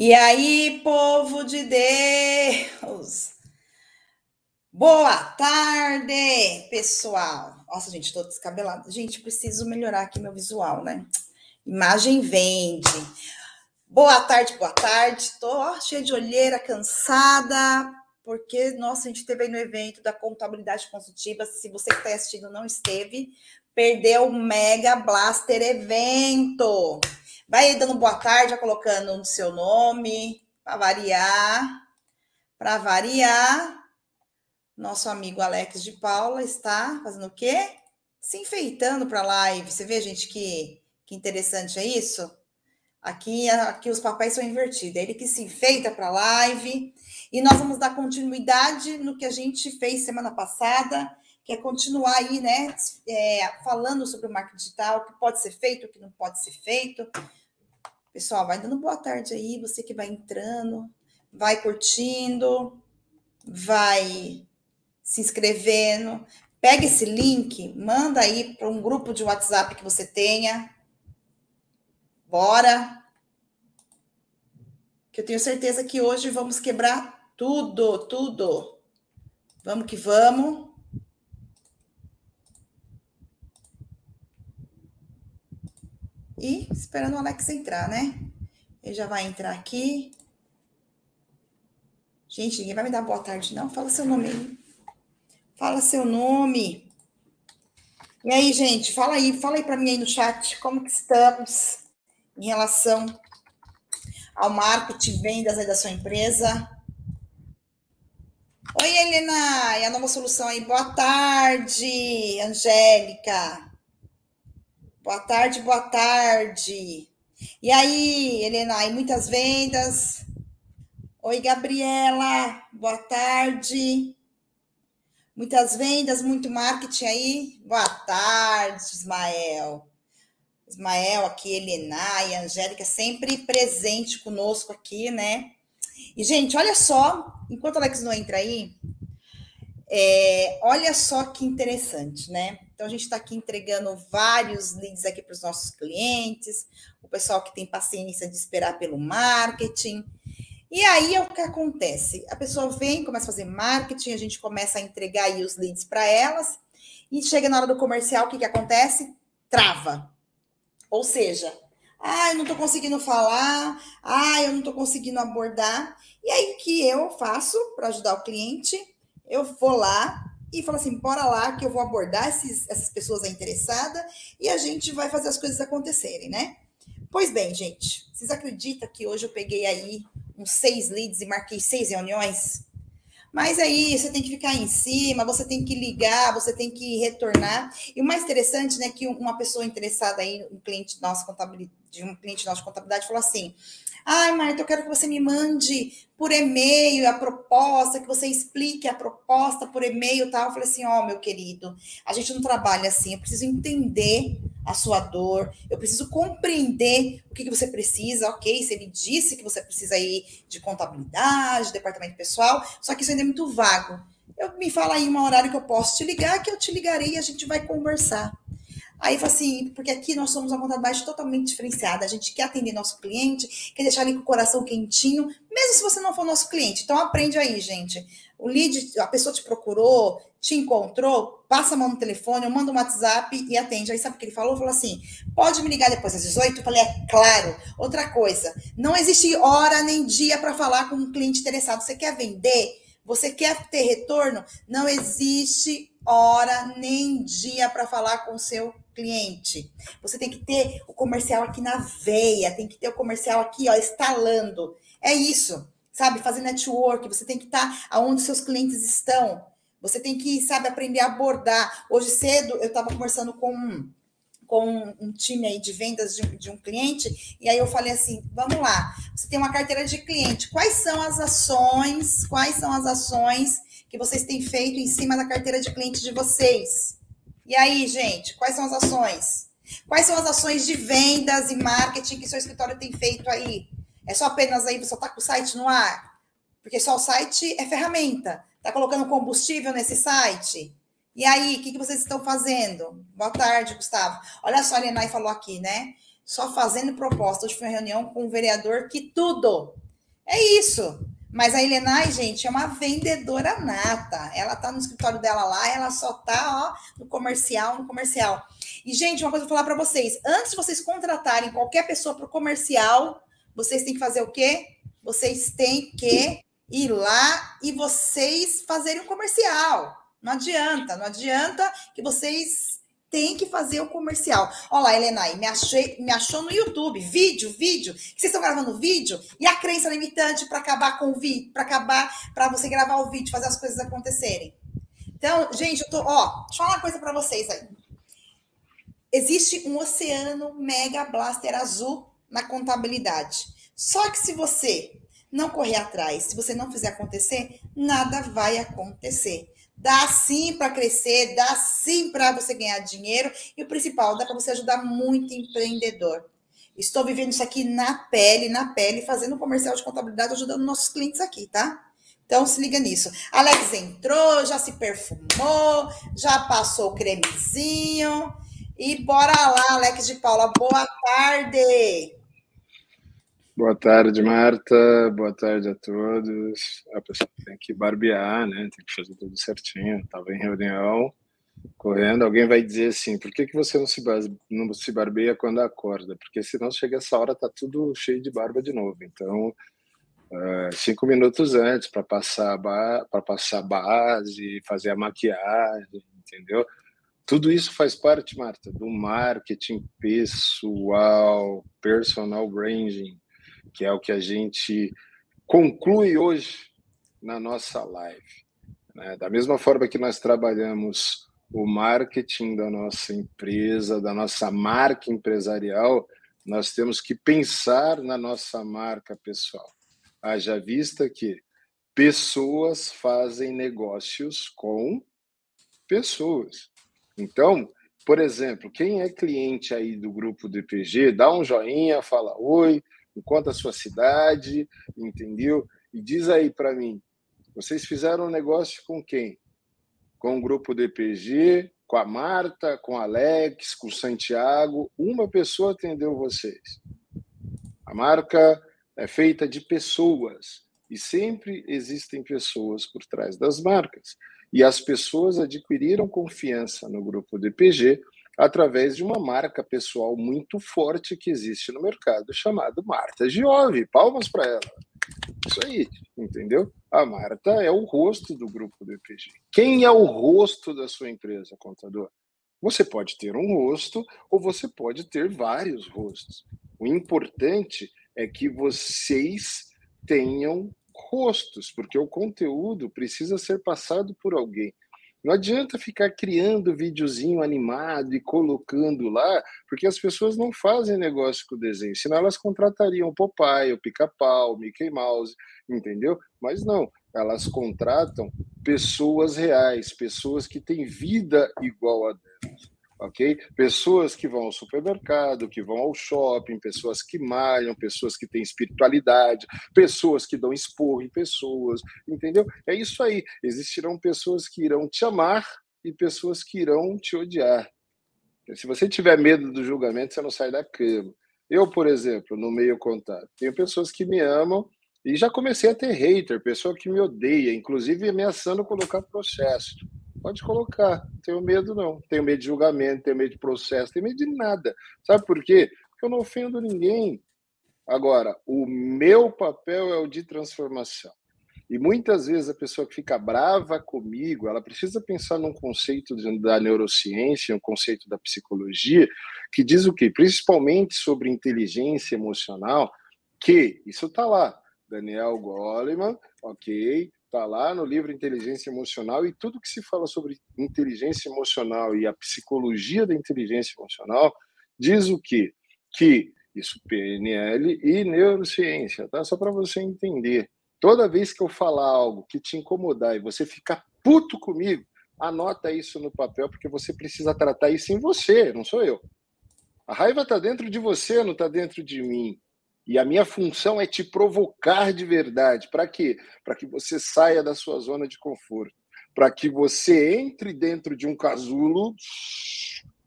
E aí, povo de Deus? Boa tarde, pessoal. Nossa, gente, tô descabelada. Gente, preciso melhorar aqui meu visual, né? Imagem vende. Boa tarde, boa tarde. Tô cheia de olheira, cansada, porque, nossa, a gente esteve aí no evento da contabilidade consultiva. Se você que está assistindo não esteve, perdeu o Mega Blaster evento. Vai dando boa tarde, já colocando o seu nome, para variar. Para variar, nosso amigo Alex de Paula está fazendo o quê? Se enfeitando para a live. Você vê, gente, que, que interessante é isso? Aqui, aqui os papéis são invertidos. É ele que se enfeita para a live. E nós vamos dar continuidade no que a gente fez semana passada, que é continuar aí, né? É, falando sobre o marketing digital, o que pode ser feito, o que não pode ser feito. Pessoal, vai dando boa tarde aí, você que vai entrando, vai curtindo, vai se inscrevendo. Pega esse link, manda aí para um grupo de WhatsApp que você tenha. Bora! Que eu tenho certeza que hoje vamos quebrar tudo, tudo. Vamos que vamos. E esperando o Alex entrar, né? Ele já vai entrar aqui. Gente, ninguém vai me dar boa tarde, não? Fala seu nome aí. Fala seu nome. E aí, gente, fala aí, fala aí para mim aí no chat, como que estamos em relação ao marketing vendas aí da sua empresa? Oi, Helena, e a nova solução aí? Boa tarde, Angélica. Boa tarde, boa tarde. E aí, Helena, e muitas vendas? Oi, Gabriela, boa tarde. Muitas vendas, muito marketing aí? Boa tarde, Ismael. Ismael aqui, Helena e Angélica, sempre presente conosco aqui, né? E, gente, olha só, enquanto o Alex não entra aí, é, olha só que interessante, né? Então, a gente está aqui entregando vários leads aqui para os nossos clientes, o pessoal que tem paciência de esperar pelo marketing. E aí é o que acontece? A pessoa vem, começa a fazer marketing, a gente começa a entregar aí os leads para elas, e chega na hora do comercial, o que, que acontece? Trava. Ou seja, ah, eu não estou conseguindo falar, ah, eu não estou conseguindo abordar. E aí, o que eu faço para ajudar o cliente? Eu vou lá, e fala assim: bora lá que eu vou abordar esses, essas pessoas interessadas e a gente vai fazer as coisas acontecerem, né? Pois bem, gente, vocês acreditam que hoje eu peguei aí uns seis leads e marquei seis reuniões? Mas aí você tem que ficar em cima, você tem que ligar, você tem que retornar. E o mais interessante, né, que uma pessoa interessada aí, um cliente nosso de um cliente nosso de contabilidade falou assim: Ai, Marta, eu quero que você me mande por e-mail a proposta, que você explique a proposta por e-mail tal. Eu falei assim: ó, oh, meu querido, a gente não trabalha assim, eu preciso entender a sua dor, eu preciso compreender o que, que você precisa, ok? Você me disse que você precisa aí de contabilidade, departamento pessoal, só que isso ainda é muito vago. Eu me fala aí um horário que eu posso te ligar, que eu te ligarei e a gente vai conversar. Aí fala assim, porque aqui nós somos uma contabilidade totalmente diferenciada. A gente quer atender nosso cliente, quer deixar ele com o coração quentinho, mesmo se você não for nosso cliente. Então aprende aí, gente. O lead, a pessoa te procurou, te encontrou, passa a mão no telefone, eu mando um WhatsApp e atende. Aí sabe o que ele falou? Falou assim: pode me ligar depois das 18? Eu falei, é claro. Outra coisa, não existe hora nem dia para falar com um cliente interessado. Você quer vender? Você quer ter retorno? Não existe hora nem dia para falar com o seu cliente. Você tem que ter o comercial aqui na veia, tem que ter o comercial aqui, ó, estalando. É isso, sabe? Fazer network, você tem que estar tá aonde seus clientes estão. Você tem que, sabe, aprender a abordar. Hoje cedo eu estava conversando com com um time aí de vendas de, de, um cliente, e aí eu falei assim: vamos lá, você tem uma carteira de cliente, quais são as ações, quais são as ações que vocês têm feito em cima da carteira de cliente de vocês? E aí, gente, quais são as ações? Quais são as ações de vendas e marketing que seu escritório tem feito aí? É só apenas aí, você está com o site no ar? Porque só o site é ferramenta. Está colocando combustível nesse site? E aí, o que, que vocês estão fazendo? Boa tarde, Gustavo. Olha só, a Lenai falou aqui, né? Só fazendo proposta. Hoje foi uma reunião com um vereador que tudo. É isso. Mas a Helenai, gente, é uma vendedora nata. Ela tá no escritório dela lá, ela só tá ó, no comercial, no comercial. E, gente, uma coisa eu vou falar para vocês. Antes de vocês contratarem qualquer pessoa para o comercial, vocês têm que fazer o quê? Vocês têm que ir lá e vocês fazerem um comercial. Não adianta, não adianta que vocês têm que fazer o comercial. Olha lá, Helenai, me, achei, me achou no YouTube, vídeo, vídeo. Vocês estão gravando vídeo e a crença limitante para acabar com o vídeo, para acabar, para você gravar o vídeo, fazer as coisas acontecerem. Então, gente, eu tô, ó, deixa eu falar uma coisa para vocês aí. Existe um oceano mega blaster azul na contabilidade. Só que se você não correr atrás, se você não fizer acontecer, nada vai acontecer. Dá sim para crescer, dá sim para você ganhar dinheiro e o principal, dá para você ajudar muito empreendedor. Estou vivendo isso aqui na pele, na pele, fazendo comercial de contabilidade, ajudando nossos clientes aqui, tá? Então se liga nisso. Alex entrou, já se perfumou, já passou o cremezinho. E bora lá, Alex de Paula. Boa tarde. Boa tarde, Marta. Boa tarde a todos. A pessoa tem que barbear, né? Tem que fazer tudo certinho. Estava em reunião, correndo. Alguém vai dizer assim: por que, que você não se, não se barbeia quando acorda? Porque senão chega essa hora, tá tudo cheio de barba de novo. Então, uh, cinco minutos antes para passar, para passar base, fazer a maquiagem, entendeu? Tudo isso faz parte, Marta, do marketing pessoal, personal branding que é o que a gente conclui hoje na nossa live. Né? Da mesma forma que nós trabalhamos o marketing da nossa empresa, da nossa marca empresarial, nós temos que pensar na nossa marca pessoal. Haja vista que pessoas fazem negócios com pessoas. Então, por exemplo, quem é cliente aí do grupo do dá um joinha, fala oi, conta a sua cidade, entendeu? E diz aí para mim, vocês fizeram um negócio com quem? Com o grupo DPG, com a Marta, com o Alex, com o Santiago. Uma pessoa atendeu vocês. A marca é feita de pessoas e sempre existem pessoas por trás das marcas. E as pessoas adquiriram confiança no grupo DPG através de uma marca pessoal muito forte que existe no mercado, chamada Marta Giove. Palmas para ela. Isso aí, entendeu? A Marta é o rosto do grupo do EPG. Quem é o rosto da sua empresa, contador? Você pode ter um rosto ou você pode ter vários rostos. O importante é que vocês tenham rostos, porque o conteúdo precisa ser passado por alguém. Não adianta ficar criando videozinho animado e colocando lá, porque as pessoas não fazem negócio com o desenho. Senão elas contratariam o Popeye, o Pica-Pau, o Mickey Mouse, entendeu? Mas não, elas contratam pessoas reais, pessoas que têm vida igual a delas ok? Pessoas que vão ao supermercado, que vão ao shopping, pessoas que malham, pessoas que têm espiritualidade, pessoas que dão esporro em pessoas, entendeu? É isso aí. Existirão pessoas que irão te amar e pessoas que irão te odiar. Se você tiver medo do julgamento, você não sai da cama. Eu, por exemplo, no meio contato, tenho pessoas que me amam e já comecei a ter hater, pessoa que me odeia, inclusive ameaçando colocar processo. Pode colocar, não tenho medo não. Tenho medo de julgamento, tenho medo de processo, tenho medo de nada. Sabe por quê? Porque eu não ofendo ninguém. Agora, o meu papel é o de transformação. E muitas vezes a pessoa que fica brava comigo, ela precisa pensar num conceito da neurociência, um conceito da psicologia, que diz o quê? Principalmente sobre inteligência emocional, que isso está lá. Daniel Goleman, ok, Está lá no livro Inteligência Emocional e tudo que se fala sobre inteligência emocional e a psicologia da inteligência emocional diz o quê? Que isso PNL e neurociência, tá? Só para você entender. Toda vez que eu falar algo que te incomodar e você ficar puto comigo, anota isso no papel porque você precisa tratar isso em você, não sou eu. A raiva está dentro de você, não está dentro de mim. E a minha função é te provocar de verdade. Para quê? Para que você saia da sua zona de conforto. Para que você entre dentro de um casulo,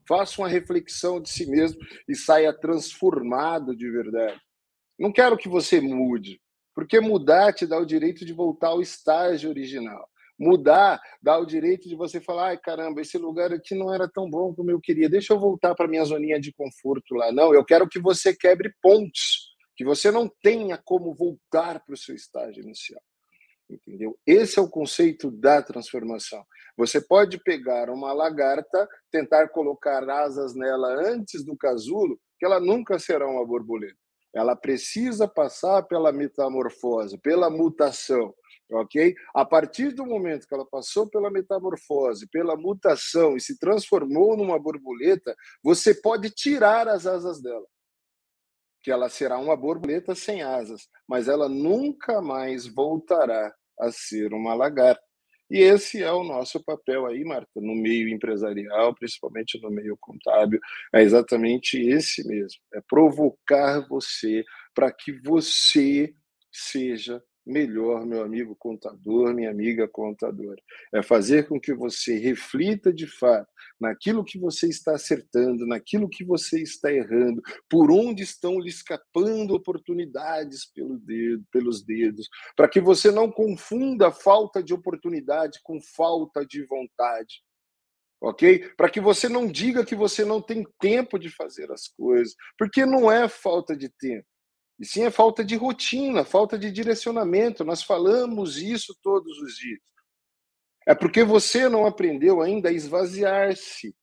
faça uma reflexão de si mesmo e saia transformado de verdade. Não quero que você mude, Porque mudar te dá o direito de voltar ao estágio original. Mudar dá o direito de você falar: ai caramba, esse lugar aqui não era tão bom como eu queria, deixa eu voltar para minha zoninha de conforto lá. Não, eu quero que você quebre pontes, que você não tenha como voltar para o seu estágio inicial. Entendeu? Esse é o conceito da transformação. Você pode pegar uma lagarta, tentar colocar asas nela antes do casulo, que ela nunca será uma borboleta. Ela precisa passar pela metamorfose, pela mutação, ok? A partir do momento que ela passou pela metamorfose, pela mutação e se transformou numa borboleta, você pode tirar as asas dela que ela será uma borboleta sem asas, mas ela nunca mais voltará a ser uma lagarta. E esse é o nosso papel aí, Marta, no meio empresarial, principalmente no meio contábil, é exatamente esse mesmo, é provocar você para que você seja melhor, meu amigo contador, minha amiga contadora. É fazer com que você reflita de fato naquilo que você está acertando, naquilo que você está errando, por onde estão lhe escapando oportunidades pelo dedo, pelos dedos, para que você não confunda falta de oportunidade com falta de vontade. Ok? Para que você não diga que você não tem tempo de fazer as coisas, porque não é falta de tempo e sim é falta de rotina, falta de direcionamento. Nós falamos isso todos os dias. É porque você não aprendeu ainda a esvaziar-se,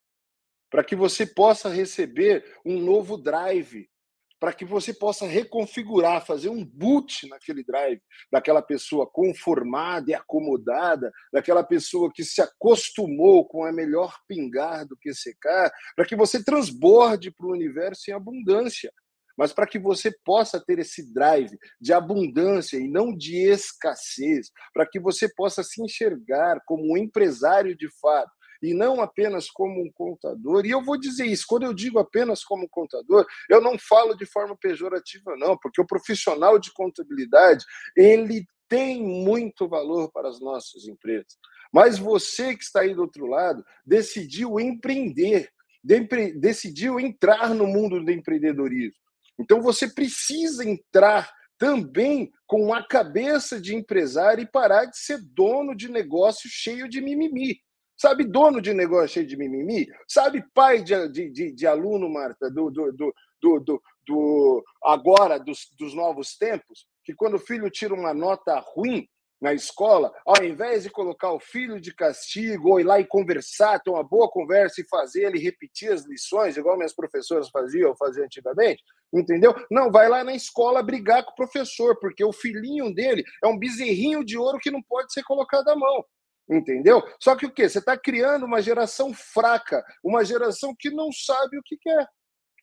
para que você possa receber um novo drive, para que você possa reconfigurar, fazer um boot naquele drive, daquela pessoa conformada e acomodada, daquela pessoa que se acostumou com a melhor pingar do que secar, para que você transborde para o universo em abundância mas para que você possa ter esse drive de abundância e não de escassez, para que você possa se enxergar como um empresário de fato e não apenas como um contador. E eu vou dizer isso, quando eu digo apenas como contador, eu não falo de forma pejorativa não, porque o profissional de contabilidade, ele tem muito valor para as nossas empresas. Mas você que está aí do outro lado decidiu empreender, decidiu entrar no mundo do empreendedorismo. Então você precisa entrar também com a cabeça de empresário e parar de ser dono de negócio cheio de mimimi. Sabe, dono de negócio cheio de mimimi? Sabe, pai de, de, de aluno, Marta, do, do, do, do, do agora, dos, dos novos tempos, que quando o filho tira uma nota ruim, na escola, ao invés de colocar o filho de castigo ou ir lá e conversar, ter uma boa conversa e fazer ele repetir as lições, igual minhas professoras faziam, faziam antigamente, entendeu? Não, vai lá na escola brigar com o professor, porque o filhinho dele é um bezerrinho de ouro que não pode ser colocado à mão. Entendeu? Só que o quê? Você está criando uma geração fraca, uma geração que não sabe o que quer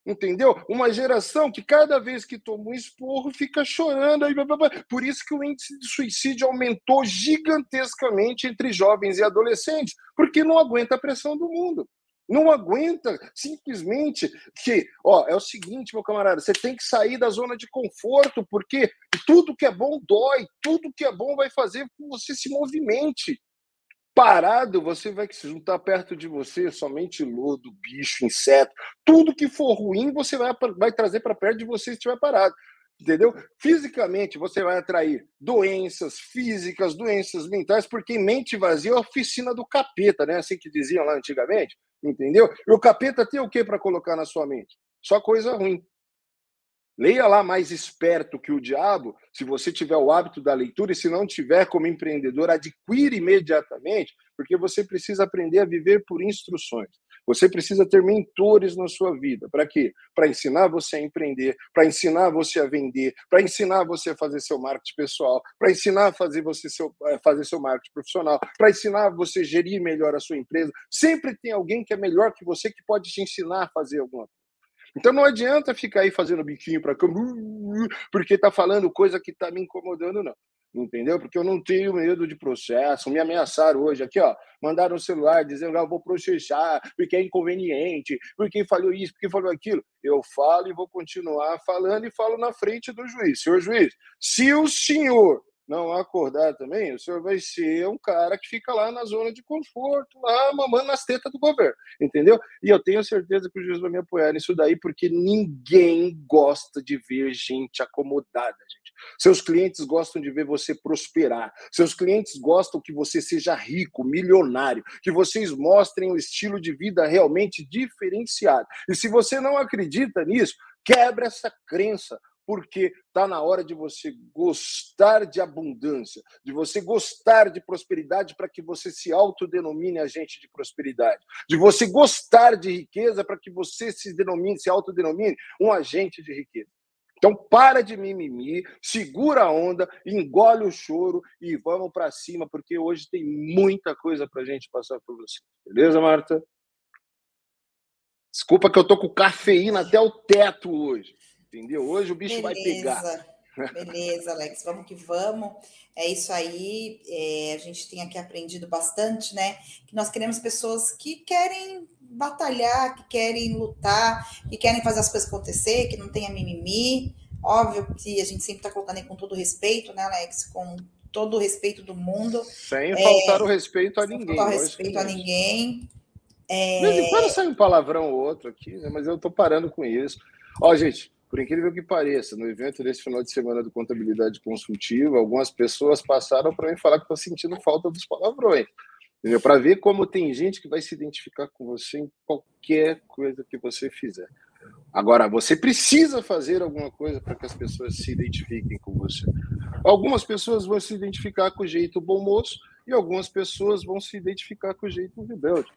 entendeu? Uma geração que cada vez que toma um esporro fica chorando. Por isso que o índice de suicídio aumentou gigantescamente entre jovens e adolescentes, porque não aguenta a pressão do mundo. Não aguenta simplesmente que, ó, é o seguinte, meu camarada, você tem que sair da zona de conforto, porque tudo que é bom dói, tudo que é bom vai fazer com que você se movimente. Parado, você vai se juntar perto de você somente lodo, bicho, inseto. Tudo que for ruim, você vai, vai trazer para perto de você se estiver parado. Entendeu? Fisicamente, você vai atrair doenças físicas, doenças mentais, porque mente vazia é a oficina do capeta, né? Assim que diziam lá antigamente. Entendeu? E o capeta tem o que para colocar na sua mente? Só coisa ruim. Leia lá mais esperto que o diabo, se você tiver o hábito da leitura e se não tiver como empreendedor, adquire imediatamente, porque você precisa aprender a viver por instruções. Você precisa ter mentores na sua vida. Para quê? Para ensinar você a empreender, para ensinar você a vender, para ensinar você a fazer seu marketing pessoal, para ensinar a fazer você seu, fazer seu marketing profissional, para ensinar você a gerir melhor a sua empresa. Sempre tem alguém que é melhor que você que pode te ensinar a fazer alguma coisa. Então não adianta ficar aí fazendo biquinho para cá, porque tá falando coisa que tá me incomodando, não. Entendeu? Porque eu não tenho medo de processo. Me ameaçaram hoje aqui, ó. Mandaram um celular dizendo que ah, eu vou processar, porque é inconveniente, porque falou isso, porque falou aquilo. Eu falo e vou continuar falando e falo na frente do juiz. Senhor juiz, se o senhor não acordar também, o senhor vai ser um cara que fica lá na zona de conforto, lá mamando nas tetas do governo, entendeu? E eu tenho certeza que o juiz vai me apoiar nisso daí, porque ninguém gosta de ver gente acomodada, gente. Seus clientes gostam de ver você prosperar. Seus clientes gostam que você seja rico, milionário, que vocês mostrem um estilo de vida realmente diferenciado. E se você não acredita nisso, quebra essa crença porque está na hora de você gostar de abundância, de você gostar de prosperidade para que você se autodenomine agente de prosperidade, de você gostar de riqueza para que você se denomine, se autodenomine um agente de riqueza. Então para de mimimi, segura a onda, engole o choro e vamos para cima, porque hoje tem muita coisa para gente passar por você. Beleza, Marta? Desculpa que eu tô com cafeína até o teto hoje entendeu? Hoje o bicho Beleza. vai pegar. Beleza, Alex, vamos que vamos. É isso aí. É, a gente tem aqui aprendido bastante, né? Que nós queremos pessoas que querem batalhar, que querem lutar, que querem fazer as coisas acontecer, que não tenha mimimi. Óbvio que a gente sempre está colocando aí com todo respeito, né, Alex? Com todo o respeito do mundo. Sem é, faltar o respeito a ninguém. Sem faltar o respeito a ninguém. É... De vez em quando sai um palavrão ou outro aqui, né? mas eu tô parando com isso. Ó, gente, por incrível que pareça, no evento desse final de semana do Contabilidade Consultiva, algumas pessoas passaram para mim falar que estão sentindo falta dos palavrões. Para ver como tem gente que vai se identificar com você em qualquer coisa que você fizer. Agora, você precisa fazer alguma coisa para que as pessoas se identifiquem com você. Algumas pessoas vão se identificar com o jeito bom moço e algumas pessoas vão se identificar com o jeito rebelde.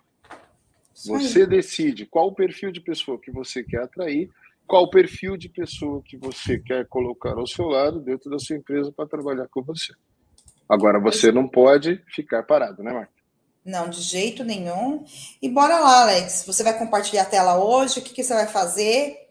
Você decide qual o perfil de pessoa que você quer atrair qual o perfil de pessoa que você quer colocar ao seu lado dentro da sua empresa para trabalhar com você. Agora, você não pode ficar parado, né, Marta? Não, de jeito nenhum. E bora lá, Alex. Você vai compartilhar a tela hoje? O que, que você vai fazer?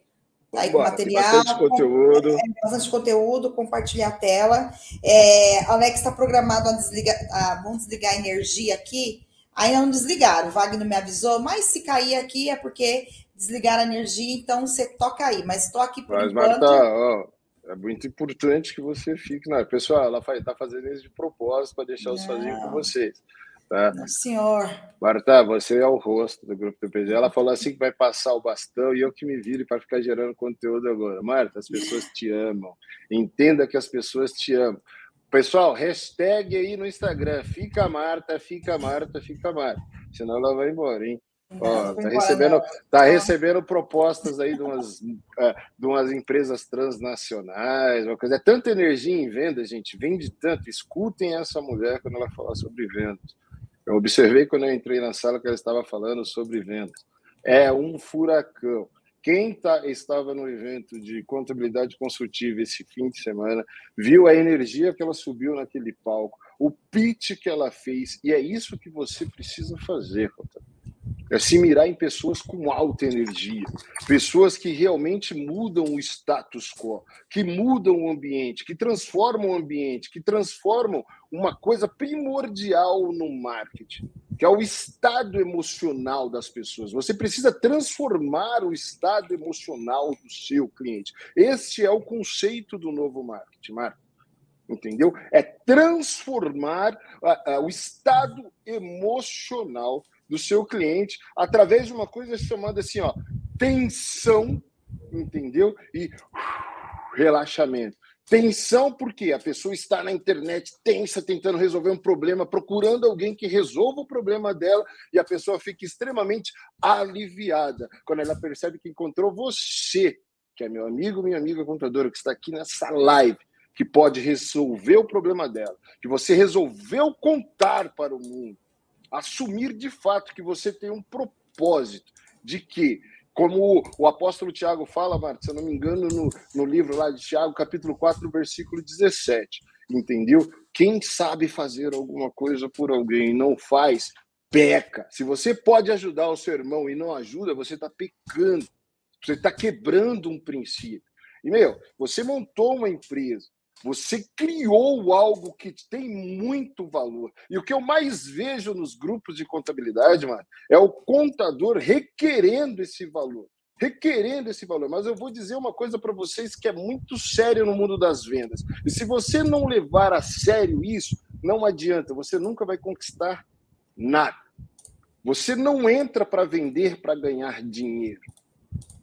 Tá aí com material. Bastante conteúdo. É, bastante conteúdo, compartilhar a tela. É, Alex está programado a desligar. A, vamos desligar a energia aqui. Ainda não desligaram. O Wagner me avisou, mas se cair aqui é porque desligar a energia, então você toca aí, mas estou aqui por mas, enquanto. Marta, ó, é muito importante que você fique. Não, pessoal, ela está fazendo isso de propósito para deixar eu sozinho com vocês. Tá? Não, senhor. Marta, você é o rosto do grupo do PG. Ela falou assim que vai passar o bastão e eu que me vire para ficar gerando conteúdo agora. Marta, as pessoas te amam. Entenda que as pessoas te amam. Pessoal, hashtag aí no Instagram. Fica Marta, fica Marta, fica Marta. Senão ela vai embora, hein? Ó, tá recebendo, tá recebendo propostas aí de umas, é, de umas empresas transnacionais, uma coisa. É tanta energia em venda, gente, vende tanto. Escutem essa mulher quando ela falar sobre vendas. Eu observei quando eu entrei na sala que ela estava falando sobre vendas. É um furacão. Quem tá, estava no evento de contabilidade consultiva esse fim de semana viu a energia que ela subiu naquele palco, o pitch que ela fez, e é isso que você precisa fazer, contador é se mirar em pessoas com alta energia, pessoas que realmente mudam o status quo, que mudam o ambiente, que transformam o ambiente, que transformam uma coisa primordial no marketing, que é o estado emocional das pessoas. Você precisa transformar o estado emocional do seu cliente. Este é o conceito do novo marketing, Marco entendeu? É transformar uh, uh, o estado emocional do seu cliente através de uma coisa chamada assim, ó, tensão, entendeu? E uh, relaxamento. Tensão porque a pessoa está na internet tensa, tentando resolver um problema, procurando alguém que resolva o problema dela e a pessoa fica extremamente aliviada quando ela percebe que encontrou você, que é meu amigo, minha amiga contadora, que está aqui nessa live, que pode resolver o problema dela, que você resolveu contar para o mundo assumir de fato que você tem um propósito de que, como o apóstolo Tiago fala, Marta, se eu não me engano, no, no livro lá de Tiago, capítulo 4, versículo 17, entendeu? Quem sabe fazer alguma coisa por alguém e não faz, peca. Se você pode ajudar o seu irmão e não ajuda, você está pecando. Você está quebrando um princípio. E, meu, você montou uma empresa, você criou algo que tem muito valor. E o que eu mais vejo nos grupos de contabilidade, mano, é o contador requerendo esse valor. Requerendo esse valor. Mas eu vou dizer uma coisa para vocês que é muito séria no mundo das vendas. E se você não levar a sério isso, não adianta, você nunca vai conquistar nada. Você não entra para vender para ganhar dinheiro.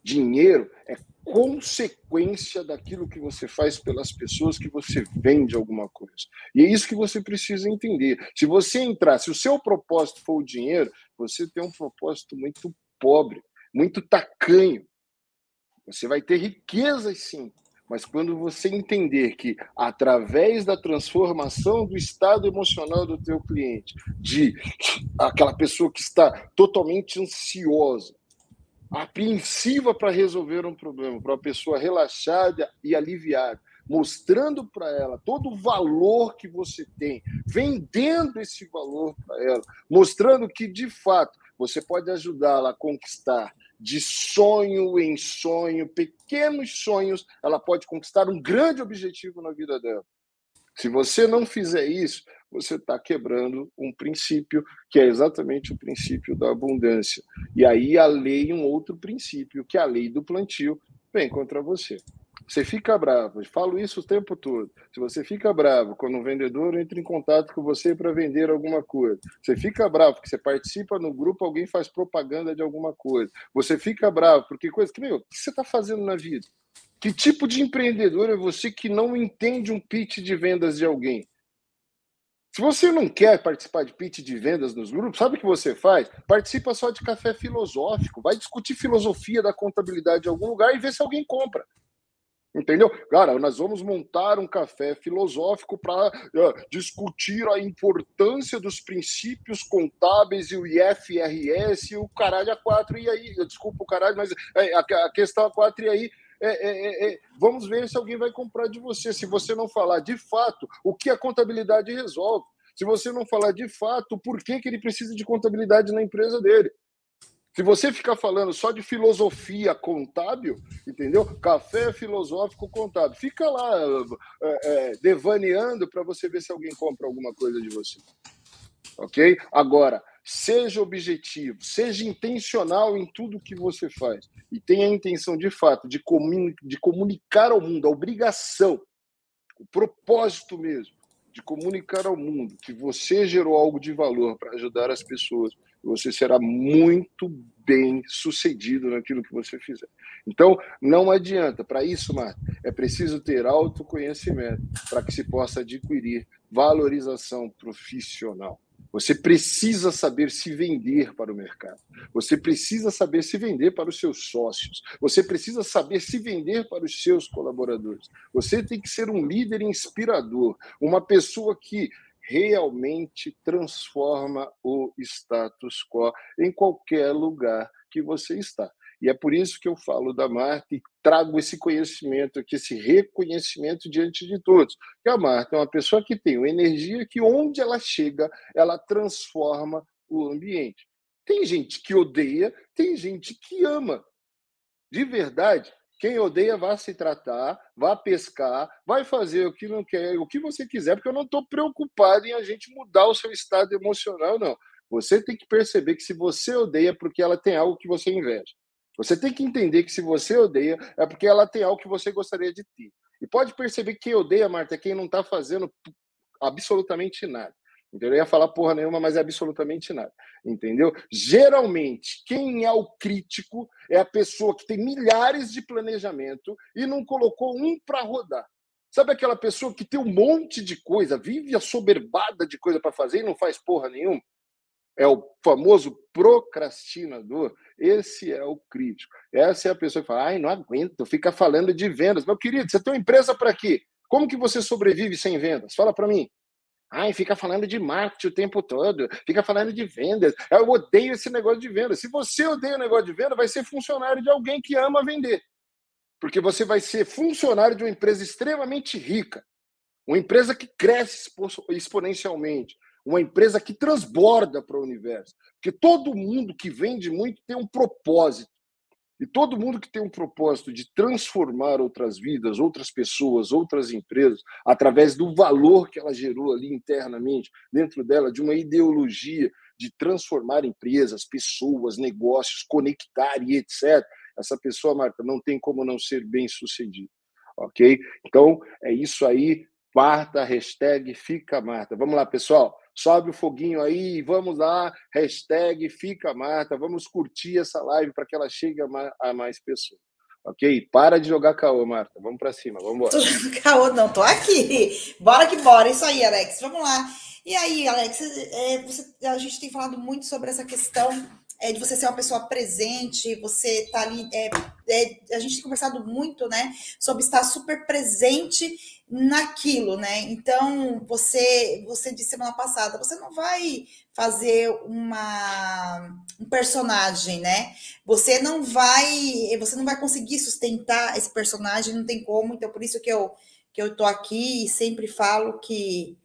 Dinheiro é consequência daquilo que você faz pelas pessoas que você vende alguma coisa. E é isso que você precisa entender. Se você entrar, se o seu propósito for o dinheiro, você tem um propósito muito pobre, muito tacanho. Você vai ter riquezas sim, mas quando você entender que através da transformação do estado emocional do teu cliente, de aquela pessoa que está totalmente ansiosa, apreensiva para resolver um problema, para uma pessoa relaxada e aliviada, mostrando para ela todo o valor que você tem, vendendo esse valor para ela, mostrando que de fato você pode ajudá-la a conquistar de sonho em sonho, pequenos sonhos, ela pode conquistar um grande objetivo na vida dela. Se você não fizer isso, você está quebrando um princípio que é exatamente o princípio da abundância. E aí a lei, um outro princípio, que é a lei do plantio, vem contra você. Você fica bravo, eu falo isso o tempo todo. Se você fica bravo quando um vendedor entra em contato com você para vender alguma coisa, você fica bravo porque você participa no grupo, alguém faz propaganda de alguma coisa, você fica bravo porque coisa que, meu, o que você está fazendo na vida? Que tipo de empreendedor é você que não entende um pitch de vendas de alguém? Se você não quer participar de pitch de vendas nos grupos, sabe o que você faz? Participa só de café filosófico, vai discutir filosofia da contabilidade em algum lugar e vê se alguém compra. Entendeu? Cara, nós vamos montar um café filosófico para uh, discutir a importância dos princípios contábeis e o IFRS e o caralho a quatro. E aí, desculpa o caralho, mas é, a, a questão a quatro, e aí é, é, é, é, vamos ver se alguém vai comprar de você. Se você não falar de fato o que a contabilidade resolve, se você não falar de fato por que, que ele precisa de contabilidade na empresa dele. Se você ficar falando só de filosofia contábil, entendeu? Café filosófico contábil, fica lá é, é, devaneando para você ver se alguém compra alguma coisa de você. Ok? Agora, seja objetivo, seja intencional em tudo que você faz e tenha a intenção de fato de, de comunicar ao mundo, a obrigação, o propósito mesmo de comunicar ao mundo que você gerou algo de valor para ajudar as pessoas, você será muito bem sucedido naquilo que você fizer. Então, não adianta. Para isso, Marta, é preciso ter autoconhecimento para que se possa adquirir valorização profissional. Você precisa saber se vender para o mercado. Você precisa saber se vender para os seus sócios. Você precisa saber se vender para os seus colaboradores. Você tem que ser um líder inspirador, uma pessoa que realmente transforma o status quo em qualquer lugar que você está. E é por isso que eu falo da Marta e trago esse conhecimento aqui, esse reconhecimento diante de todos. Que a Marta é uma pessoa que tem uma energia que, onde ela chega, ela transforma o ambiente. Tem gente que odeia, tem gente que ama. De verdade, quem odeia, vá se tratar, vá pescar, vai fazer o que não quer, o que você quiser, porque eu não estou preocupado em a gente mudar o seu estado emocional, não. Você tem que perceber que se você odeia, é porque ela tem algo que você inveja. Você tem que entender que se você odeia, é porque ela tem algo que você gostaria de ter. E pode perceber que odeia, Marta, é quem não está fazendo absolutamente nada. Entendeu? Eu ia falar porra nenhuma, mas é absolutamente nada. Entendeu? Geralmente, quem é o crítico é a pessoa que tem milhares de planejamento e não colocou um para rodar. Sabe aquela pessoa que tem um monte de coisa, vive assoberbada de coisa para fazer e não faz porra nenhuma? É o famoso procrastinador. Esse é o crítico. Essa é a pessoa que fala: ai, não aguento, fica falando de vendas. Meu querido, você tem uma empresa para quê? Como que você sobrevive sem vendas? Fala para mim. Ai, fica falando de marketing o tempo todo, fica falando de vendas. Eu odeio esse negócio de vendas. Se você odeia o negócio de venda, vai ser funcionário de alguém que ama vender. Porque você vai ser funcionário de uma empresa extremamente rica, uma empresa que cresce exponencialmente, uma empresa que transborda para o universo. Porque todo mundo que vende muito tem um propósito. E todo mundo que tem um propósito de transformar outras vidas, outras pessoas, outras empresas, através do valor que ela gerou ali internamente, dentro dela, de uma ideologia de transformar empresas, pessoas, negócios, conectar e etc. Essa pessoa, Marta, não tem como não ser bem sucedida. Ok? Então, é isso aí. Marta, hashtag fica Marta. Vamos lá, pessoal sobe o foguinho aí, vamos lá, hashtag fica Marta, vamos curtir essa live para que ela chegue a mais pessoas. Ok? Para de jogar caô, Marta. Vamos para cima, vamos embora. caô, não, tô aqui. Bora que bora. Isso aí, Alex. Vamos lá. E aí, Alex, é, você, a gente tem falado muito sobre essa questão é, de você ser uma pessoa presente, você tá ali. É, é, a gente tem conversado muito, né, sobre estar super presente naquilo, né? Então, você, você disse semana passada, você não vai fazer uma um personagem, né? Você não vai, você não vai conseguir sustentar esse personagem, não tem como. Então, por isso que eu que eu tô aqui e sempre falo que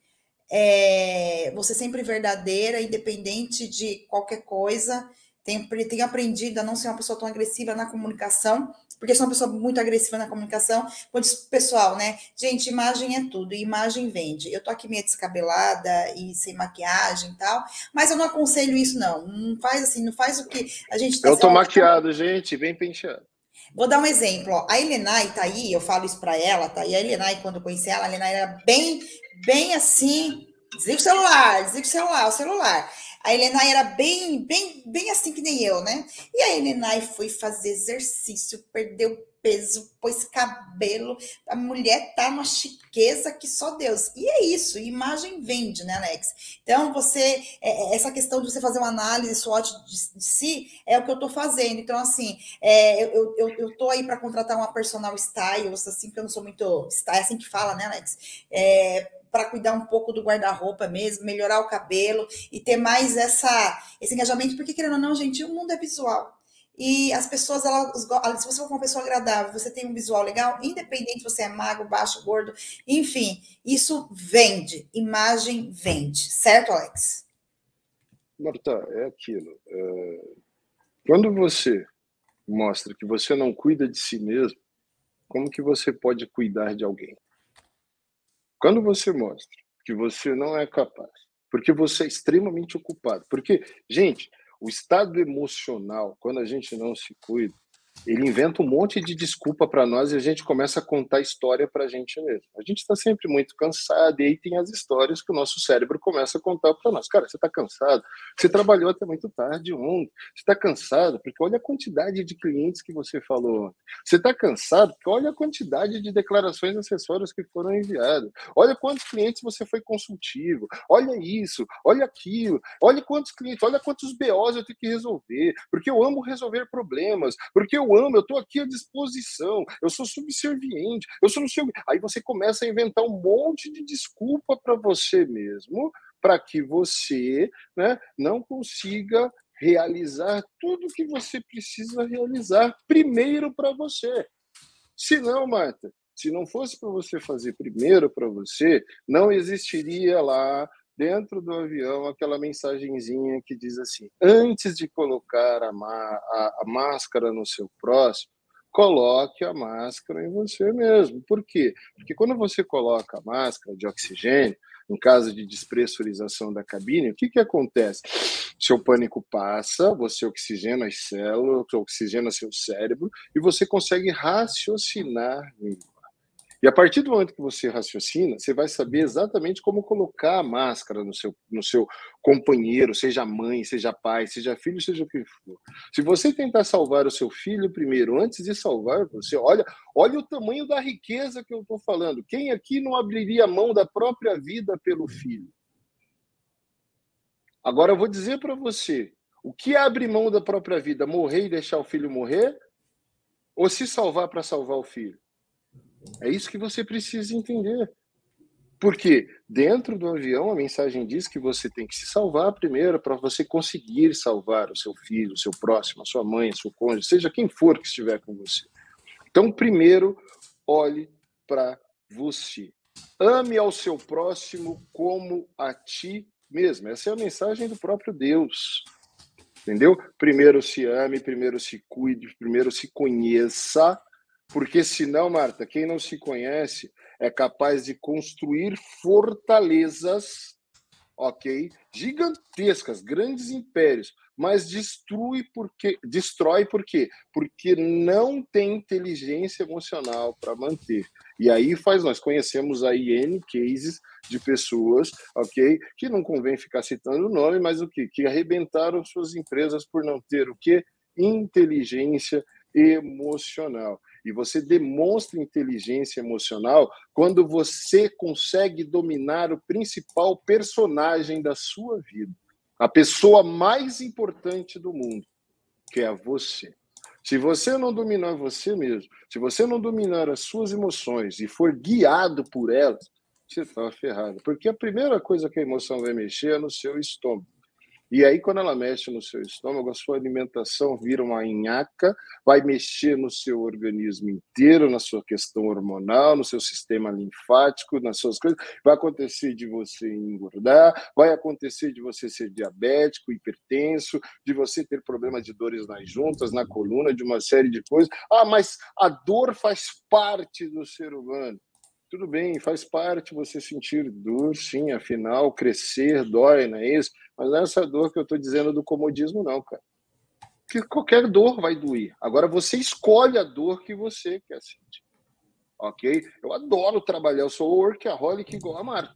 é, você sempre verdadeira, independente de qualquer coisa. Tenho, tenho aprendido a não ser uma pessoa tão agressiva na comunicação, porque sou uma pessoa muito agressiva na comunicação. Quando pessoal, né? Gente, imagem é tudo, imagem vende. Eu tô aqui meio descabelada e sem maquiagem e tal, mas eu não aconselho isso, não. Não faz assim, não faz o que a gente tá Eu tô maquiado, gente, bem penteado. Vou dar um exemplo. Ó. A Elenai tá aí, eu falo isso para ela, tá? E a Elenai, quando eu conheci ela, a Elenai era bem, bem assim. Desliga o celular, desliga o celular, o celular. A Elenai era bem, bem, bem assim que nem eu, né? E a Elenai foi fazer exercício, perdeu peso, pôs cabelo. A mulher tá numa chiqueza que só Deus. E é isso, imagem vende, né, Alex? Então, você, é, é, essa questão de você fazer uma análise SWOT de, de si é o que eu tô fazendo. Então, assim, é, eu, eu, eu tô aí para contratar uma personal stylist, assim, porque eu não sou muito. É assim que fala, né, Alex? É, para cuidar um pouco do guarda-roupa mesmo, melhorar o cabelo e ter mais essa, esse engajamento, porque querendo ou não, gente, o mundo é visual. E as pessoas, elas, se você for uma pessoa agradável, você tem um visual legal, independente se você é magro, baixo, gordo, enfim, isso vende. Imagem vende. Certo, Alex? Marta, é aquilo. É... Quando você mostra que você não cuida de si mesmo, como que você pode cuidar de alguém? Quando você mostra que você não é capaz, porque você é extremamente ocupado, porque, gente, o estado emocional, quando a gente não se cuida, ele inventa um monte de desculpa para nós e a gente começa a contar história para a gente mesmo. A gente está sempre muito cansado e aí tem as histórias que o nosso cérebro começa a contar para nós. Cara, você está cansado? Você trabalhou até muito tarde ontem. Você está cansado? Porque olha a quantidade de clientes que você falou. Você está cansado? Porque olha a quantidade de declarações acessórias que foram enviadas. Olha quantos clientes você foi consultivo. Olha isso, olha aquilo. Olha quantos clientes, olha quantos BOs eu tenho que resolver. Porque eu amo resolver problemas. Porque eu amo, eu estou aqui à disposição, eu sou subserviente, eu sou não sei o Aí você começa a inventar um monte de desculpa para você mesmo, para que você né, não consiga realizar tudo que você precisa realizar primeiro para você. Se não, Marta, se não fosse para você fazer primeiro para você, não existiria lá dentro do avião aquela mensagenzinha que diz assim: antes de colocar a, a, a máscara no seu próximo, coloque a máscara em você mesmo. Por quê? Porque quando você coloca a máscara de oxigênio, em caso de despressurização da cabine, o que, que acontece? Seu pânico passa, você oxigena as células, oxigena seu cérebro e você consegue raciocinar e a partir do momento que você raciocina, você vai saber exatamente como colocar a máscara no seu, no seu companheiro, seja mãe, seja pai, seja filho, seja o que for. Se você tentar salvar o seu filho primeiro, antes de salvar você, olha, olha o tamanho da riqueza que eu estou falando. Quem aqui não abriria mão da própria vida pelo filho? Agora eu vou dizer para você, o que abre mão da própria vida? Morrer e deixar o filho morrer? Ou se salvar para salvar o filho? É isso que você precisa entender. Porque dentro do avião a mensagem diz que você tem que se salvar primeiro para você conseguir salvar o seu filho, o seu próximo, a sua mãe, o seu cônjuge, seja quem for que estiver com você. Então, primeiro, olhe para você. Ame ao seu próximo como a ti mesmo. Essa é a mensagem do próprio Deus. Entendeu? Primeiro se ame, primeiro se cuide, primeiro se conheça porque senão, Marta, quem não se conhece é capaz de construir fortalezas, ok, gigantescas, grandes impérios, mas destrui porque destrói por quê? Porque não tem inteligência emocional para manter. E aí faz nós conhecemos aí N cases de pessoas, ok, que não convém ficar citando o nome, mas o que que arrebentaram suas empresas por não ter o que inteligência emocional. E você demonstra inteligência emocional quando você consegue dominar o principal personagem da sua vida, a pessoa mais importante do mundo, que é você. Se você não dominar você mesmo, se você não dominar as suas emoções e for guiado por elas, você está ferrado. Porque a primeira coisa que a emoção vai mexer é no seu estômago. E aí, quando ela mexe no seu estômago, a sua alimentação vira uma nhaca, vai mexer no seu organismo inteiro, na sua questão hormonal, no seu sistema linfático, nas suas coisas. Vai acontecer de você engordar, vai acontecer de você ser diabético, hipertenso, de você ter problemas de dores nas juntas, na coluna, de uma série de coisas. Ah, mas a dor faz parte do ser humano. Tudo bem, faz parte você sentir dor, sim, afinal, crescer dói, não é isso? Mas não é essa dor que eu estou dizendo do comodismo, não, cara. Porque qualquer dor vai doer. Agora você escolhe a dor que você quer sentir. Ok? Eu adoro trabalhar, eu sou workaholic igual a Marta.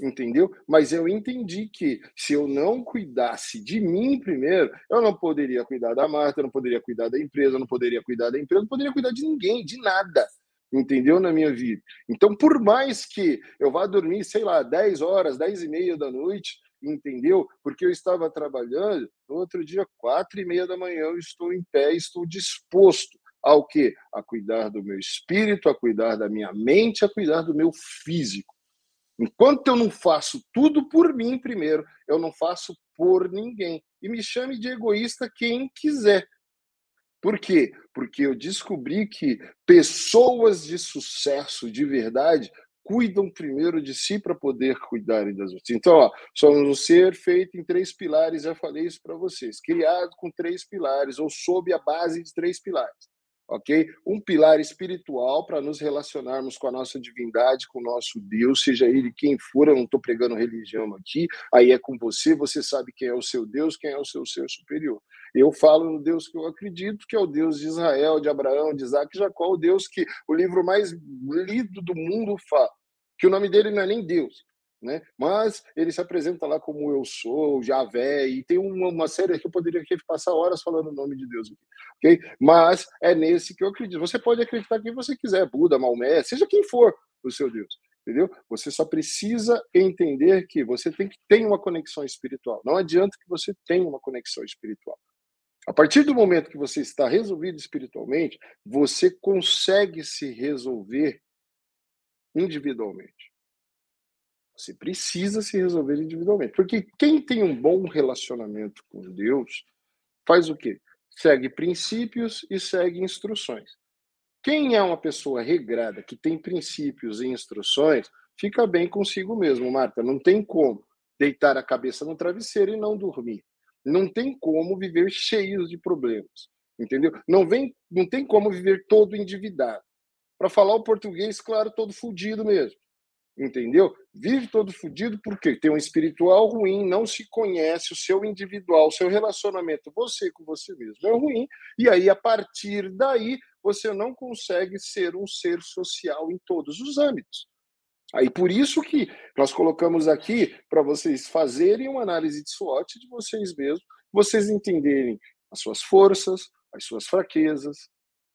Entendeu? Mas eu entendi que se eu não cuidasse de mim primeiro, eu não poderia cuidar da Marta, eu não poderia cuidar da empresa, eu não poderia cuidar da empresa, eu não poderia cuidar de ninguém, de nada entendeu? Na minha vida. Então, por mais que eu vá dormir, sei lá, 10 horas, 10 e meia da noite, entendeu? Porque eu estava trabalhando, no outro dia, quatro e meia da manhã, eu estou em pé, estou disposto ao quê? A cuidar do meu espírito, a cuidar da minha mente, a cuidar do meu físico. Enquanto eu não faço tudo por mim primeiro, eu não faço por ninguém. E me chame de egoísta quem quiser. Por quê? Porque eu descobri que pessoas de sucesso de verdade cuidam primeiro de si para poder cuidarem das outras. Então, ó, somos um ser feito em três pilares, já falei isso para vocês, criado com três pilares, ou sob a base de três pilares ok? Um pilar espiritual para nos relacionarmos com a nossa divindade, com o nosso Deus, seja ele quem for, eu não estou pregando religião aqui, aí é com você, você sabe quem é o seu Deus, quem é o seu ser superior. Eu falo no Deus que eu acredito, que é o Deus de Israel, de Abraão, de Isaac e Jacó, o Deus que o livro mais lido do mundo fala, que o nome dele não é nem Deus, né? Mas ele se apresenta lá como eu sou, Javé, e tem uma, uma série que eu poderia aqui passar horas falando o nome de Deus ok? Mas é nesse que eu acredito. Você pode acreditar quem você quiser, Buda, Maomé, seja quem for o seu Deus, entendeu? Você só precisa entender que você tem que ter uma conexão espiritual. Não adianta que você tenha uma conexão espiritual. A partir do momento que você está resolvido espiritualmente, você consegue se resolver individualmente. Você precisa se resolver individualmente. Porque quem tem um bom relacionamento com Deus faz o quê? Segue princípios e segue instruções. Quem é uma pessoa regrada, que tem princípios e instruções, fica bem consigo mesmo, Marta. Não tem como deitar a cabeça no travesseiro e não dormir. Não tem como viver cheios de problemas. Entendeu? Não, vem, não tem como viver todo endividado. Para falar o português, claro, todo fudido mesmo entendeu? Vive todo fodido porque tem um espiritual ruim, não se conhece, o seu individual, o seu relacionamento, você com você mesmo é ruim, e aí a partir daí você não consegue ser um ser social em todos os âmbitos. Aí por isso que nós colocamos aqui para vocês fazerem uma análise de SWOT de vocês mesmos, vocês entenderem as suas forças, as suas fraquezas,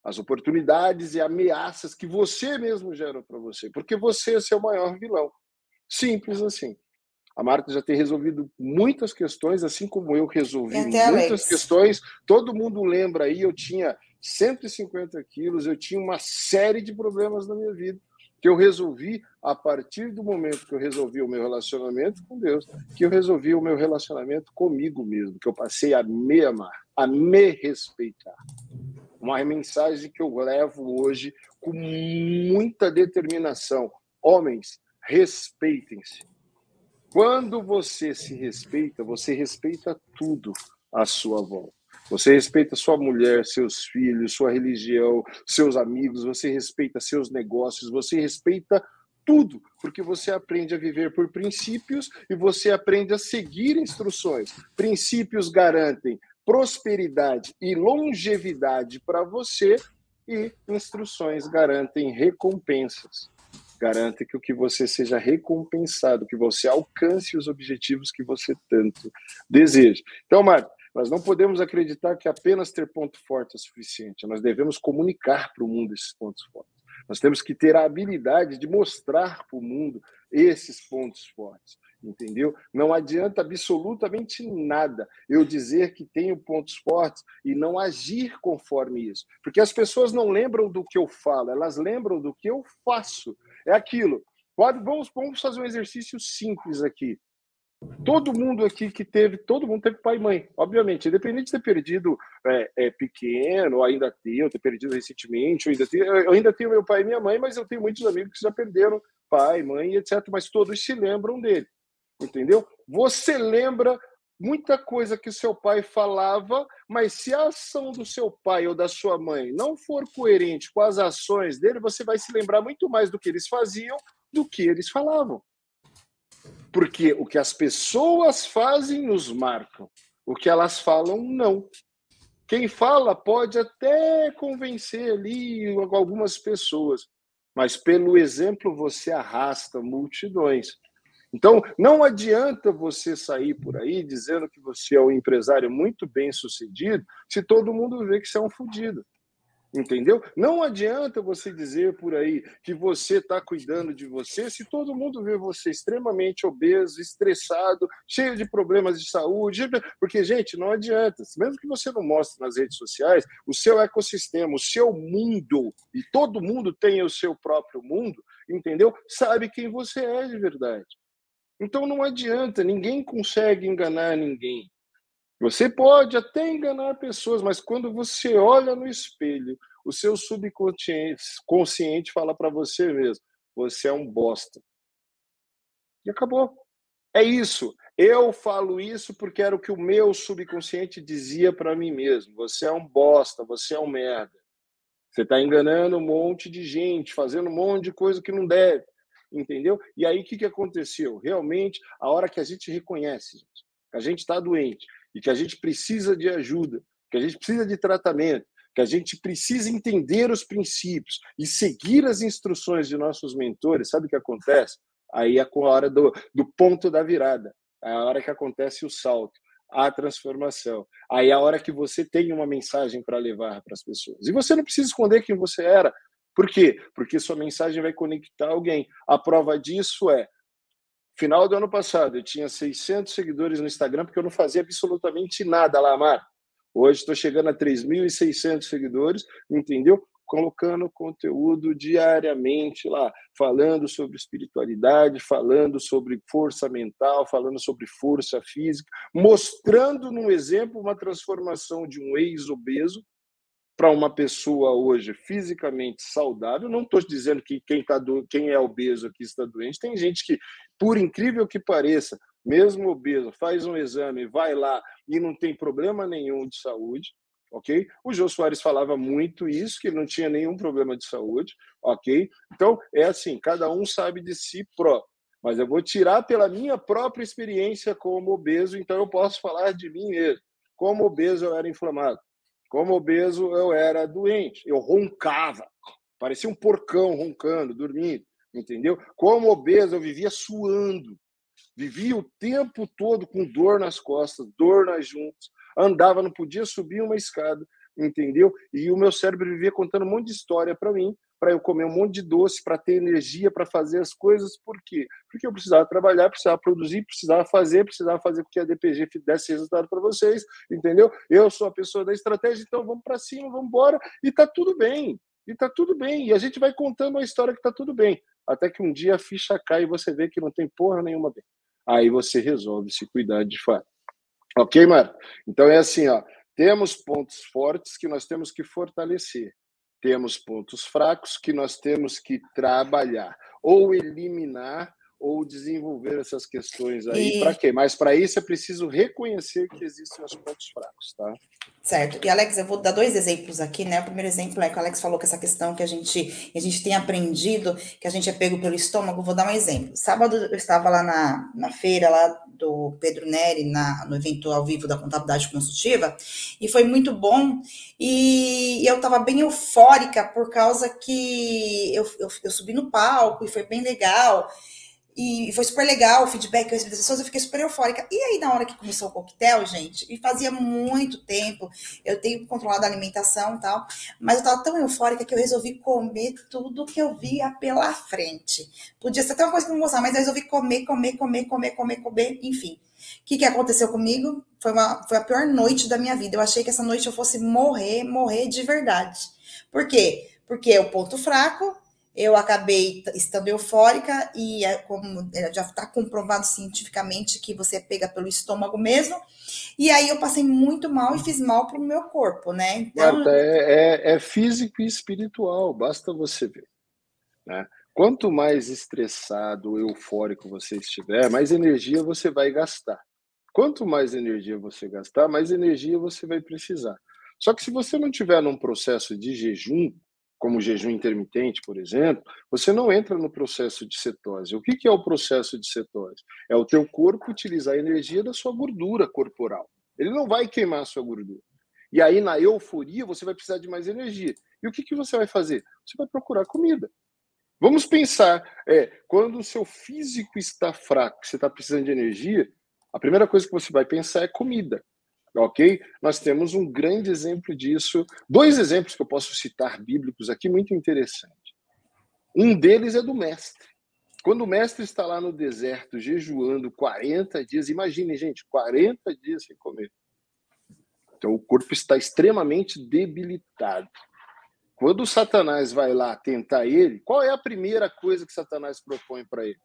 as oportunidades e ameaças que você mesmo gera para você, porque você é seu maior vilão. Simples assim. A Marta já tem resolvido muitas questões, assim como eu resolvi muitas Alex. questões. Todo mundo lembra aí, eu tinha 150 quilos, eu tinha uma série de problemas na minha vida que eu resolvi a partir do momento que eu resolvi o meu relacionamento com Deus, que eu resolvi o meu relacionamento comigo mesmo, que eu passei a me amar, a me respeitar uma mensagem que eu levo hoje com muita determinação. Homens, respeitem-se. Quando você se respeita, você respeita tudo à sua volta. Você respeita sua mulher, seus filhos, sua religião, seus amigos, você respeita seus negócios, você respeita tudo, porque você aprende a viver por princípios e você aprende a seguir instruções. Princípios garantem prosperidade e longevidade para você e instruções garantem recompensas. Garante que o que você seja recompensado, que você alcance os objetivos que você tanto deseja. Então, Marta, Nós não podemos acreditar que apenas ter ponto forte é suficiente. Nós devemos comunicar para o mundo esses pontos fortes. Nós temos que ter a habilidade de mostrar para o mundo esses pontos fortes, entendeu? Não adianta absolutamente nada eu dizer que tenho pontos fortes e não agir conforme isso, porque as pessoas não lembram do que eu falo, elas lembram do que eu faço. É aquilo. Pode, vamos, vamos fazer um exercício simples aqui. Todo mundo aqui que teve, todo mundo teve pai e mãe, obviamente, independente de ter perdido é, é, pequeno, ou ainda ter, ou ter perdido recentemente, ou ainda ter, eu ainda tenho meu pai e minha mãe, mas eu tenho muitos amigos que já perderam pai, mãe, etc. Mas todos se lembram dele, entendeu? Você lembra muita coisa que seu pai falava, mas se a ação do seu pai ou da sua mãe não for coerente com as ações dele, você vai se lembrar muito mais do que eles faziam do que eles falavam. Porque o que as pessoas fazem nos marcam, o que elas falam, não. Quem fala pode até convencer ali algumas pessoas, mas pelo exemplo você arrasta multidões. Então, não adianta você sair por aí dizendo que você é um empresário muito bem sucedido se todo mundo vê que você é um fodido. Entendeu? Não adianta você dizer por aí que você está cuidando de você se todo mundo vê você extremamente obeso, estressado, cheio de problemas de saúde. Porque, gente, não adianta. Mesmo que você não mostre nas redes sociais, o seu ecossistema, o seu mundo, e todo mundo tem o seu próprio mundo, entendeu? Sabe quem você é de verdade. Então não adianta, ninguém consegue enganar ninguém. Você pode até enganar pessoas, mas quando você olha no espelho, o seu subconsciente consciente fala para você mesmo: você é um bosta. E acabou. É isso. Eu falo isso porque era o que o meu subconsciente dizia para mim mesmo. Você é um bosta, você é um merda. Você está enganando um monte de gente, fazendo um monte de coisa que não deve. Entendeu? E aí o que, que aconteceu? Realmente, a hora que a gente reconhece gente, a gente está doente, e que a gente precisa de ajuda, que a gente precisa de tratamento, que a gente precisa entender os princípios e seguir as instruções de nossos mentores, sabe o que acontece? Aí é a hora do, do ponto da virada, é a hora que acontece o salto, a transformação. Aí é a hora que você tem uma mensagem para levar para as pessoas. E você não precisa esconder quem você era. Por quê? Porque sua mensagem vai conectar alguém. A prova disso é Final do ano passado, eu tinha 600 seguidores no Instagram porque eu não fazia absolutamente nada lá, Mar. Hoje estou chegando a 3.600 seguidores, entendeu? Colocando conteúdo diariamente lá, falando sobre espiritualidade, falando sobre força mental, falando sobre força física, mostrando num exemplo uma transformação de um ex-obeso para uma pessoa hoje fisicamente saudável, não estou dizendo que quem, tá do, quem é obeso aqui está doente, tem gente que, por incrível que pareça, mesmo obeso, faz um exame, vai lá e não tem problema nenhum de saúde, ok? O Jô Soares falava muito isso, que não tinha nenhum problema de saúde, ok? Então, é assim, cada um sabe de si próprio. Mas eu vou tirar pela minha própria experiência como obeso, então eu posso falar de mim mesmo. Como obeso eu era inflamado. Como obeso, eu era doente, eu roncava, parecia um porcão roncando, dormindo, entendeu? Como obeso, eu vivia suando, vivia o tempo todo com dor nas costas, dor nas juntas, andava, não podia subir uma escada, entendeu? E o meu cérebro vivia contando um monte de história para mim, para eu comer um monte de doce, para ter energia para fazer as coisas. Por quê? Porque eu precisava trabalhar, precisava produzir, precisava fazer, precisava fazer com que a DPG desse resultado para vocês, entendeu? Eu sou a pessoa da estratégia, então vamos para cima, vamos embora, e tá tudo bem. E tá tudo bem. E a gente vai contando a história que tá tudo bem. Até que um dia a ficha cai e você vê que não tem porra nenhuma bem. Aí você resolve se cuidar de fato. Ok, Mara? Então é assim, ó. Temos pontos fortes que nós temos que fortalecer temos pontos fracos que nós temos que trabalhar, ou eliminar ou desenvolver essas questões aí. E... Para quê? Mas para isso é preciso reconhecer que existem os pontos fracos, tá? Certo. E Alex, eu vou dar dois exemplos aqui, né? O primeiro exemplo é que o Alex falou que essa questão que a gente a gente tem aprendido, que a gente é pego pelo estômago. Vou dar um exemplo. Sábado eu estava lá na, na feira lá do Pedro Neri, na, no evento ao vivo da contabilidade consultiva, e foi muito bom. E eu estava bem eufórica por causa que eu, eu, eu subi no palco e foi bem legal. E foi super legal o feedback que eu recebi das pessoas, eu fiquei super eufórica. E aí, na hora que começou o coquetel, gente, e fazia muito tempo, eu tenho controlado a alimentação e tal, mas eu tava tão eufórica que eu resolvi comer tudo que eu via pela frente. Podia ser até uma coisa que não gostava, mas eu resolvi comer, comer, comer, comer, comer, comer, enfim. O que, que aconteceu comigo? Foi, uma, foi a pior noite da minha vida. Eu achei que essa noite eu fosse morrer, morrer de verdade. Por quê? Porque o ponto fraco eu acabei estando eufórica e é como é, já está comprovado cientificamente que você pega pelo estômago mesmo. E aí eu passei muito mal e fiz mal para o meu corpo, né? Então Marta, é, é, é, físico e espiritual, basta você ver. Né? Quanto mais estressado, eufórico você estiver, mais energia você vai gastar. Quanto mais energia você gastar, mais energia você vai precisar. Só que se você não tiver num processo de jejum, como jejum intermitente, por exemplo, você não entra no processo de cetose. O que, é o processo de cetose? É o teu corpo utilizar a energia da sua gordura corporal. Ele não vai queimar a sua gordura. E aí, na euforia, você vai precisar de mais energia. E o que, que você vai fazer? Você vai procurar comida. Vamos pensar, é, quando o seu físico está fraco, você está precisando de energia, a primeira coisa que você vai pensar é comida ok? Nós temos um grande exemplo disso, dois exemplos que eu posso citar bíblicos aqui muito interessantes. Um deles é do mestre. Quando o mestre está lá no deserto jejuando 40 dias, imagine, gente, 40 dias sem comer. Então o corpo está extremamente debilitado. Quando Satanás vai lá tentar ele, qual é a primeira coisa que Satanás propõe para ele?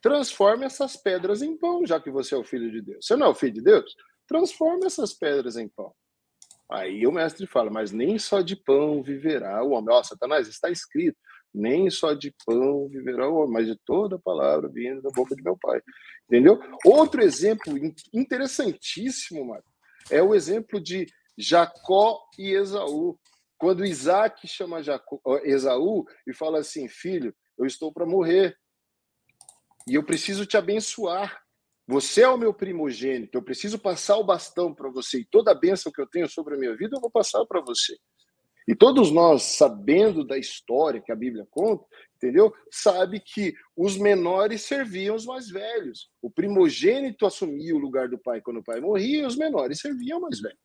Transforme essas pedras em pão, já que você é o filho de Deus. Você não é o filho de Deus? Transforma essas pedras em pão. Aí o mestre fala, mas nem só de pão viverá o homem. Ó, Satanás, está escrito, nem só de pão viverá o homem, mas de toda palavra vindo da boca de meu pai. Entendeu? Outro exemplo interessantíssimo, Marco, é o exemplo de Jacó e Esaú. Quando Isaac chama Jacó, Esaú e fala assim, filho, eu estou para morrer e eu preciso te abençoar. Você é o meu primogênito, eu preciso passar o bastão para você, e toda a bênção que eu tenho sobre a minha vida eu vou passar para você. E todos nós, sabendo da história que a Bíblia conta, entendeu? Sabe que os menores serviam os mais velhos. O primogênito assumia o lugar do pai quando o pai morria, e os menores serviam mais velhos.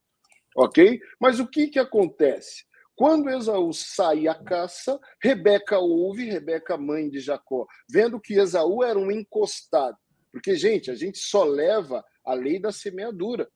Ok? Mas o que, que acontece? Quando Esaú sai à caça, Rebeca ouve, Rebeca, mãe de Jacó, vendo que Esaú era um encostado, porque, gente, a gente só leva a lei da semeadura,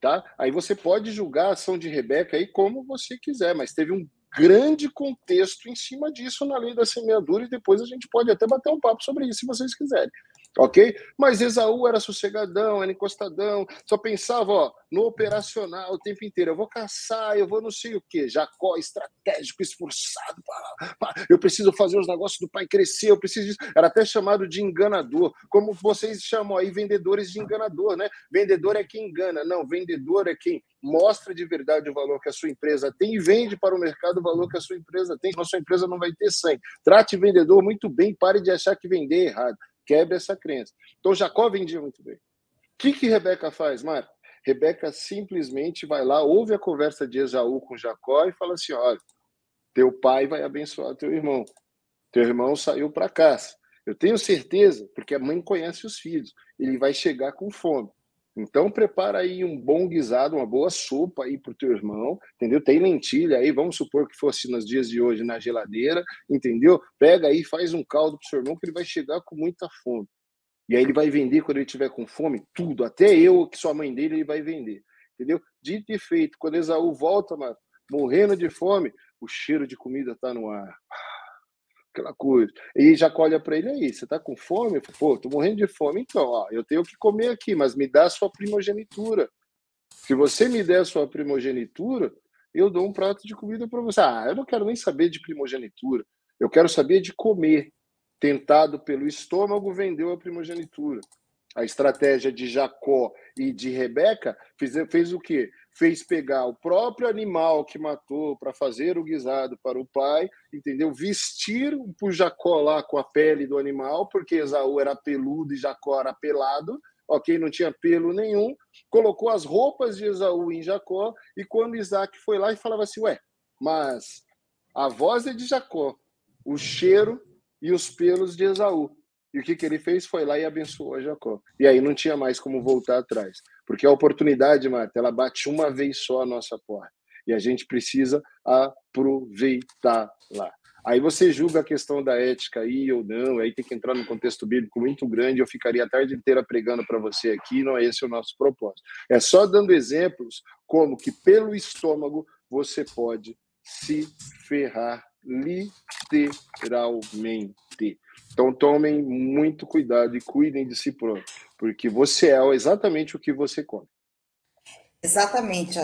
tá? Aí você pode julgar a ação de Rebeca aí como você quiser, mas teve um grande contexto em cima disso na lei da semeadura e depois a gente pode até bater um papo sobre isso se vocês quiserem ok? Mas Esaú era sossegadão, era encostadão, só pensava ó, no operacional o tempo inteiro. Eu vou caçar, eu vou não sei o quê. Jacó, estratégico, esforçado. Pá, pá. Eu preciso fazer os negócios do pai crescer, eu preciso disso. Era até chamado de enganador, como vocês chamam aí vendedores de enganador, né? Vendedor é quem engana, não, vendedor é quem mostra de verdade o valor que a sua empresa tem e vende para o mercado o valor que a sua empresa tem, a sua empresa não vai ter sangue. Trate vendedor muito bem, pare de achar que vender é errado. Quebre essa crença. Então Jacó vendia muito bem. O que, que Rebeca faz, Marco? Rebeca simplesmente vai lá, ouve a conversa de Esaú com Jacó e fala assim: olha, teu pai vai abençoar teu irmão. Teu irmão saiu para caça. Eu tenho certeza, porque a mãe conhece os filhos, ele vai chegar com fome. Então prepara aí um bom guisado, uma boa sopa aí pro teu irmão, entendeu? Tem lentilha aí, vamos supor que fosse nos dias de hoje na geladeira, entendeu? Pega aí, faz um caldo pro seu irmão que ele vai chegar com muita fome. E aí ele vai vender quando ele tiver com fome, tudo, até eu, que sou a mãe dele, ele vai vender. Entendeu? Dito e feito, quando Esaú volta, mano, morrendo de fome, o cheiro de comida tá no ar aquela coisa. E já olha para ele aí, você tá com fome? Pô, tô morrendo de fome, então, ó, eu tenho que comer aqui, mas me dá a sua primogenitura. Se você me der a sua primogenitura, eu dou um prato de comida para você. Ah, eu não quero nem saber de primogenitura. Eu quero saber de comer. Tentado pelo estômago, vendeu a primogenitura. A estratégia de Jacó e de Rebeca fez, fez o quê? Fez pegar o próprio animal que matou para fazer o guisado para o pai, entendeu? Vestir o Jacó lá com a pele do animal, porque Esaú era peludo e Jacó era pelado, ok? Não tinha pelo nenhum. Colocou as roupas de Esaú em Jacó, e quando Isaac foi lá e falava assim: Ué, mas a voz é de Jacó, o cheiro e os pelos de Esaú. E o que, que ele fez? Foi lá e abençoou Jacó. E aí não tinha mais como voltar atrás. Porque a oportunidade, Marta, ela bate uma vez só a nossa porta. E a gente precisa aproveitar lá. Aí você julga a questão da ética aí ou não, aí tem que entrar num contexto bíblico muito grande, eu ficaria a tarde inteira pregando para você aqui, não é esse o nosso propósito. É só dando exemplos como que pelo estômago você pode se ferrar literalmente. Então tomem muito cuidado e cuidem de si próprio, porque você é exatamente o que você come. Exatamente,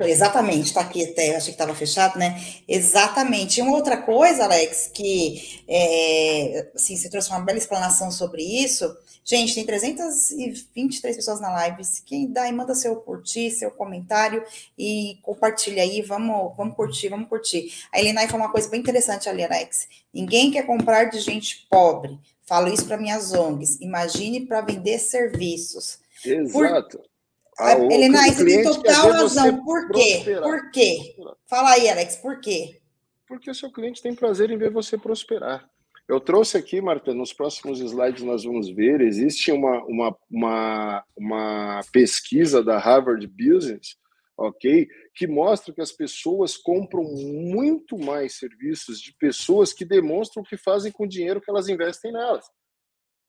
exatamente, está aqui até, achei que estava fechado, né? Exatamente. E uma outra coisa, Alex, que é, assim, você trouxe uma bela explanação sobre isso. Gente, tem 323 pessoas na live. Quem dá manda seu curtir, seu comentário e compartilha aí. Vamos, vamos curtir, vamos curtir. A Elenai falou uma coisa bem interessante ali, Alex. Ninguém quer comprar de gente pobre. Falo isso para minhas ONGs. Imagine para vender serviços. Exato. Por ah, Helena, você tem total razão. Por quê? Prosperar. Por quê? Fala aí, Alex, por quê? Porque o seu cliente tem prazer em ver você prosperar. Eu trouxe aqui, Marta, nos próximos slides nós vamos ver, existe uma, uma, uma, uma pesquisa da Harvard Business, ok? Que mostra que as pessoas compram muito mais serviços de pessoas que demonstram o que fazem com o dinheiro que elas investem nelas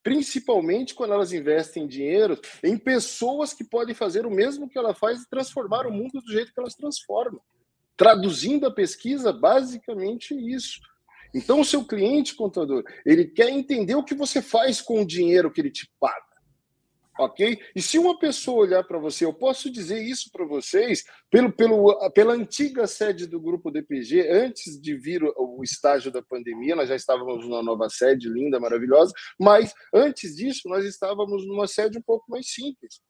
principalmente quando elas investem dinheiro em pessoas que podem fazer o mesmo que ela faz e transformar o mundo do jeito que elas transformam. Traduzindo a pesquisa, basicamente isso. Então, o seu cliente, contador, ele quer entender o que você faz com o dinheiro que ele te paga ok? E se uma pessoa olhar para você, eu posso dizer isso para vocês, pelo, pelo, pela antiga sede do grupo DPG, antes de vir o, o, estágio da pandemia, nós já estávamos numa nova sede linda, maravilhosa, mas antes disso, nós estávamos numa sede um pouco mais simples.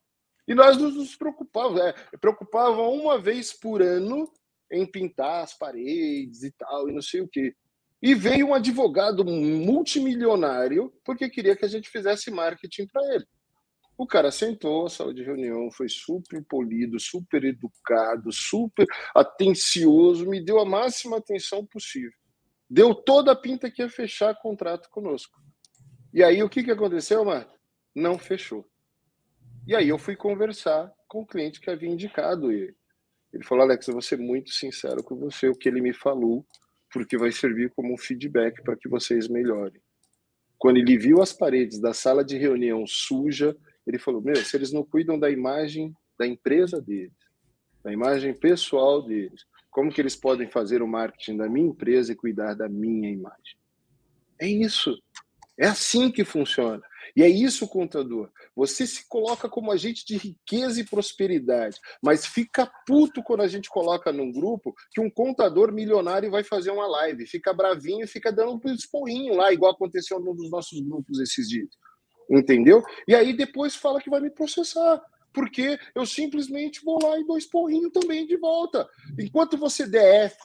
E nós nos preocupávamos, é, uma vez por ano em pintar as paredes e tal, e não sei o quê. E veio um advogado multimilionário porque queria que a gente fizesse marketing para ele. O cara sentou, sala de reunião foi super polido, super educado, super atencioso, me deu a máxima atenção possível. Deu toda a pinta que ia fechar contrato conosco. E aí o que, que aconteceu, Marta? Não fechou. E aí eu fui conversar com o cliente que havia indicado ele. Ele falou, Alex, eu vou ser muito sincero com você, o que ele me falou, porque vai servir como um feedback para que vocês melhorem. Quando ele viu as paredes da sala de reunião suja, ele falou: Meu, se eles não cuidam da imagem da empresa deles, da imagem pessoal deles, como que eles podem fazer o marketing da minha empresa e cuidar da minha imagem? É isso. É assim que funciona. E é isso, contador. Você se coloca como agente de riqueza e prosperidade, mas fica puto quando a gente coloca num grupo que um contador milionário vai fazer uma live, fica bravinho fica dando um esporrinho lá, igual aconteceu num dos nossos grupos esses dias entendeu? E aí depois fala que vai me processar, porque eu simplesmente vou lá e dou esporrinho também de volta. Enquanto você der F,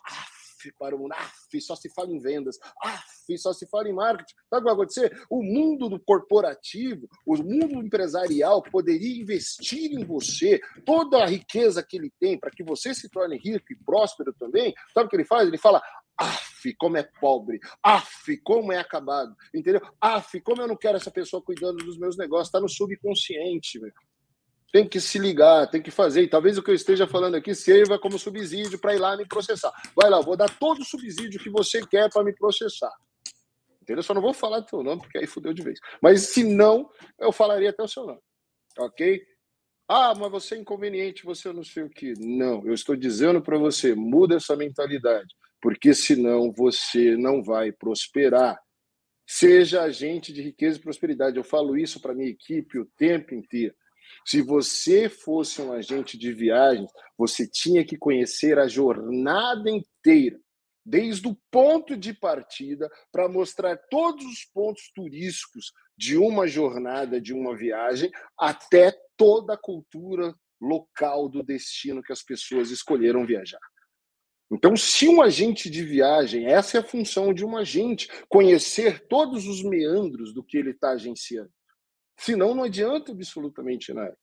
para o AF, só se fala em vendas, AF, só se fala em marketing. Sabe o que vai acontecer? O mundo do corporativo, o mundo empresarial poderia investir em você, toda a riqueza que ele tem para que você se torne rico e próspero também. Sabe o que ele faz? Ele fala: Af, como é pobre. Af, como é acabado. Entendeu? Af, como eu não quero essa pessoa cuidando dos meus negócios. Está no subconsciente. Tem que se ligar, tem que fazer. E talvez o que eu esteja falando aqui sirva como subsídio para ir lá me processar. Vai lá, vou dar todo o subsídio que você quer para me processar. Entendeu? Só não vou falar teu nome, porque aí fudeu de vez. Mas se não, eu falaria até o seu nome. Ok? Ah, mas você é inconveniente, você não sei o que. Não, eu estou dizendo para você, muda essa mentalidade porque senão você não vai prosperar. Seja agente de riqueza e prosperidade. Eu falo isso para minha equipe o tempo inteiro. Se você fosse um agente de viagens, você tinha que conhecer a jornada inteira, desde o ponto de partida, para mostrar todos os pontos turísticos de uma jornada, de uma viagem, até toda a cultura local do destino que as pessoas escolheram viajar. Então, se um agente de viagem, essa é a função de um agente, conhecer todos os meandros do que ele está agenciando. Senão, não adianta absolutamente nada.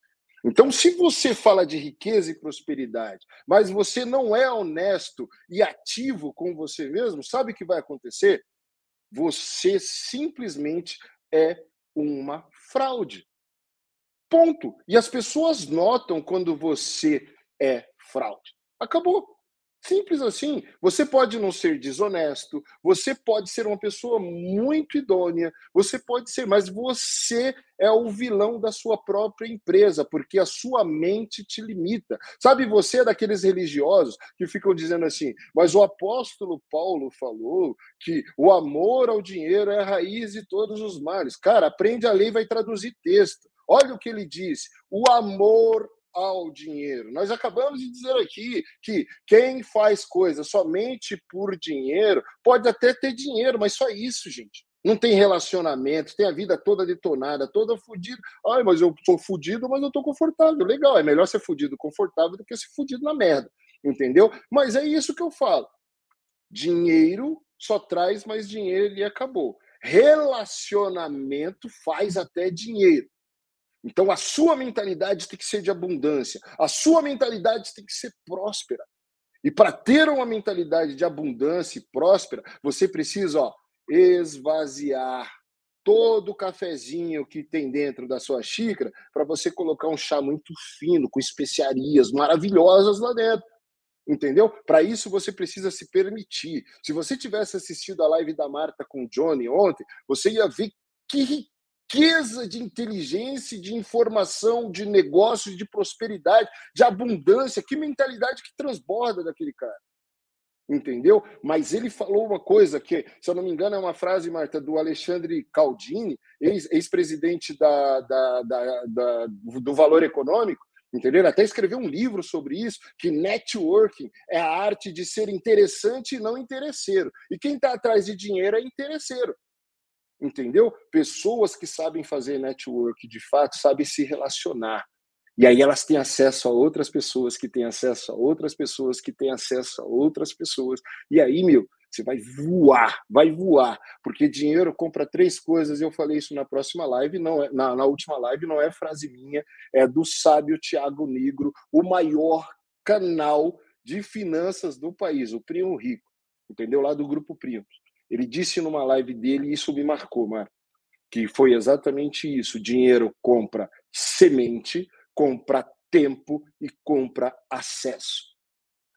Então, se você fala de riqueza e prosperidade, mas você não é honesto e ativo com você mesmo, sabe o que vai acontecer? Você simplesmente é uma fraude. Ponto. E as pessoas notam quando você é fraude. Acabou. Simples assim. Você pode não ser desonesto, você pode ser uma pessoa muito idônea, você pode ser, mas você é o vilão da sua própria empresa, porque a sua mente te limita. Sabe, você é daqueles religiosos que ficam dizendo assim, mas o apóstolo Paulo falou que o amor ao dinheiro é a raiz de todos os males. Cara, aprende a lei e vai traduzir texto. Olha o que ele diz: o amor ao dinheiro. Nós acabamos de dizer aqui que quem faz coisas somente por dinheiro pode até ter dinheiro, mas só isso, gente. Não tem relacionamento, tem a vida toda detonada, toda fodida. Ai, mas eu sou fodido, mas eu tô confortável. Legal, é melhor ser fodido confortável do que ser fodido na merda. Entendeu? Mas é isso que eu falo. Dinheiro só traz mais dinheiro e acabou. Relacionamento faz até dinheiro. Então, a sua mentalidade tem que ser de abundância, a sua mentalidade tem que ser próspera. E para ter uma mentalidade de abundância e próspera, você precisa ó, esvaziar todo o cafezinho que tem dentro da sua xícara para você colocar um chá muito fino, com especiarias maravilhosas lá dentro. Entendeu? Para isso você precisa se permitir. Se você tivesse assistido a live da Marta com o Johnny ontem, você ia ver que riqueza de inteligência, de informação, de negócios, de prosperidade, de abundância. Que mentalidade que transborda daquele cara. Entendeu? Mas ele falou uma coisa que, se eu não me engano, é uma frase, Marta, do Alexandre Caldini, ex-presidente da, da, da, da, do Valor Econômico, entendeu? Até escreveu um livro sobre isso, que networking é a arte de ser interessante e não interesseiro. E quem está atrás de dinheiro é interesseiro entendeu? Pessoas que sabem fazer network de fato, sabem se relacionar. E aí elas têm acesso a outras pessoas que têm acesso a outras pessoas que têm acesso a outras pessoas. E aí, meu, você vai voar, vai voar, porque dinheiro compra três coisas. Eu falei isso na próxima live, não é, na, na última live, não é frase minha, é do sábio Tiago Negro, o maior canal de finanças do país, o Primo Rico, entendeu? Lá do grupo Primos. Ele disse numa live dele, e isso me marcou, Mar, que foi exatamente isso: dinheiro compra semente, compra tempo e compra acesso.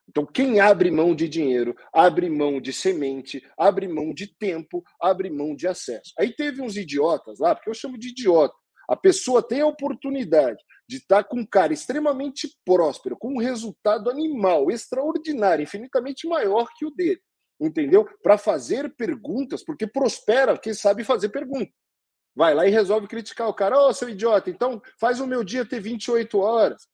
Então, quem abre mão de dinheiro, abre mão de semente, abre mão de tempo, abre mão de acesso. Aí teve uns idiotas lá, porque eu chamo de idiota. A pessoa tem a oportunidade de estar com um cara extremamente próspero, com um resultado animal, extraordinário, infinitamente maior que o dele entendeu? Para fazer perguntas, porque prospera quem sabe fazer pergunta. Vai lá e resolve criticar o cara. Ô, oh, seu idiota, então faz o meu dia ter 28 horas.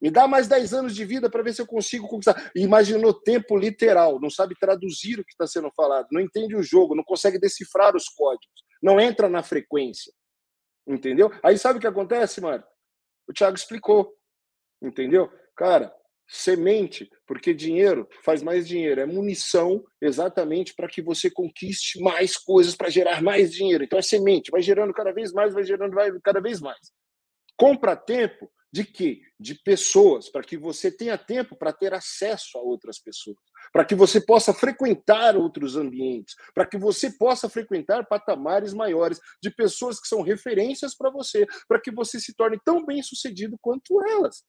Me dá mais 10 anos de vida para ver se eu consigo conquistar. Imaginou tempo literal, não sabe traduzir o que está sendo falado, não entende o jogo, não consegue decifrar os códigos, não entra na frequência. Entendeu? Aí sabe o que acontece, mano? O Thiago explicou. Entendeu? Cara, semente, porque dinheiro faz mais dinheiro, é munição exatamente para que você conquiste mais coisas para gerar mais dinheiro. Então é semente, vai gerando cada vez mais, vai gerando vai, cada vez mais. Compra tempo de quê? De pessoas, para que você tenha tempo para ter acesso a outras pessoas, para que você possa frequentar outros ambientes, para que você possa frequentar patamares maiores de pessoas que são referências para você, para que você se torne tão bem sucedido quanto elas.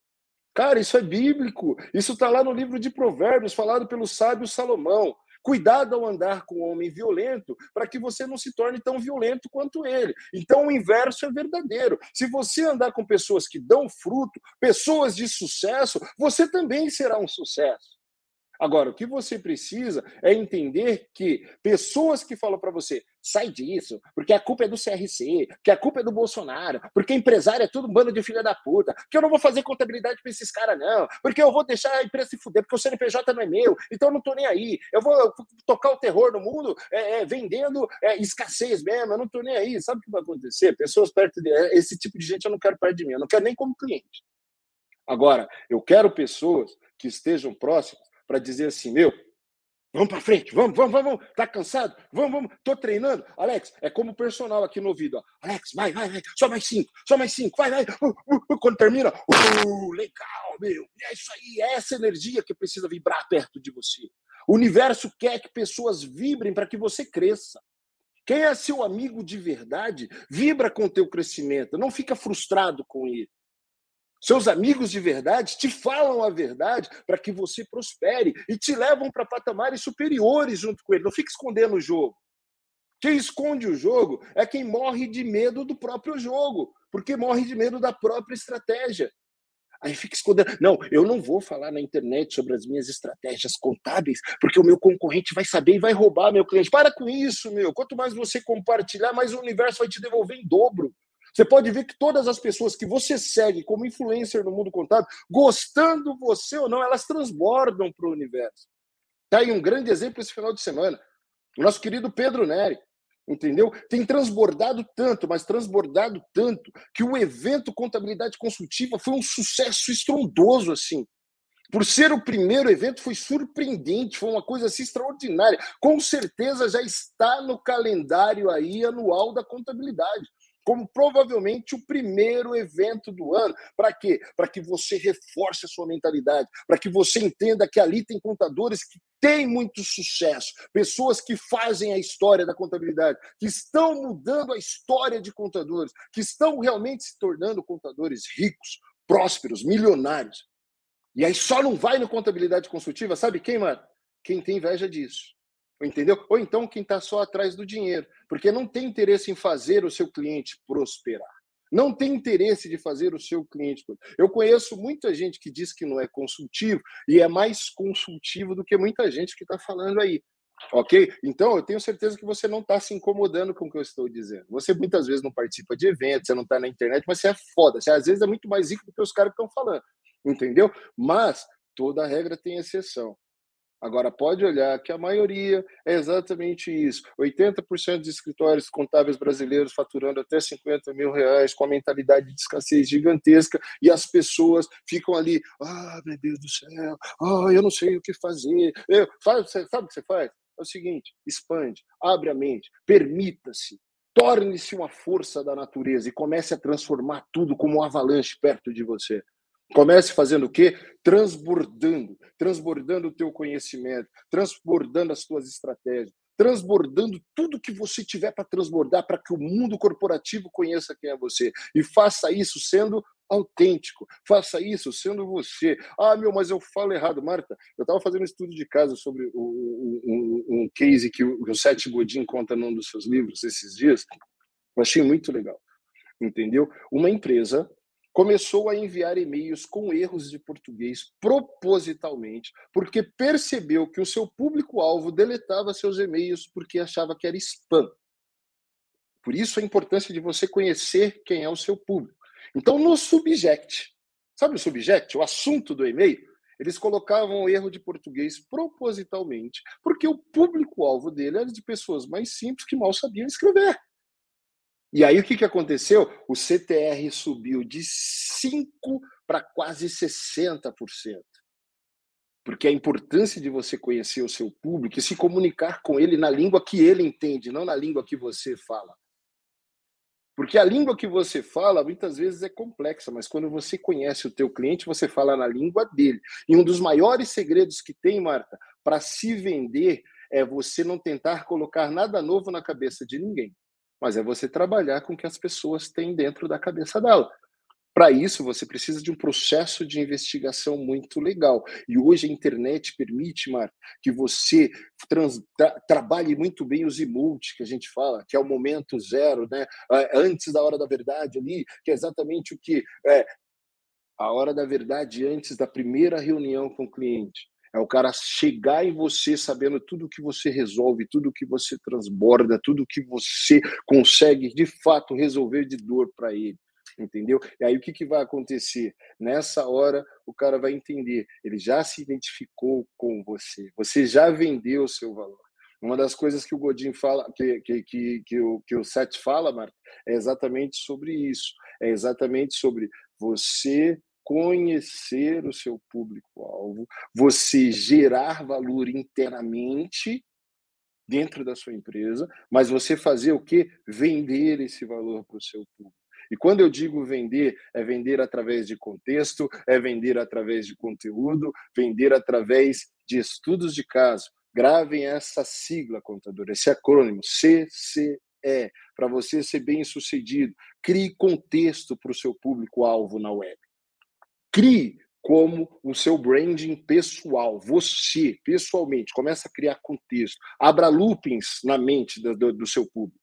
Cara, isso é bíblico. Isso está lá no livro de Provérbios, falado pelo sábio Salomão. Cuidado ao andar com um homem violento, para que você não se torne tão violento quanto ele. Então, o inverso é verdadeiro. Se você andar com pessoas que dão fruto, pessoas de sucesso, você também será um sucesso. Agora, o que você precisa é entender que pessoas que falam para você, sai disso, porque a culpa é do CRC, que a culpa é do Bolsonaro, porque empresário é tudo um bando de filha da puta, que eu não vou fazer contabilidade para esses caras, não, porque eu vou deixar a empresa se fuder, porque o CNPJ não é meu, então eu não tô nem aí. Eu vou tocar o terror no mundo é, é, vendendo é, escassez mesmo, eu não tô nem aí. Sabe o que vai acontecer? Pessoas perto de. É, esse tipo de gente eu não quero perto de mim, eu não quero nem como cliente. Agora, eu quero pessoas que estejam próximas para dizer assim, meu, vamos para frente, vamos, vamos, vamos, tá cansado? Vamos, vamos, tô treinando. Alex, é como personal aqui no ouvido, ó. Alex, vai, vai, vai, só mais cinco, só mais cinco, vai, vai. Uh, uh, uh, quando termina, uh, legal, meu, é isso aí, é essa energia que precisa vibrar perto de você. O universo quer que pessoas vibrem para que você cresça. Quem é seu amigo de verdade vibra com o teu crescimento, não fica frustrado com ele. Seus amigos de verdade te falam a verdade para que você prospere e te levam para patamares superiores junto com ele. Não fica escondendo o jogo. Quem esconde o jogo é quem morre de medo do próprio jogo, porque morre de medo da própria estratégia. Aí fica escondendo. Não, eu não vou falar na internet sobre as minhas estratégias contábeis, porque o meu concorrente vai saber e vai roubar meu cliente. Para com isso, meu. Quanto mais você compartilhar, mais o universo vai te devolver em dobro. Você pode ver que todas as pessoas que você segue como influencer no mundo contábil, gostando você ou não, elas transbordam para o universo. Tá aí um grande exemplo esse final de semana. O nosso querido Pedro Neri entendeu? Tem transbordado tanto, mas transbordado tanto, que o evento Contabilidade Consultiva foi um sucesso estrondoso, assim. Por ser o primeiro evento, foi surpreendente, foi uma coisa assim extraordinária. Com certeza já está no calendário aí anual da contabilidade como provavelmente o primeiro evento do ano. Para quê? Para que você reforce a sua mentalidade, para que você entenda que ali tem contadores que têm muito sucesso, pessoas que fazem a história da contabilidade, que estão mudando a história de contadores, que estão realmente se tornando contadores ricos, prósperos, milionários. E aí só não vai no contabilidade consultiva, sabe quem, mano? Quem tem inveja disso entendeu? Ou então quem está só atrás do dinheiro, porque não tem interesse em fazer o seu cliente prosperar. Não tem interesse de fazer o seu cliente. Eu conheço muita gente que diz que não é consultivo e é mais consultivo do que muita gente que está falando aí. Ok? Então, eu tenho certeza que você não está se incomodando com o que eu estou dizendo. Você muitas vezes não participa de eventos, você não está na internet, mas você é foda. Você às vezes é muito mais rico do que os caras que estão falando. Entendeu? Mas toda regra tem exceção. Agora, pode olhar que a maioria é exatamente isso. 80% dos escritórios contábeis brasileiros faturando até 50 mil reais, com a mentalidade de escassez gigantesca, e as pessoas ficam ali, ah, meu Deus do céu, ah, eu não sei o que fazer. Eu, sabe, sabe o que você faz? É o seguinte, expande, abre a mente, permita-se, torne-se uma força da natureza e comece a transformar tudo como um avalanche perto de você. Comece fazendo o quê? Transbordando, transbordando o teu conhecimento, transbordando as tuas estratégias, transbordando tudo que você tiver para transbordar para que o mundo corporativo conheça quem é você. E faça isso sendo autêntico. Faça isso sendo você. Ah, meu, mas eu falo errado. Marta, eu estava fazendo um estudo de casa sobre um, um, um case que o, o Seth Godin conta num dos seus livros esses dias. Eu achei muito legal. Entendeu? Uma empresa começou a enviar e-mails com erros de português propositalmente, porque percebeu que o seu público-alvo deletava seus e-mails porque achava que era spam. Por isso a importância de você conhecer quem é o seu público. Então, no subject, sabe o subject, o assunto do e-mail? Eles colocavam o erro de português propositalmente, porque o público-alvo dele era de pessoas mais simples que mal sabiam escrever. E aí o que, que aconteceu? O CTR subiu de 5% para quase 60%. Porque a importância de você conhecer o seu público e se comunicar com ele na língua que ele entende, não na língua que você fala. Porque a língua que você fala muitas vezes é complexa, mas quando você conhece o teu cliente, você fala na língua dele. E um dos maiores segredos que tem, Marta, para se vender é você não tentar colocar nada novo na cabeça de ninguém mas é você trabalhar com o que as pessoas têm dentro da cabeça dela. Para isso, você precisa de um processo de investigação muito legal. E hoje a internet permite, Marco, que você trans, tra, trabalhe muito bem os emotes que a gente fala, que é o momento zero, né? antes da hora da verdade ali, que é exatamente o que é a hora da verdade antes da primeira reunião com o cliente. É o cara chegar em você sabendo tudo que você resolve, tudo que você transborda, tudo que você consegue de fato resolver de dor para ele. Entendeu? E aí o que, que vai acontecer? Nessa hora, o cara vai entender, ele já se identificou com você, você já vendeu o seu valor. Uma das coisas que o Godin fala, que, que, que, que, o, que o Seth fala, Marta, é exatamente sobre isso. É exatamente sobre você conhecer o seu público-alvo, você gerar valor internamente dentro da sua empresa, mas você fazer o que? Vender esse valor para o seu público. E quando eu digo vender, é vender através de contexto, é vender através de conteúdo, vender através de estudos de caso, Gravem essa sigla, contador, esse acrônimo, CCE, para você ser bem sucedido. Crie contexto para o seu público-alvo na web. Crie como o seu branding pessoal, você, pessoalmente, começa a criar contexto, abra loopings na mente do, do, do seu público.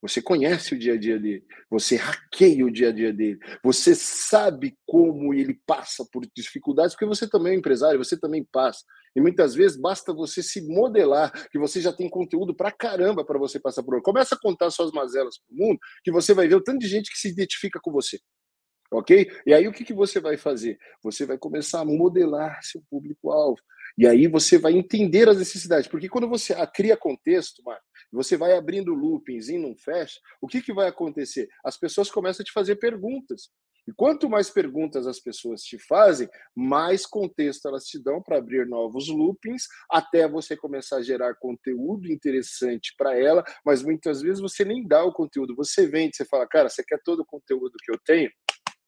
Você conhece o dia a dia dele, você hackeia o dia a dia dele, você sabe como ele passa por dificuldades, porque você também é empresário, você também passa. E muitas vezes basta você se modelar, que você já tem conteúdo pra caramba para você passar por. Começa a contar suas mazelas pro mundo, que você vai ver o tanto de gente que se identifica com você. Ok? E aí o que, que você vai fazer? Você vai começar a modelar seu público-alvo. E aí você vai entender as necessidades. Porque quando você cria contexto, Marco, você vai abrindo loopings e não fecha, o que, que vai acontecer? As pessoas começam a te fazer perguntas. E quanto mais perguntas as pessoas te fazem, mais contexto elas te dão para abrir novos loopings, até você começar a gerar conteúdo interessante para ela, mas muitas vezes você nem dá o conteúdo, você vende, você fala, cara, você quer todo o conteúdo que eu tenho?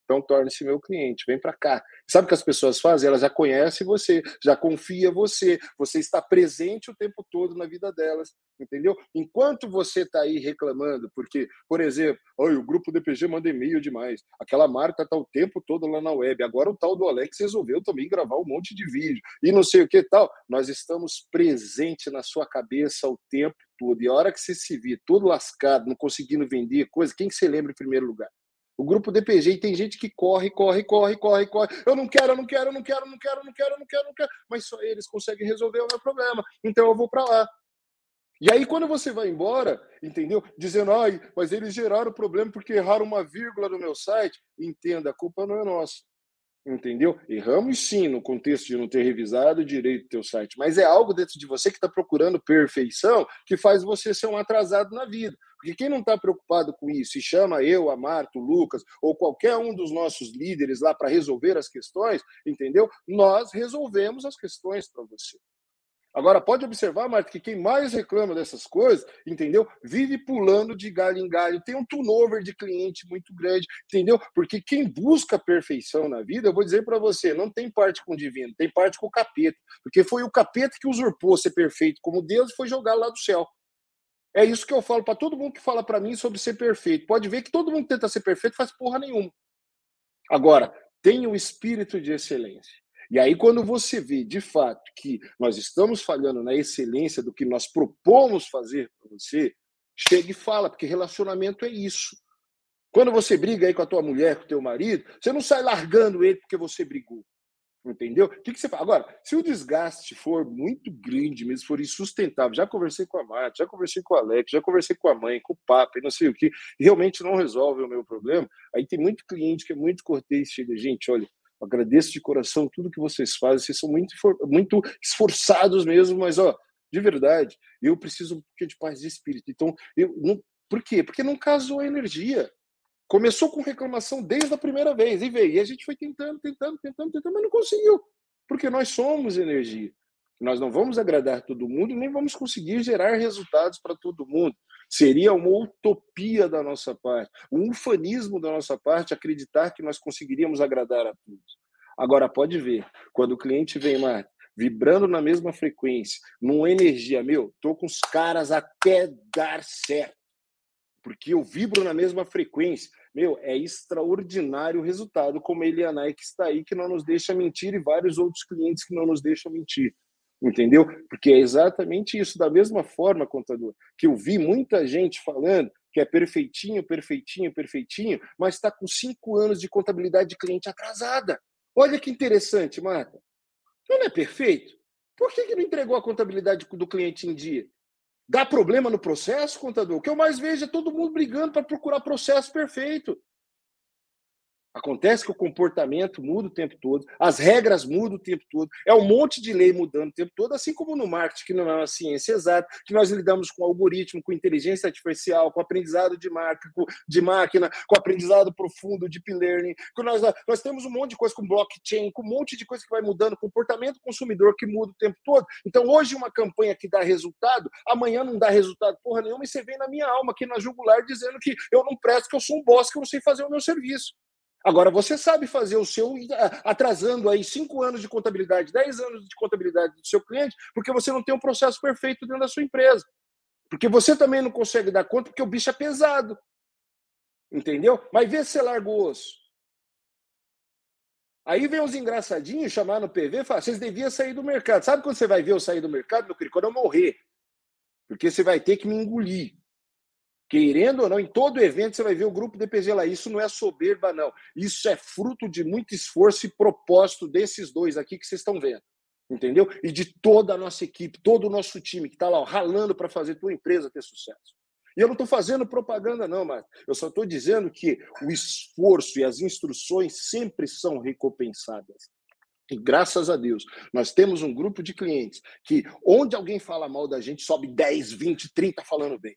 Então torne-se meu cliente, vem para cá. Sabe o que as pessoas fazem? Elas já conhecem você, já confia você, você está presente o tempo todo na vida delas, entendeu? Enquanto você está aí reclamando, porque, por exemplo, o grupo DPG manda e-mail demais, aquela marca está o tempo todo lá na web, agora o tal do Alex resolveu também gravar um monte de vídeo e não sei o que tal. Nós estamos presente na sua cabeça o tempo todo. E a hora que você se vir todo lascado, não conseguindo vender coisa, quem que você lembra em primeiro lugar? O grupo DPG e tem gente que corre, corre, corre, corre, corre. Eu não quero, eu não quero, eu não quero, eu não quero, eu não quero, eu não quero, eu não quero. Mas só eles conseguem resolver o meu problema. Então eu vou para lá. E aí, quando você vai embora, entendeu? Dizendo, ai, mas eles geraram problema porque erraram uma vírgula no meu site. Entenda, a culpa não é nossa. Entendeu? Erramos sim no contexto de não ter revisado direito o teu site, mas é algo dentro de você que está procurando perfeição que faz você ser um atrasado na vida. Porque quem não está preocupado com isso e chama eu, a Marta, o Lucas ou qualquer um dos nossos líderes lá para resolver as questões, entendeu? Nós resolvemos as questões para você. Agora, pode observar, Marta, que quem mais reclama dessas coisas, entendeu? Vive pulando de galho em galho, tem um turnover de cliente muito grande, entendeu? Porque quem busca perfeição na vida, eu vou dizer para você, não tem parte com o divino, tem parte com o capeta. Porque foi o capeta que usurpou ser perfeito como Deus e foi jogar lá do céu. É isso que eu falo para todo mundo que fala para mim sobre ser perfeito. Pode ver que todo mundo tenta ser perfeito, faz porra nenhuma. Agora, tem o espírito de excelência. E aí, quando você vê de fato que nós estamos falhando na excelência do que nós propomos fazer para você, chega e fala, porque relacionamento é isso. Quando você briga aí com a tua mulher, com o teu marido, você não sai largando ele porque você brigou. Entendeu? O que, que você faz? Agora, se o desgaste for muito grande mesmo, for insustentável, já conversei com a Marta, já conversei com o Alex, já conversei com a mãe, com o Papa, e não sei o que, realmente não resolve o meu problema, aí tem muito cliente que é muito cortês, chega, gente, olha, agradeço de coração tudo que vocês fazem, vocês são muito, muito esforçados mesmo, mas ó, de verdade, eu preciso um pouquinho de paz de espírito. Então, eu não, por quê? Porque não casou a energia. Começou com reclamação desde a primeira vez e veio. E a gente foi tentando, tentando, tentando, tentando, mas não conseguiu. Porque nós somos energia. Nós não vamos agradar todo mundo nem vamos conseguir gerar resultados para todo mundo. Seria uma utopia da nossa parte, um ufanismo da nossa parte acreditar que nós conseguiríamos agradar a todos. Agora, pode ver, quando o cliente vem, Marta, vibrando na mesma frequência, numa energia, meu, tô com os caras até dar certo, porque eu vibro na mesma frequência. Meu, é extraordinário o resultado, como a Eliana que está aí, que não nos deixa mentir, e vários outros clientes que não nos deixam mentir. Entendeu? Porque é exatamente isso. Da mesma forma, contador, que eu vi muita gente falando que é perfeitinho, perfeitinho, perfeitinho, mas está com cinco anos de contabilidade de cliente atrasada. Olha que interessante, Marta. Não é perfeito? Por que, que não entregou a contabilidade do cliente em dia? Dá problema no processo, contador? O que eu mais vejo é todo mundo brigando para procurar processo perfeito. Acontece que o comportamento muda o tempo todo, as regras mudam o tempo todo, é um monte de lei mudando o tempo todo, assim como no marketing, que não é uma ciência exata, que nós lidamos com algoritmo, com inteligência artificial, com aprendizado de, de máquina, com aprendizado profundo, deep learning, que nós, nós temos um monte de coisa com blockchain, com um monte de coisa que vai mudando, comportamento consumidor que muda o tempo todo. Então, hoje, uma campanha que dá resultado, amanhã não dá resultado porra nenhuma, e você vem na minha alma aqui na jugular dizendo que eu não presto, que eu sou um boss, que eu não sei fazer o meu serviço. Agora, você sabe fazer o seu atrasando aí cinco anos de contabilidade, dez anos de contabilidade do seu cliente, porque você não tem um processo perfeito dentro da sua empresa. Porque você também não consegue dar conta, porque o bicho é pesado. Entendeu? Mas vê se você larga o osso. Aí vem os engraçadinhos chamar no PV e falar: vocês deviam sair do mercado. Sabe quando você vai ver eu sair do mercado, meu querido? Quando eu morrer. Porque você vai ter que me engolir. Querendo ou não, em todo evento você vai ver o grupo DPG lá. Isso não é soberba, não. Isso é fruto de muito esforço e propósito desses dois aqui que vocês estão vendo. Entendeu? E de toda a nossa equipe, todo o nosso time que está lá ó, ralando para fazer tua empresa ter sucesso. E eu não estou fazendo propaganda, não, mas eu só estou dizendo que o esforço e as instruções sempre são recompensadas. E graças a Deus, nós temos um grupo de clientes que, onde alguém fala mal da gente, sobe 10, 20, 30 falando bem.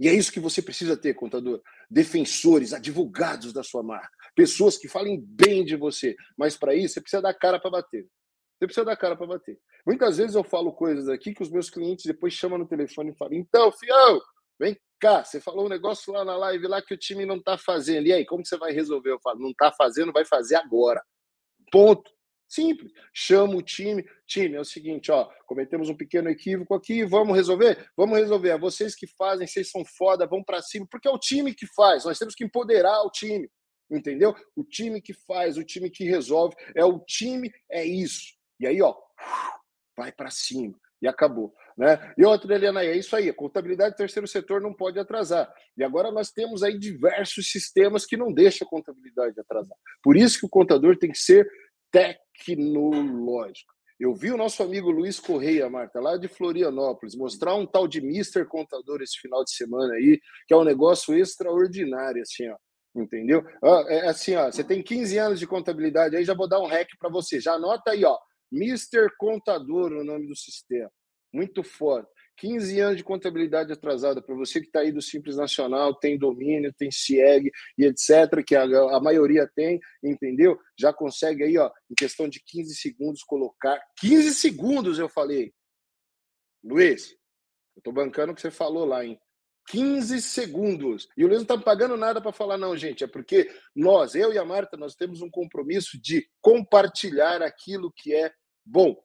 E é isso que você precisa ter, contador. Defensores, advogados da sua marca. Pessoas que falem bem de você. Mas para isso, você precisa dar cara para bater. Você precisa dar cara para bater. Muitas vezes eu falo coisas aqui que os meus clientes depois chamam no telefone e falam: então, fião, vem cá, você falou um negócio lá na live lá que o time não está fazendo. E aí, como você vai resolver? Eu falo: não está fazendo, vai fazer agora. Ponto. Simples. Chama o time. Time, é o seguinte, ó, cometemos um pequeno equívoco aqui, vamos resolver? Vamos resolver. É vocês que fazem, vocês são foda, vão para cima, porque é o time que faz. Nós temos que empoderar o time. Entendeu? O time que faz, o time que resolve, é o time, é isso. E aí, ó, vai para cima e acabou. Né? E outra, Helena, é isso aí, a contabilidade do terceiro setor não pode atrasar. E agora nós temos aí diversos sistemas que não deixam a contabilidade atrasar. Por isso que o contador tem que ser tecnológico. Eu vi o nosso amigo Luiz Correia, Marta, lá de Florianópolis, mostrar um tal de Mister Contador esse final de semana aí, que é um negócio extraordinário, assim, ó. Entendeu? É assim, ó, você tem 15 anos de contabilidade aí, já vou dar um hack para você. Já anota aí, ó. Mister Contador, o nome do sistema. Muito foda. 15 anos de contabilidade atrasada para você que está aí do Simples Nacional, tem domínio, tem CIEG e etc., que a, a, maioria tem, entendeu? Já consegue aí, ó, em questão de 15 segundos, colocar. 15 segundos, eu falei. Luiz, eu estou bancando o que você falou lá, hein? 15 segundos. E o Luiz não está pagando nada para falar, não, gente. É porque nós, eu e a Marta, nós temos um compromisso de compartilhar aquilo que é bom.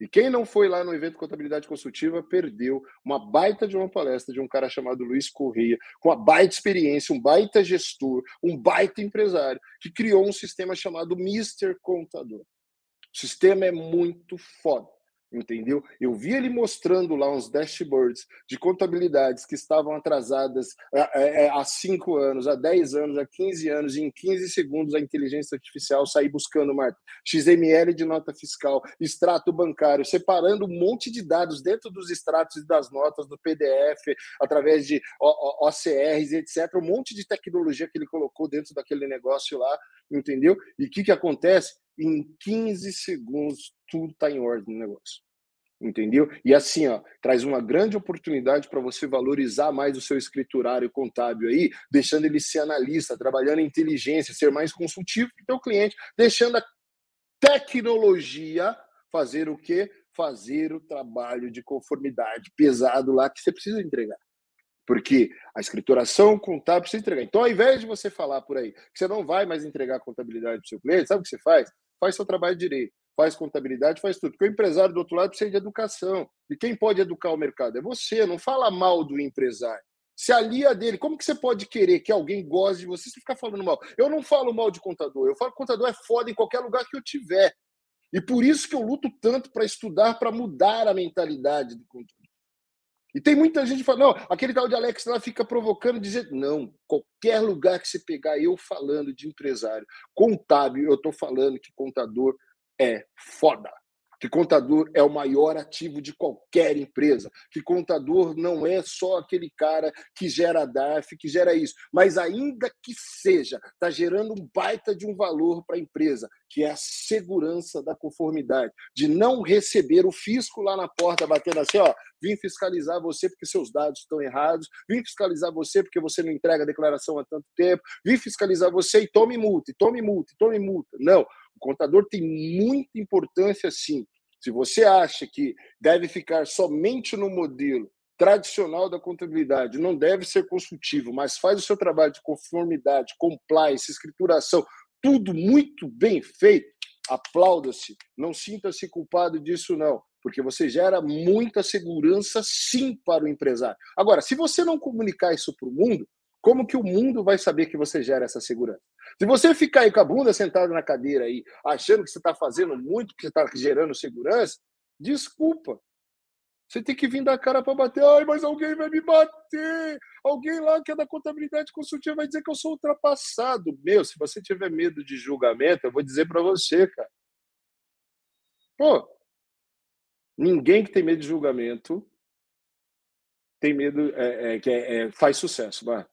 E quem não foi lá no evento Contabilidade Consultiva perdeu uma baita de uma palestra de um cara chamado Luiz Correia, com uma baita experiência, um baita gestor, um baita empresário, que criou um sistema chamado Mister Contador. O sistema é muito foda entendeu? Eu vi ele mostrando lá uns dashboards de contabilidades que estavam atrasadas é, é, há 5 anos, há 10 anos, há 15 anos, e em 15 segundos a inteligência artificial sair buscando, Marta, XML de nota fiscal, extrato bancário, separando um monte de dados dentro dos extratos e das notas do PDF, através de OCRs, etc. Um monte de tecnologia que ele colocou dentro daquele negócio lá, entendeu? E o que, que acontece? Em 15 segundos, tudo está em ordem no negócio. Entendeu? E assim, ó, traz uma grande oportunidade para você valorizar mais o seu escriturário contábil aí, deixando ele ser analista, trabalhando inteligência, ser mais consultivo para o teu cliente, deixando a tecnologia fazer o quê? Fazer o trabalho de conformidade pesado lá que você precisa entregar. Porque a escrituração contábil precisa entregar. Então, ao invés de você falar por aí que você não vai mais entregar a contabilidade para o seu cliente, sabe o que você faz? Faz seu trabalho direito faz contabilidade, faz tudo. Porque o empresário do outro lado precisa de educação. E quem pode educar o mercado? É você. Não fala mal do empresário. Se alia dele. Como que você pode querer que alguém goste de você se ficar falando mal? Eu não falo mal de contador. Eu falo que contador é foda em qualquer lugar que eu tiver. E por isso que eu luto tanto para estudar, para mudar a mentalidade do contador. E tem muita gente que fala, não, aquele tal de Alex lá fica provocando, dizer, não, qualquer lugar que você pegar eu falando de empresário, contábil, eu estou falando que contador é foda. Que contador é o maior ativo de qualquer empresa. Que contador não é só aquele cara que gera DARF, que gera isso. Mas ainda que seja, está gerando um baita de um valor para a empresa, que é a segurança da conformidade. De não receber o fisco lá na porta batendo assim, ó, vim fiscalizar você porque seus dados estão errados, vim fiscalizar você porque você não entrega a declaração há tanto tempo, vim fiscalizar você e tome multa, e tome multa, e tome multa. Não, o contador tem muita importância, sim. Se você acha que deve ficar somente no modelo tradicional da contabilidade, não deve ser consultivo, mas faz o seu trabalho de conformidade, compliance, escrituração tudo muito bem feito, aplauda-se. Não sinta-se culpado disso, não porque você gera muita segurança sim para o empresário. Agora, se você não comunicar isso para o mundo, como que o mundo vai saber que você gera essa segurança? Se você ficar aí com a bunda sentada na cadeira aí, achando que você está fazendo muito, que você está gerando segurança, desculpa. Você tem que vir da cara para bater. Ai, mas alguém vai me bater. Alguém lá que é da contabilidade consultiva vai dizer que eu sou ultrapassado. Meu, se você tiver medo de julgamento, eu vou dizer para você, cara. Pô, ninguém que tem medo de julgamento tem medo, é, é, que é, é, faz sucesso. Vai.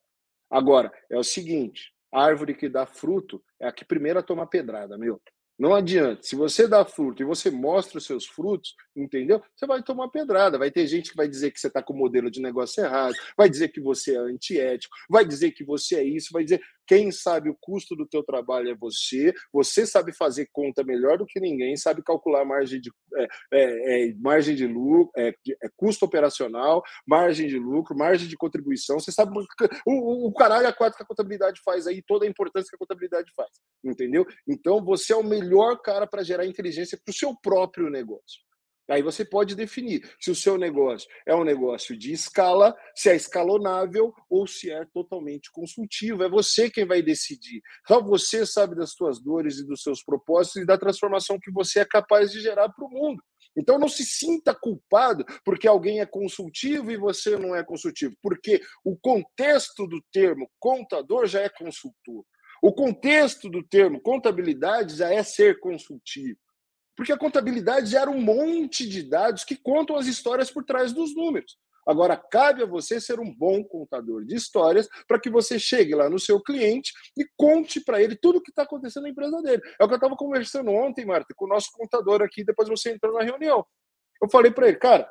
Agora, é o seguinte: a árvore que dá fruto é a que primeiro toma pedrada, meu. Não adianta. Se você dá fruto e você mostra os seus frutos, entendeu? Você vai tomar pedrada. Vai ter gente que vai dizer que você está com o modelo de negócio errado, vai dizer que você é antiético, vai dizer que você é isso, vai dizer. Quem sabe o custo do teu trabalho é você. Você sabe fazer conta melhor do que ninguém, sabe calcular margem de, é, é, é, margem de lucro, é, é, custo operacional, margem de lucro, margem de contribuição. Você sabe o, o caralho a quatro que a contabilidade faz aí, toda a importância que a contabilidade faz. Entendeu? Então você é o melhor cara para gerar inteligência para o seu próprio negócio. Aí você pode definir se o seu negócio é um negócio de escala, se é escalonável ou se é totalmente consultivo. É você quem vai decidir. Só você sabe das suas dores e dos seus propósitos e da transformação que você é capaz de gerar para o mundo. Então não se sinta culpado porque alguém é consultivo e você não é consultivo, porque o contexto do termo contador já é consultor. O contexto do termo contabilidade já é ser consultivo. Porque a contabilidade gera um monte de dados que contam as histórias por trás dos números. Agora, cabe a você ser um bom contador de histórias para que você chegue lá no seu cliente e conte para ele tudo o que está acontecendo na empresa dele. É o que eu estava conversando ontem, Marta, com o nosso contador aqui, depois você entrou na reunião. Eu falei para ele, cara,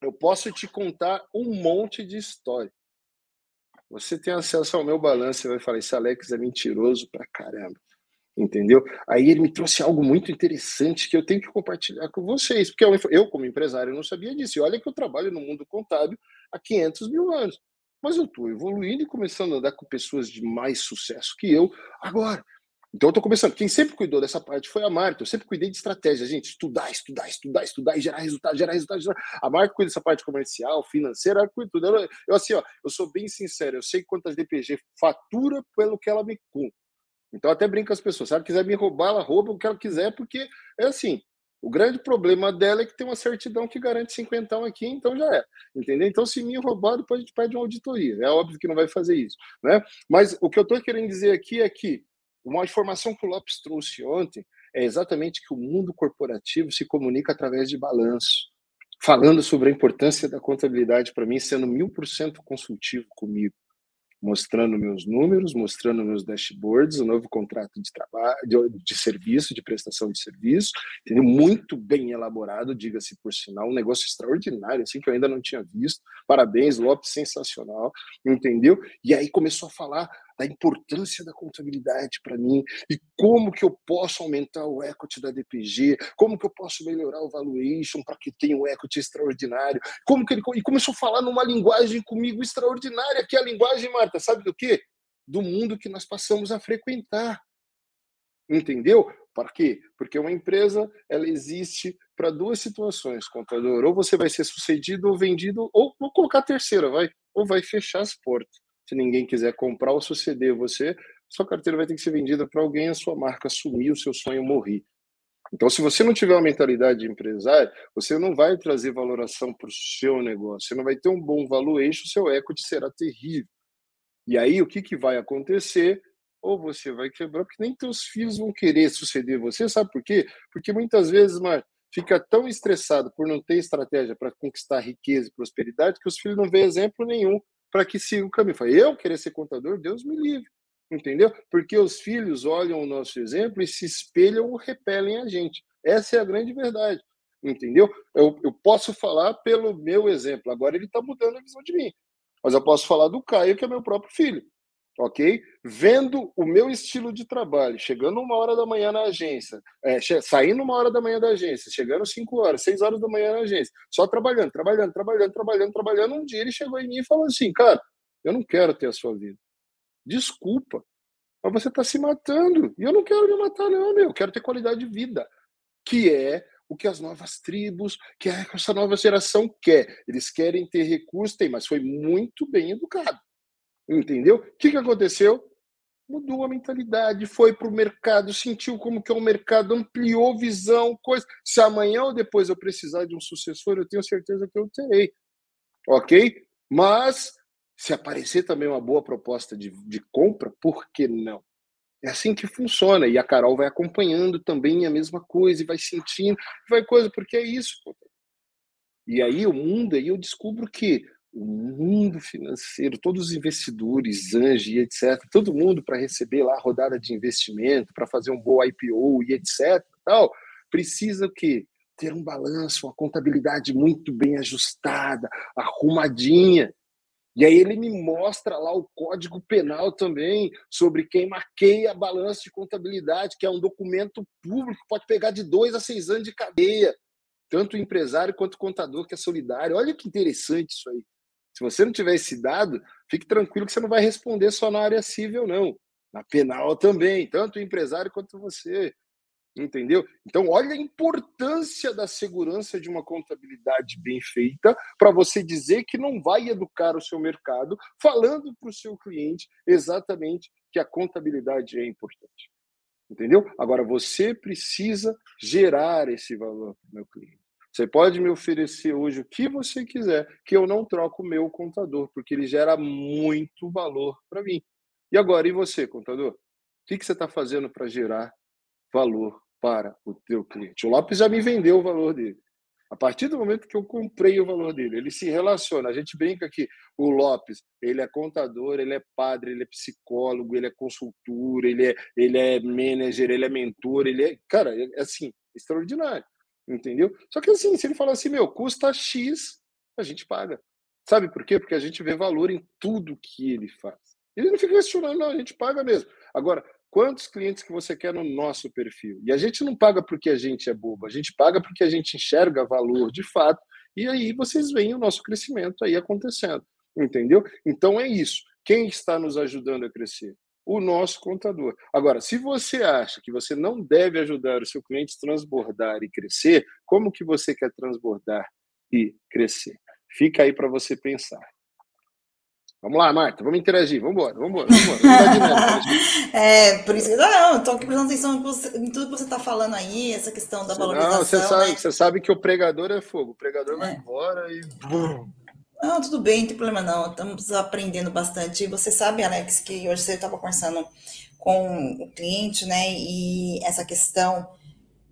eu posso te contar um monte de história. Você tem acesso ao meu balanço e vai falar: esse Alex é mentiroso pra caramba entendeu? Aí ele me trouxe algo muito interessante que eu tenho que compartilhar com vocês, porque eu, como empresário, não sabia disso. E olha que eu trabalho no mundo contábil há 500 mil anos. Mas eu estou evoluindo e começando a andar com pessoas de mais sucesso que eu agora. Então eu estou começando. Quem sempre cuidou dessa parte foi a Marta. Eu sempre cuidei de estratégia, gente. Estudar, estudar, estudar, estudar e gerar resultado, gerar resultado. Gerar... A Marta cuida dessa parte comercial, financeira, ela cuida tudo. Eu, eu, assim, ó, eu sou bem sincero. Eu sei quantas DPG fatura pelo que ela me conta. Então, até brinca as pessoas. Se ela quiser me roubar, ela rouba o que ela quiser, porque é assim. O grande problema dela é que tem uma certidão que garante 50 aqui, então já é. Entendeu? Então, se me roubar, depois a gente pede uma auditoria. É óbvio que não vai fazer isso. Né? Mas o que eu estou querendo dizer aqui é que uma informação que o Lopes trouxe ontem é exatamente que o mundo corporativo se comunica através de balanço. Falando sobre a importância da contabilidade para mim, sendo mil por cento consultivo comigo mostrando meus números, mostrando meus dashboards, o novo contrato de trabalho, de, de, serviço, de prestação de serviço, entendeu? Muito bem elaborado, diga-se por sinal, um negócio extraordinário, assim, que eu ainda não tinha visto. Parabéns, Lopes, sensacional, entendeu? E aí começou a falar da importância da contabilidade para mim e como que eu posso aumentar o equity da DPG, como que eu posso melhorar o valuation para que tenha um equity extraordinário, como que ele e começou a falar numa linguagem comigo extraordinária, que é a linguagem, Marta, sabe do quê? Do mundo que nós passamos a frequentar. Entendeu? Para quê? Porque uma empresa ela existe para duas situações, contador. Ou você vai ser sucedido ou vendido, ou vou colocar a terceira, vai, ou vai fechar as portas se ninguém quiser comprar ou suceder você, sua carteira vai ter que ser vendida para alguém, a sua marca sumir, o seu sonho morrer. Então, se você não tiver uma mentalidade de empresário, você não vai trazer valoração para o seu negócio, você não vai ter um bom valuation, seu equity será terrível. E aí, o que, que vai acontecer? Ou você vai quebrar, porque nem teus filhos vão querer suceder você, sabe por quê? Porque muitas vezes, Mar, fica tão estressado por não ter estratégia para conquistar riqueza e prosperidade que os filhos não vêem exemplo nenhum para que siga o caminho. Eu querer ser contador, Deus me livre. Entendeu? Porque os filhos olham o nosso exemplo e se espelham ou repelem a gente. Essa é a grande verdade. Entendeu? Eu, eu posso falar pelo meu exemplo. Agora ele está mudando a visão de mim. Mas eu posso falar do Caio, que é meu próprio filho ok? Vendo o meu estilo de trabalho, chegando uma hora da manhã na agência, é, saindo uma hora da manhã da agência, chegando cinco horas, seis horas da manhã na agência, só trabalhando, trabalhando, trabalhando, trabalhando, trabalhando. Um dia ele chegou em mim e falou assim, cara, eu não quero ter a sua vida. Desculpa, Mas você está se matando. E eu não quero me matar, não, meu. Eu quero ter qualidade de vida. Que é o que as novas tribos, que é essa nova geração quer. Eles querem ter recursos, tem, mas foi muito bem educado. Entendeu? O que, que aconteceu? Mudou a mentalidade, foi para o mercado, sentiu como que é o mercado, ampliou visão, coisa. Se amanhã ou depois eu precisar de um sucessor, eu tenho certeza que eu terei. Ok? Mas se aparecer também uma boa proposta de, de compra, por que não? É assim que funciona. E a Carol vai acompanhando também a mesma coisa, e vai sentindo, vai coisa, porque é isso. E aí o mundo, aí eu descubro que o mundo financeiro, todos os investidores, anjos e etc., todo mundo para receber lá a rodada de investimento, para fazer um bom IPO e etc., tal, precisa o quê? Ter um balanço, uma contabilidade muito bem ajustada, arrumadinha. E aí ele me mostra lá o Código Penal também, sobre quem maqueia balanço de contabilidade, que é um documento público, pode pegar de dois a seis anos de cadeia. Tanto o empresário quanto o contador que é solidário. Olha que interessante isso aí. Se você não tiver esse dado, fique tranquilo que você não vai responder só na área civil, não. Na penal também, tanto o empresário quanto você. Entendeu? Então, olha a importância da segurança de uma contabilidade bem feita para você dizer que não vai educar o seu mercado, falando para o seu cliente exatamente que a contabilidade é importante. Entendeu? Agora, você precisa gerar esse valor para o meu cliente. Você pode me oferecer hoje o que você quiser, que eu não troco o meu contador, porque ele gera muito valor para mim. E agora, e você, contador? O que, que você está fazendo para gerar valor para o teu cliente? O Lopes já me vendeu o valor dele. A partir do momento que eu comprei o valor dele, ele se relaciona. A gente brinca que o Lopes, ele é contador, ele é padre, ele é psicólogo, ele é consultor, ele é, ele é manager, ele é mentor, ele é, cara, é assim, extraordinário entendeu? Só que assim, se ele falar assim, meu, custa X, a gente paga. Sabe por quê? Porque a gente vê valor em tudo que ele faz. Ele não fica questionando, não, a gente paga mesmo. Agora, quantos clientes que você quer no nosso perfil? E a gente não paga porque a gente é bobo, a gente paga porque a gente enxerga valor de fato, e aí vocês veem o nosso crescimento aí acontecendo, entendeu? Então é isso. Quem está nos ajudando a crescer? O nosso contador. Agora, se você acha que você não deve ajudar o seu cliente a transbordar e crescer, como que você quer transbordar e crescer? Fica aí para você pensar. Vamos lá, Marta, vamos interagir, vamos embora, vamos embora, vamos embora. é, por isso que não, estou aqui prestando atenção em tudo que você está falando aí, essa questão da valorização. Não, você sabe, né? você sabe que o pregador é fogo, o pregador é. vai embora e. Não, tudo bem, não tem problema não. Estamos aprendendo bastante. Você sabe, Alex, que hoje você estava conversando com o cliente, né? E essa questão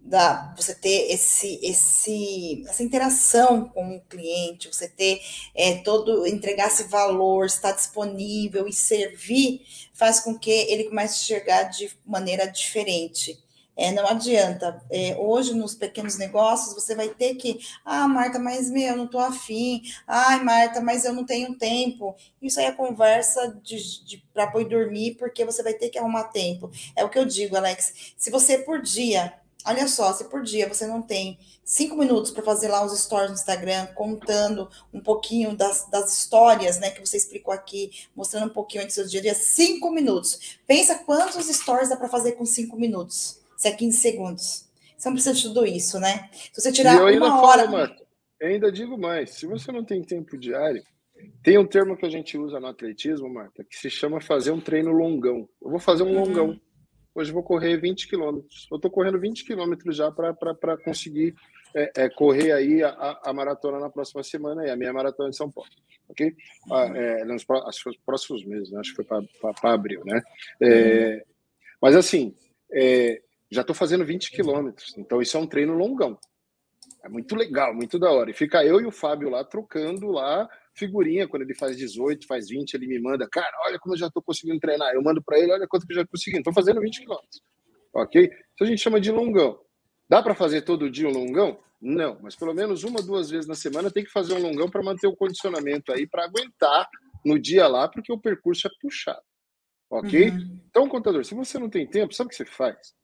da você ter esse, esse, essa interação com o cliente, você ter é, todo, entregar esse valor, estar disponível e servir, faz com que ele comece a enxergar de maneira diferente. É, não adianta. É, hoje, nos pequenos negócios, você vai ter que. Ah, Marta, mas meu, eu não estou afim. Ai, Marta, mas eu não tenho tempo. Isso aí é conversa de, de para pôr dormir, porque você vai ter que arrumar tempo. É o que eu digo, Alex. Se você por dia, olha só, se por dia você não tem cinco minutos para fazer lá os stories no Instagram, contando um pouquinho das, das histórias, né, que você explicou aqui, mostrando um pouquinho do seu dia a dia, cinco minutos. Pensa quantos stories dá para fazer com cinco minutos se é 15 segundos. Você não precisa de tudo isso, né? Se você tirar uma hora. Falo, Marta, eu ainda digo mais: se você não tem tempo diário, tem um termo que a gente usa no atletismo, Marta, que se chama fazer um treino longão. Eu vou fazer um uhum. longão. Hoje vou correr 20 quilômetros. Eu estou correndo 20 quilômetros já para conseguir é, é, correr aí a, a, maratona na próxima semana e a minha maratona em São Paulo, ok? Ah, é, nos próximos meses, né? acho que foi para abril, né? É, uhum. mas assim, é, já estou fazendo 20 quilômetros. Então, isso é um treino longão. É muito legal, muito da hora. E fica eu e o Fábio lá trocando lá figurinha. Quando ele faz 18, faz 20, ele me manda, cara, olha como eu já estou conseguindo treinar. Eu mando para ele, olha quanto que eu já consegui. Estou fazendo 20 quilômetros. Ok? Isso a gente chama de longão. Dá para fazer todo dia um longão? Não, mas pelo menos uma, duas vezes na semana tem que fazer um longão para manter o condicionamento aí, para aguentar no dia lá, porque o percurso é puxado. Ok? Uhum. Então, contador, se você não tem tempo, sabe o que você faz?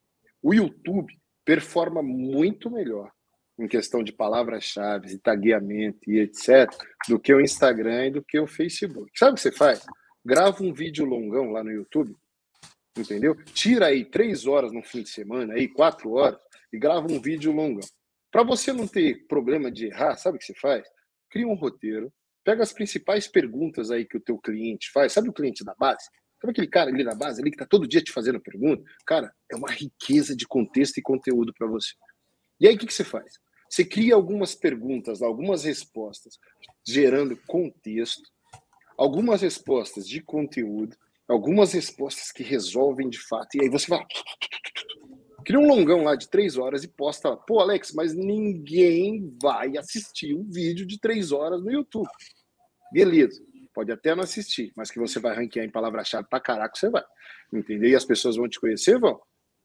O YouTube performa muito melhor em questão de palavras-chave e tagueamento e etc., do que o Instagram e do que o Facebook. Sabe o que você faz? Grava um vídeo longão lá no YouTube, entendeu? Tira aí três horas no fim de semana, aí quatro horas, e grava um vídeo longão. Para você não ter problema de errar, sabe o que você faz? Cria um roteiro, pega as principais perguntas aí que o teu cliente faz. Sabe o cliente da base? Sabe aquele cara ali na base, ali que está todo dia te fazendo pergunta? Cara, é uma riqueza de contexto e conteúdo para você. E aí o que, que você faz? Você cria algumas perguntas, algumas respostas, gerando contexto, algumas respostas de conteúdo, algumas respostas que resolvem de fato. E aí você vai. Cria um longão lá de três horas e posta lá. Pô, Alex, mas ninguém vai assistir um vídeo de três horas no YouTube. Beleza. Pode até não assistir, mas que você vai ranquear em palavra-chave pra caraca, você vai. Entendeu? E as pessoas vão te conhecer, vão.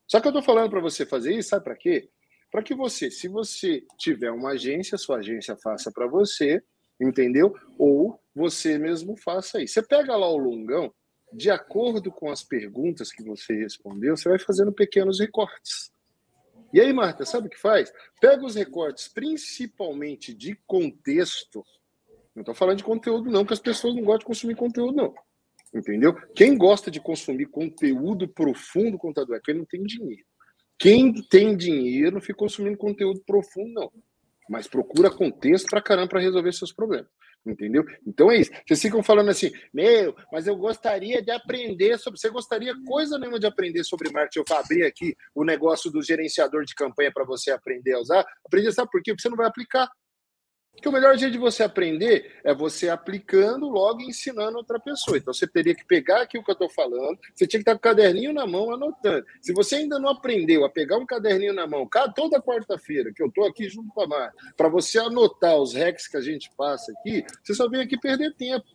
Só que eu tô falando para você fazer isso, sabe para quê? Para que você, se você tiver uma agência, sua agência faça para você, entendeu? Ou você mesmo faça isso. Você pega lá o longão, de acordo com as perguntas que você respondeu, você vai fazendo pequenos recortes. E aí, Marta, sabe o que faz? Pega os recortes, principalmente de contexto, não estou falando de conteúdo, não, que as pessoas não gostam de consumir conteúdo, não. Entendeu? Quem gosta de consumir conteúdo profundo, contador, é quem não tem dinheiro. Quem tem dinheiro não fica consumindo conteúdo profundo, não. Mas procura contexto para caramba para resolver seus problemas. Entendeu? Então é isso. Vocês ficam falando assim, meu, mas eu gostaria de aprender sobre. Você gostaria coisa nenhuma de aprender sobre marketing? Eu vou abrir aqui o negócio do gerenciador de campanha para você aprender a usar. Aprender, sabe por quê? Porque você não vai aplicar. Porque o melhor jeito de você aprender é você aplicando logo ensinando outra pessoa. Então você teria que pegar aqui o que eu estou falando, você tinha que estar com o caderninho na mão anotando. Se você ainda não aprendeu a pegar um caderninho na mão, toda quarta-feira, que eu estou aqui junto com a Mar, para você anotar os hacks que a gente passa aqui, você só vem aqui perder tempo.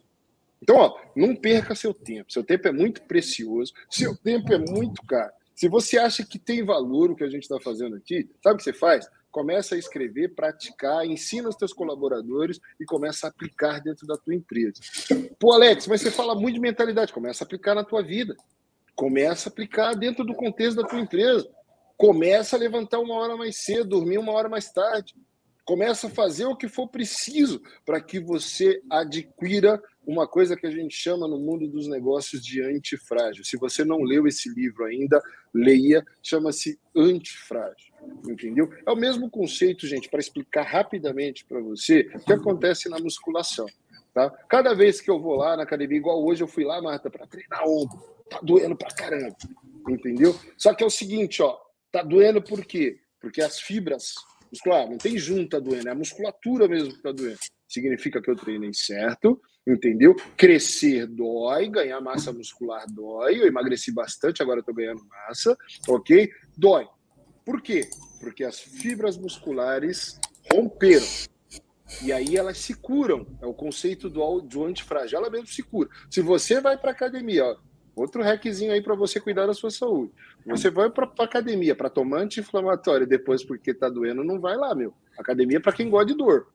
Então, ó, não perca seu tempo. Seu tempo é muito precioso, seu tempo é muito caro. Se você acha que tem valor o que a gente está fazendo aqui, sabe o que você faz? Começa a escrever, praticar, ensina os teus colaboradores e começa a aplicar dentro da tua empresa. Pô, Alex, mas você fala muito de mentalidade, começa a aplicar na tua vida. Começa a aplicar dentro do contexto da tua empresa. Começa a levantar uma hora mais cedo, dormir uma hora mais tarde. Começa a fazer o que for preciso para que você adquira uma coisa que a gente chama no mundo dos negócios de antifrágil. Se você não leu esse livro ainda, leia, chama-se Antifrágil, entendeu? É o mesmo conceito, gente, para explicar rapidamente para você o que acontece na musculação, tá? Cada vez que eu vou lá na academia, igual hoje eu fui lá, Marta, para treinar ombro, tá doendo pra caramba, entendeu? Só que é o seguinte, ó, tá doendo por quê? Porque as fibras musculares, não tem junta doendo, é a musculatura mesmo que tá doendo. Significa que eu treinei certo, entendeu? Crescer dói, ganhar massa muscular dói. Eu emagreci bastante, agora estou ganhando massa, ok? Dói. Por quê? Porque as fibras musculares romperam. E aí elas se curam. É o conceito do, do antifrágil. Ela mesmo se cura. Se você vai para academia, ó, outro hackzinho aí para você cuidar da sua saúde. Você vai para academia para tomar anti-inflamatório depois porque tá doendo, não vai lá, meu. Academia é para quem gosta de dor.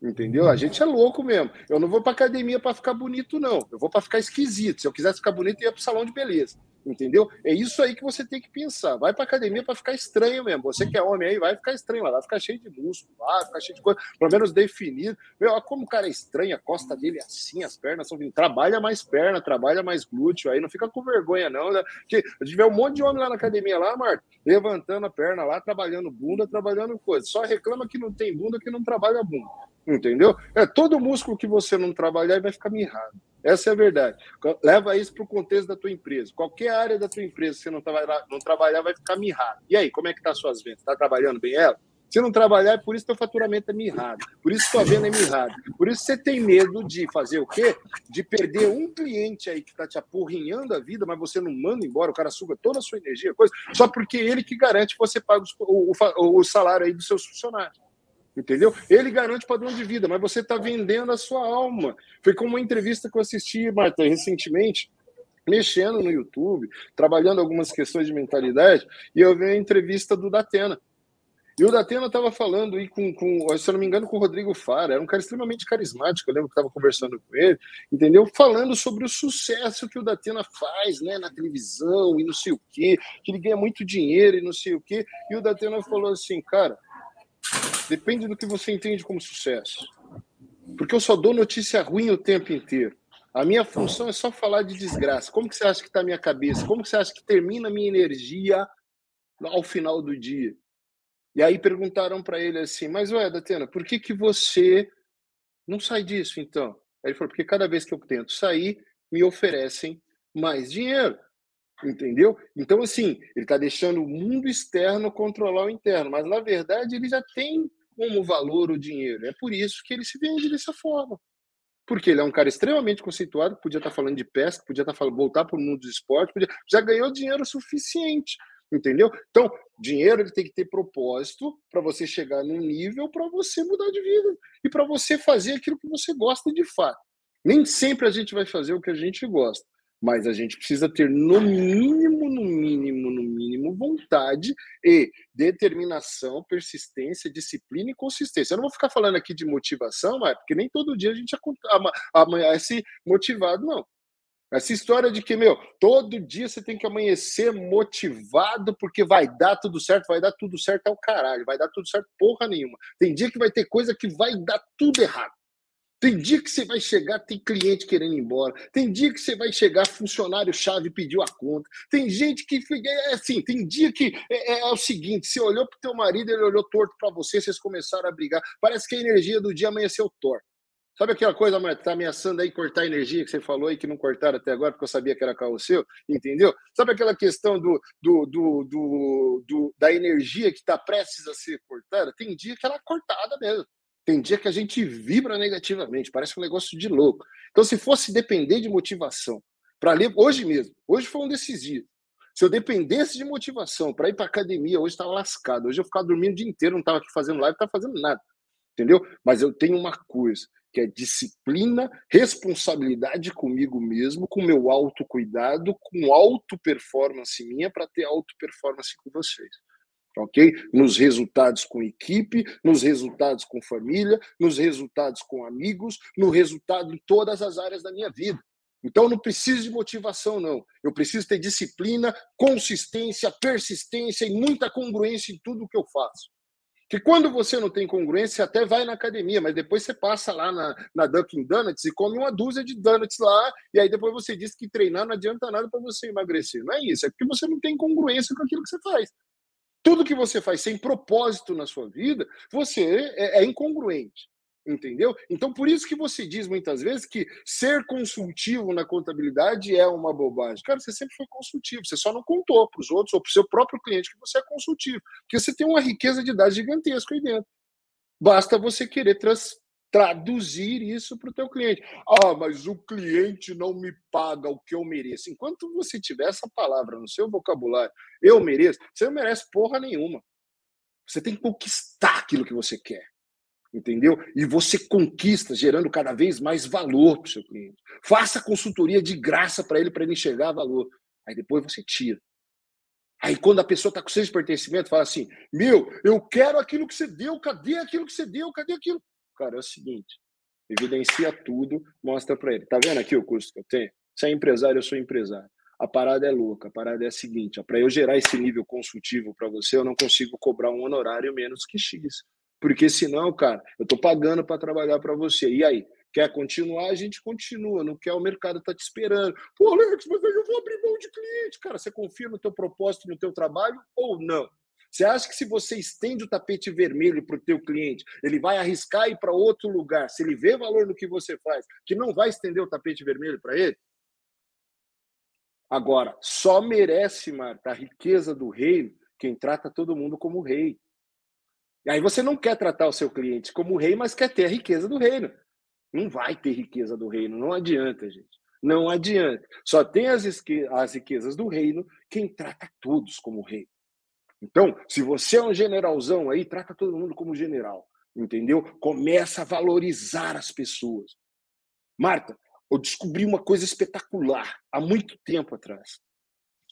Entendeu? A gente é louco mesmo. Eu não vou para academia para ficar bonito, não. Eu vou para ficar esquisito. Se eu quisesse ficar bonito, eu ia para o salão de beleza. Entendeu? É isso aí que você tem que pensar. Vai para academia para ficar estranho mesmo. Você que é homem aí, vai ficar estranho vai ficar cheio de músculo, vai ficar cheio de coisa, pelo menos definido. Meu, olha como o cara é estranho, a costa dele é assim, as pernas são vindo. Trabalha mais perna, trabalha mais glúteo aí, não fica com vergonha, não, né? Porque vê um monte de homem lá na academia, lá, Marta, levantando a perna lá, trabalhando bunda, trabalhando coisa. Só reclama que não tem bunda, que não trabalha bunda. Entendeu? É todo músculo que você não trabalhar vai ficar mirrado. Essa é a verdade. Leva isso para o contexto da tua empresa. Qualquer área da tua empresa, se você não trabalhar, não trabalhar, vai ficar mirrado. E aí, como é que tá as suas vendas? Está trabalhando bem ela? Se não trabalhar, é por isso que faturamento é mirrado. Por isso que tua venda é mirrada. Por isso você tem medo de fazer o quê? De perder um cliente aí que está te apurrinhando a vida, mas você não manda embora, o cara suga toda a sua energia, coisa, só porque ele que garante que você paga o, o, o salário aí dos seus funcionários. Entendeu? Ele garante padrão de vida, mas você está vendendo a sua alma. Foi como uma entrevista que eu assisti, Marta, recentemente, mexendo no YouTube, trabalhando algumas questões de mentalidade, e eu vi a entrevista do Datena. E o Datena estava falando aí com, com, se eu não me engano, com o Rodrigo Fara, era um cara extremamente carismático, eu lembro que estava conversando com ele, entendeu? Falando sobre o sucesso que o Datena faz, né, na televisão e não sei o quê, que ele ganha muito dinheiro e não sei o quê. E o Datena falou assim, cara, Depende do que você entende como sucesso. Porque eu só dou notícia ruim o tempo inteiro. A minha função é só falar de desgraça. Como que você acha que está a minha cabeça? Como que você acha que termina a minha energia ao final do dia? E aí perguntaram para ele assim, mas ué, Datena, por que, que você não sai disso então? Ele falou, porque cada vez que eu tento sair, me oferecem mais dinheiro. Entendeu? Então, assim, ele está deixando o mundo externo controlar o interno, mas na verdade ele já tem como valor o dinheiro. É por isso que ele se vende dessa forma. Porque ele é um cara extremamente conceituado, podia estar tá falando de pesca, podia estar tá falando voltar para o mundo do esporte, podia, já ganhou dinheiro suficiente, entendeu? Então, dinheiro ele tem que ter propósito para você chegar num nível para você mudar de vida e para você fazer aquilo que você gosta de fato. Nem sempre a gente vai fazer o que a gente gosta, mas a gente precisa ter no mínimo, no mínimo, vontade e determinação, persistência, disciplina e consistência. Eu não vou ficar falando aqui de motivação, mas porque nem todo dia a gente amanhece motivado, não. Essa história de que, meu, todo dia você tem que amanhecer motivado porque vai dar tudo certo, vai dar tudo certo é o caralho, vai dar tudo certo porra nenhuma. Tem dia que vai ter coisa que vai dar tudo errado. Tem dia que você vai chegar, tem cliente querendo ir embora. Tem dia que você vai chegar, funcionário-chave pediu a conta. Tem gente que. É assim, tem dia que é, é, é o seguinte: você olhou para o teu marido, ele olhou torto para você, vocês começaram a brigar. Parece que a energia do dia amanheceu torto. Sabe aquela coisa, que tá ameaçando aí cortar a energia que você falou aí que não cortaram até agora, porque eu sabia que era carro seu, entendeu? Sabe aquela questão do, do, do, do, do da energia que está prestes a ser cortada? Tem dia que ela é cortada mesmo. Tem dia que a gente vibra negativamente, parece um negócio de louco. Então, se fosse depender de motivação para ler, hoje mesmo, hoje foi um desses dias. Se eu dependesse de motivação para ir para academia, hoje estava lascado. Hoje eu ficava dormindo o dia inteiro, não estava aqui fazendo live, não estava fazendo nada. Entendeu? Mas eu tenho uma coisa, que é disciplina, responsabilidade comigo mesmo, com meu autocuidado, com auto performance minha para ter auto performance com vocês ok? Nos resultados com equipe, nos resultados com família, nos resultados com amigos, no resultado em todas as áreas da minha vida. Então eu não preciso de motivação, não. Eu preciso ter disciplina, consistência, persistência e muita congruência em tudo que eu faço. Que quando você não tem congruência, você até vai na academia, mas depois você passa lá na, na Dunkin' Donuts e come uma dúzia de donuts lá, e aí depois você diz que treinar não adianta nada para você emagrecer. Não é isso, é porque você não tem congruência com aquilo que você faz. Tudo que você faz sem propósito na sua vida, você é, é incongruente. Entendeu? Então, por isso que você diz muitas vezes que ser consultivo na contabilidade é uma bobagem. Cara, você sempre foi consultivo, você só não contou para os outros ou para o seu próprio cliente que você é consultivo. Porque você tem uma riqueza de dados gigantesca aí dentro. Basta você querer trans traduzir isso para o teu cliente. Ah, mas o cliente não me paga o que eu mereço. Enquanto você tiver essa palavra no seu vocabulário, eu mereço, você não merece porra nenhuma. Você tem que conquistar aquilo que você quer. Entendeu? E você conquista, gerando cada vez mais valor para o seu cliente. Faça consultoria de graça para ele, para ele enxergar valor. Aí depois você tira. Aí quando a pessoa está com seus pertencimento, fala assim: Meu, eu quero aquilo que você deu, cadê aquilo que você deu, cadê aquilo? Cara, é o seguinte, evidencia tudo, mostra para ele. Tá vendo aqui o custo que eu tenho? Se é empresário, eu sou empresário. A parada é louca, a parada é a seguinte, para eu gerar esse nível consultivo para você, eu não consigo cobrar um honorário menos que X. Porque senão, cara, eu estou pagando para trabalhar para você. E aí? Quer continuar? A gente continua. Não quer? O mercado está te esperando. Pô, Alex, mas eu vou abrir mão de cliente. Cara, você confia no teu propósito, no teu trabalho ou não? Você acha que se você estende o tapete vermelho para o teu cliente, ele vai arriscar ir para outro lugar, se ele vê valor no que você faz, que não vai estender o tapete vermelho para ele? Agora, só merece, Marta, a riqueza do reino quem trata todo mundo como rei. E aí você não quer tratar o seu cliente como rei, mas quer ter a riqueza do reino. Não vai ter riqueza do reino, não adianta, gente. Não adianta. Só tem as, as riquezas do reino quem trata todos como rei. Então, se você é um generalzão aí, trata todo mundo como general, entendeu? Começa a valorizar as pessoas. Marta, eu descobri uma coisa espetacular há muito tempo atrás,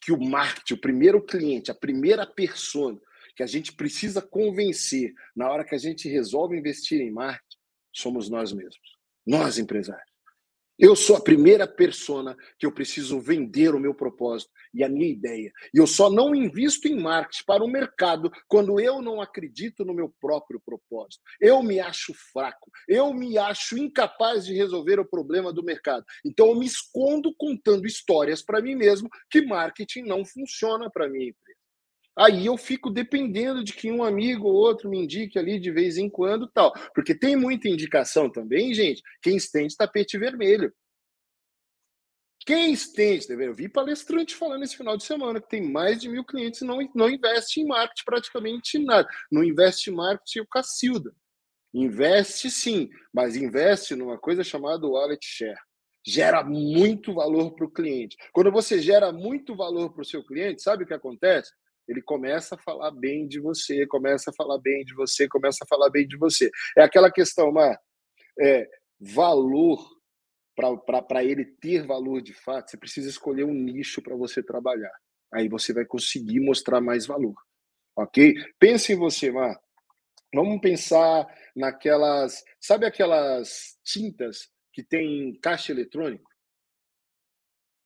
que o marketing, o primeiro cliente, a primeira persona que a gente precisa convencer na hora que a gente resolve investir em marketing, somos nós mesmos, nós empresários. Eu sou a primeira persona que eu preciso vender o meu propósito e a minha ideia. E eu só não invisto em marketing para o mercado quando eu não acredito no meu próprio propósito. Eu me acho fraco, eu me acho incapaz de resolver o problema do mercado. Então eu me escondo contando histórias para mim mesmo que marketing não funciona para empresa. Aí eu fico dependendo de que um amigo ou outro me indique ali de vez em quando tal. Porque tem muita indicação também, gente, quem estende tapete vermelho. Quem estende, eu vi palestrante falando esse final de semana que tem mais de mil clientes e não, não investe em marketing praticamente nada. Não investe em marketing o Cacilda. Investe sim, mas investe numa coisa chamada wallet share. Gera muito valor para o cliente. Quando você gera muito valor para o seu cliente, sabe o que acontece? Ele começa a falar bem de você, começa a falar bem de você, começa a falar bem de você. É aquela questão, mas é, valor, para ele ter valor de fato, você precisa escolher um nicho para você trabalhar. Aí você vai conseguir mostrar mais valor. Ok? Pense em você, Mar. Vamos pensar naquelas. Sabe aquelas tintas que tem caixa eletrônico?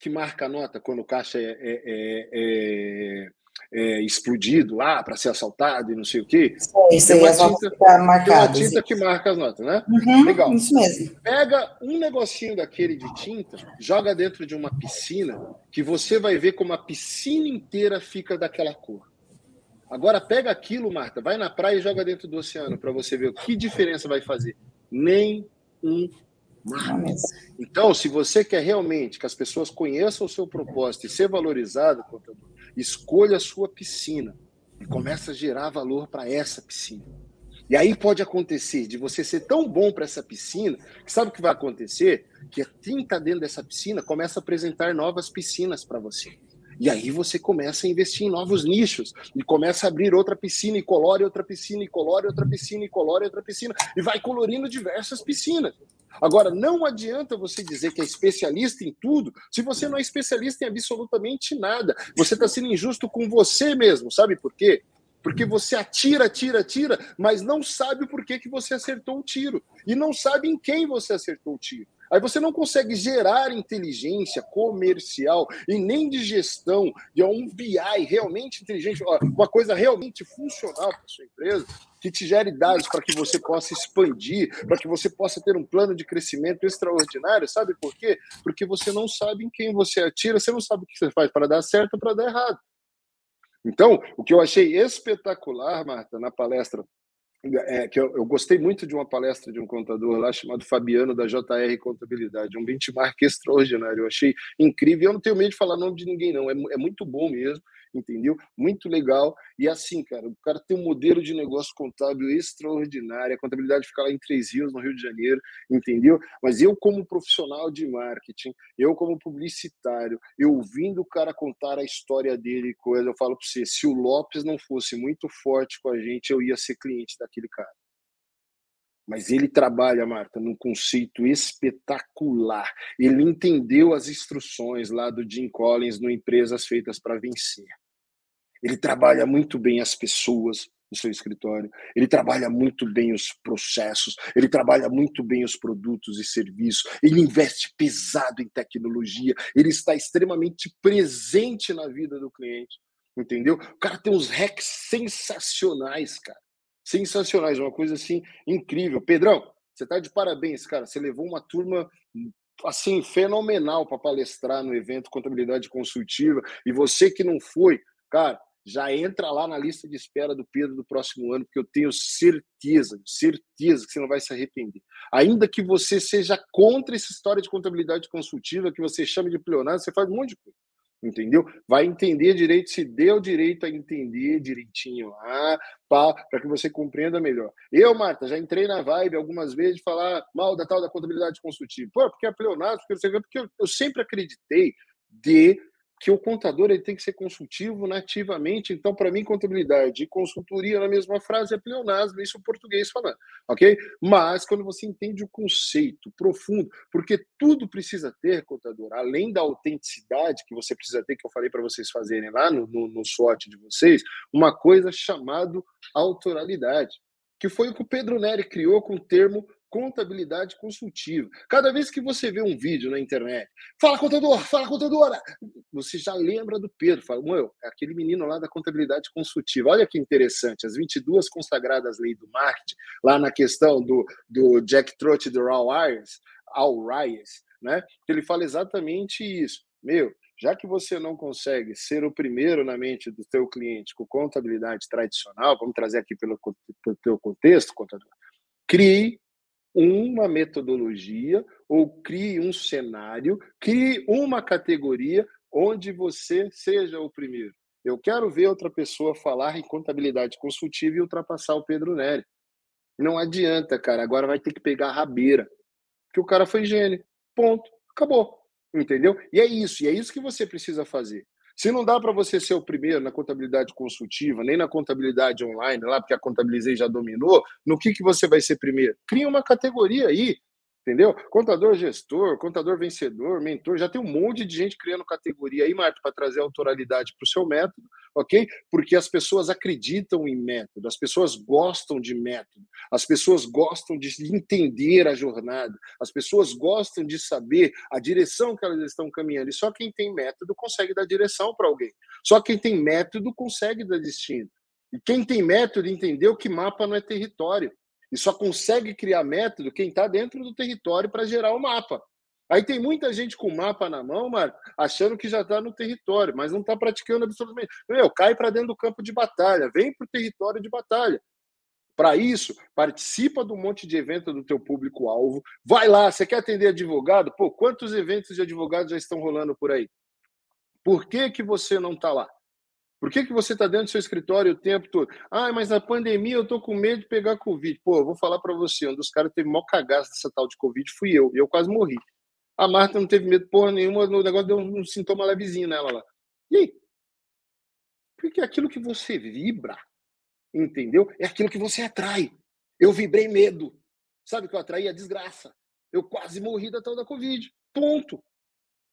Que marca a nota quando o caixa é, é, é, é é, explodido lá para ser assaltado e não sei o quê. Isso aí, as tinta, marcadas. Tem uma tinta que marca as notas, né? Uhum, Legal. Isso mesmo. Pega um negocinho daquele de tinta, joga dentro de uma piscina, que você vai ver como a piscina inteira fica daquela cor. Agora pega aquilo, Marta, vai na praia e joga dentro do oceano para você ver o que diferença vai fazer. Nem um então, se você quer realmente que as pessoas conheçam o seu propósito e ser valorizado, escolha a sua piscina e começa a gerar valor para essa piscina. E aí pode acontecer de você ser tão bom para essa piscina, que sabe o que vai acontecer? Que quem está dentro dessa piscina começa a apresentar novas piscinas para você. E aí você começa a investir em novos nichos e começa a abrir outra piscina e colore outra piscina e colore outra piscina e colore outra piscina e vai colorindo diversas piscinas. Agora, não adianta você dizer que é especialista em tudo se você não é especialista em absolutamente nada. Você está sendo injusto com você mesmo, sabe por quê? Porque você atira, atira, atira, mas não sabe o porquê que você acertou o tiro. E não sabe em quem você acertou o tiro. Aí você não consegue gerar inteligência comercial e nem de gestão de um BI realmente inteligente, uma coisa realmente funcional para sua empresa, que te gere dados para que você possa expandir, para que você possa ter um plano de crescimento extraordinário. Sabe por quê? Porque você não sabe em quem você atira, você não sabe o que você faz para dar certo ou para dar errado. Então, o que eu achei espetacular, Marta, na palestra é, que eu, eu, gostei muito de uma palestra de um contador lá chamado Fabiano da JR Contabilidade, um benchmark extraordinário. Eu achei incrível. Eu não tenho medo de falar nome de ninguém, não. É, é muito bom mesmo entendeu? Muito legal. E assim, cara, o cara tem um modelo de negócio contábil extraordinário. A contabilidade fica lá em Três Rios, no Rio de Janeiro, entendeu? Mas eu, como profissional de marketing, eu, como publicitário, eu ouvindo o cara contar a história dele, coisa, eu falo para você: se o Lopes não fosse muito forte com a gente, eu ia ser cliente daquele cara. Mas ele trabalha, Marta, num conceito espetacular. Ele entendeu as instruções lá do Jim Collins no Empresas Feitas para Vencer. Ele trabalha muito bem as pessoas no seu escritório, ele trabalha muito bem os processos, ele trabalha muito bem os produtos e serviços, ele investe pesado em tecnologia, ele está extremamente presente na vida do cliente, entendeu? O cara tem uns hacks sensacionais, cara sensacionais, uma coisa assim incrível. Pedrão, você está de parabéns, cara. Você levou uma turma assim fenomenal para palestrar no evento Contabilidade Consultiva e você que não foi, cara, já entra lá na lista de espera do Pedro do próximo ano, porque eu tenho certeza, certeza que você não vai se arrepender. Ainda que você seja contra essa história de contabilidade consultiva, que você chame de pleonasmo, você faz um monte de coisa entendeu? Vai entender direito, se deu direito a entender direitinho lá, para que você compreenda melhor. Eu, Marta, já entrei na vibe algumas vezes de falar mal da tal da contabilidade consultiva. Pô, porque é pleonasmo, porque, porque eu sempre acreditei de que o contador ele tem que ser consultivo nativamente. Então, para mim, contabilidade e consultoria na mesma frase é pleonasmo, isso o português falando, ok? Mas quando você entende o conceito profundo, porque tudo precisa ter, contador, além da autenticidade que você precisa ter, que eu falei para vocês fazerem lá no, no, no SWOT de vocês, uma coisa chamada autoralidade, que foi o que o Pedro Neri criou com o termo contabilidade consultiva. Cada vez que você vê um vídeo na internet, fala contador, fala contadora, você já lembra do Pedro, fala, meu, é aquele menino lá da contabilidade consultiva. Olha que interessante, as 22 consagradas leis do marketing, lá na questão do, do Jack Trott do Raw Ryers, Al Ryers, né? Ele fala exatamente isso. Meu, já que você não consegue ser o primeiro na mente do teu cliente com contabilidade tradicional, vamos trazer aqui pelo, pelo teu contexto, contador, crie uma metodologia ou crie um cenário, crie uma categoria onde você seja o primeiro. Eu quero ver outra pessoa falar em contabilidade consultiva e ultrapassar o Pedro Nery. Não adianta, cara. Agora vai ter que pegar a rabeira. Porque o cara foi gênio. Ponto. Acabou. Entendeu? E é isso. E é isso que você precisa fazer. Se não dá para você ser o primeiro na contabilidade consultiva, nem na contabilidade online, lá porque a Contabilizei já dominou, no que, que você vai ser primeiro? Cria uma categoria aí, entendeu? Contador gestor, contador vencedor, mentor, já tem um monte de gente criando categoria aí, Marta, para trazer autoralidade para o seu método, ok? Porque as pessoas acreditam em método, as pessoas gostam de método, as pessoas gostam de entender a jornada, as pessoas gostam de saber a direção que elas estão caminhando, e só quem tem método consegue dar direção para alguém, só quem tem método consegue dar destino. E quem tem método entendeu que mapa não é território. E só consegue criar método quem está dentro do território para gerar o mapa. Aí tem muita gente com o mapa na mão, Marco, achando que já está no território, mas não está praticando absolutamente. Meu, cai para dentro do campo de batalha, vem para o território de batalha. Para isso, participa do monte de evento do teu público-alvo. Vai lá, você quer atender advogado? Pô, quantos eventos de advogados já estão rolando por aí? Por que, que você não está lá? Por que, que você está dentro do seu escritório o tempo todo? Ah, mas na pandemia eu tô com medo de pegar Covid. Pô, eu vou falar para você, um dos caras teve maior cagaço dessa tal de Covid fui eu, e eu quase morri. A Marta não teve medo porra nenhuma, o negócio deu um sintoma levezinho nela lá. E aí? Porque aquilo que você vibra, entendeu? É aquilo que você atrai. Eu vibrei medo. Sabe que eu atraí a desgraça. Eu quase morri da tal da Covid. Ponto.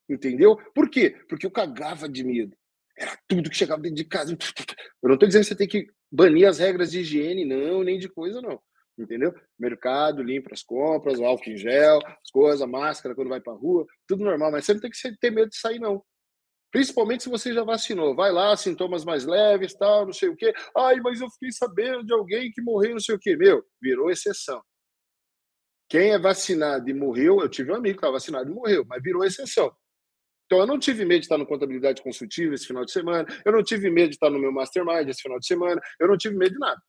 Entendeu? Por quê? Porque eu cagava de medo. Era tudo que chegava dentro de casa. Eu não estou dizendo que você tem que banir as regras de higiene, não, nem de coisa, não. Entendeu? Mercado, limpa as compras, álcool em gel, as coisas, máscara quando vai para rua, tudo normal. Mas você não tem que ter medo de sair, não. Principalmente se você já vacinou. Vai lá, sintomas mais leves, tal, não sei o quê. Ai, mas eu fiquei sabendo de alguém que morreu, não sei o quê. Meu, virou exceção. Quem é vacinado e morreu, eu tive um amigo que estava vacinado e morreu, mas virou exceção. Então, eu não tive medo de estar no Contabilidade Consultiva esse final de semana, eu não tive medo de estar no meu Mastermind esse final de semana, eu não tive medo de nada.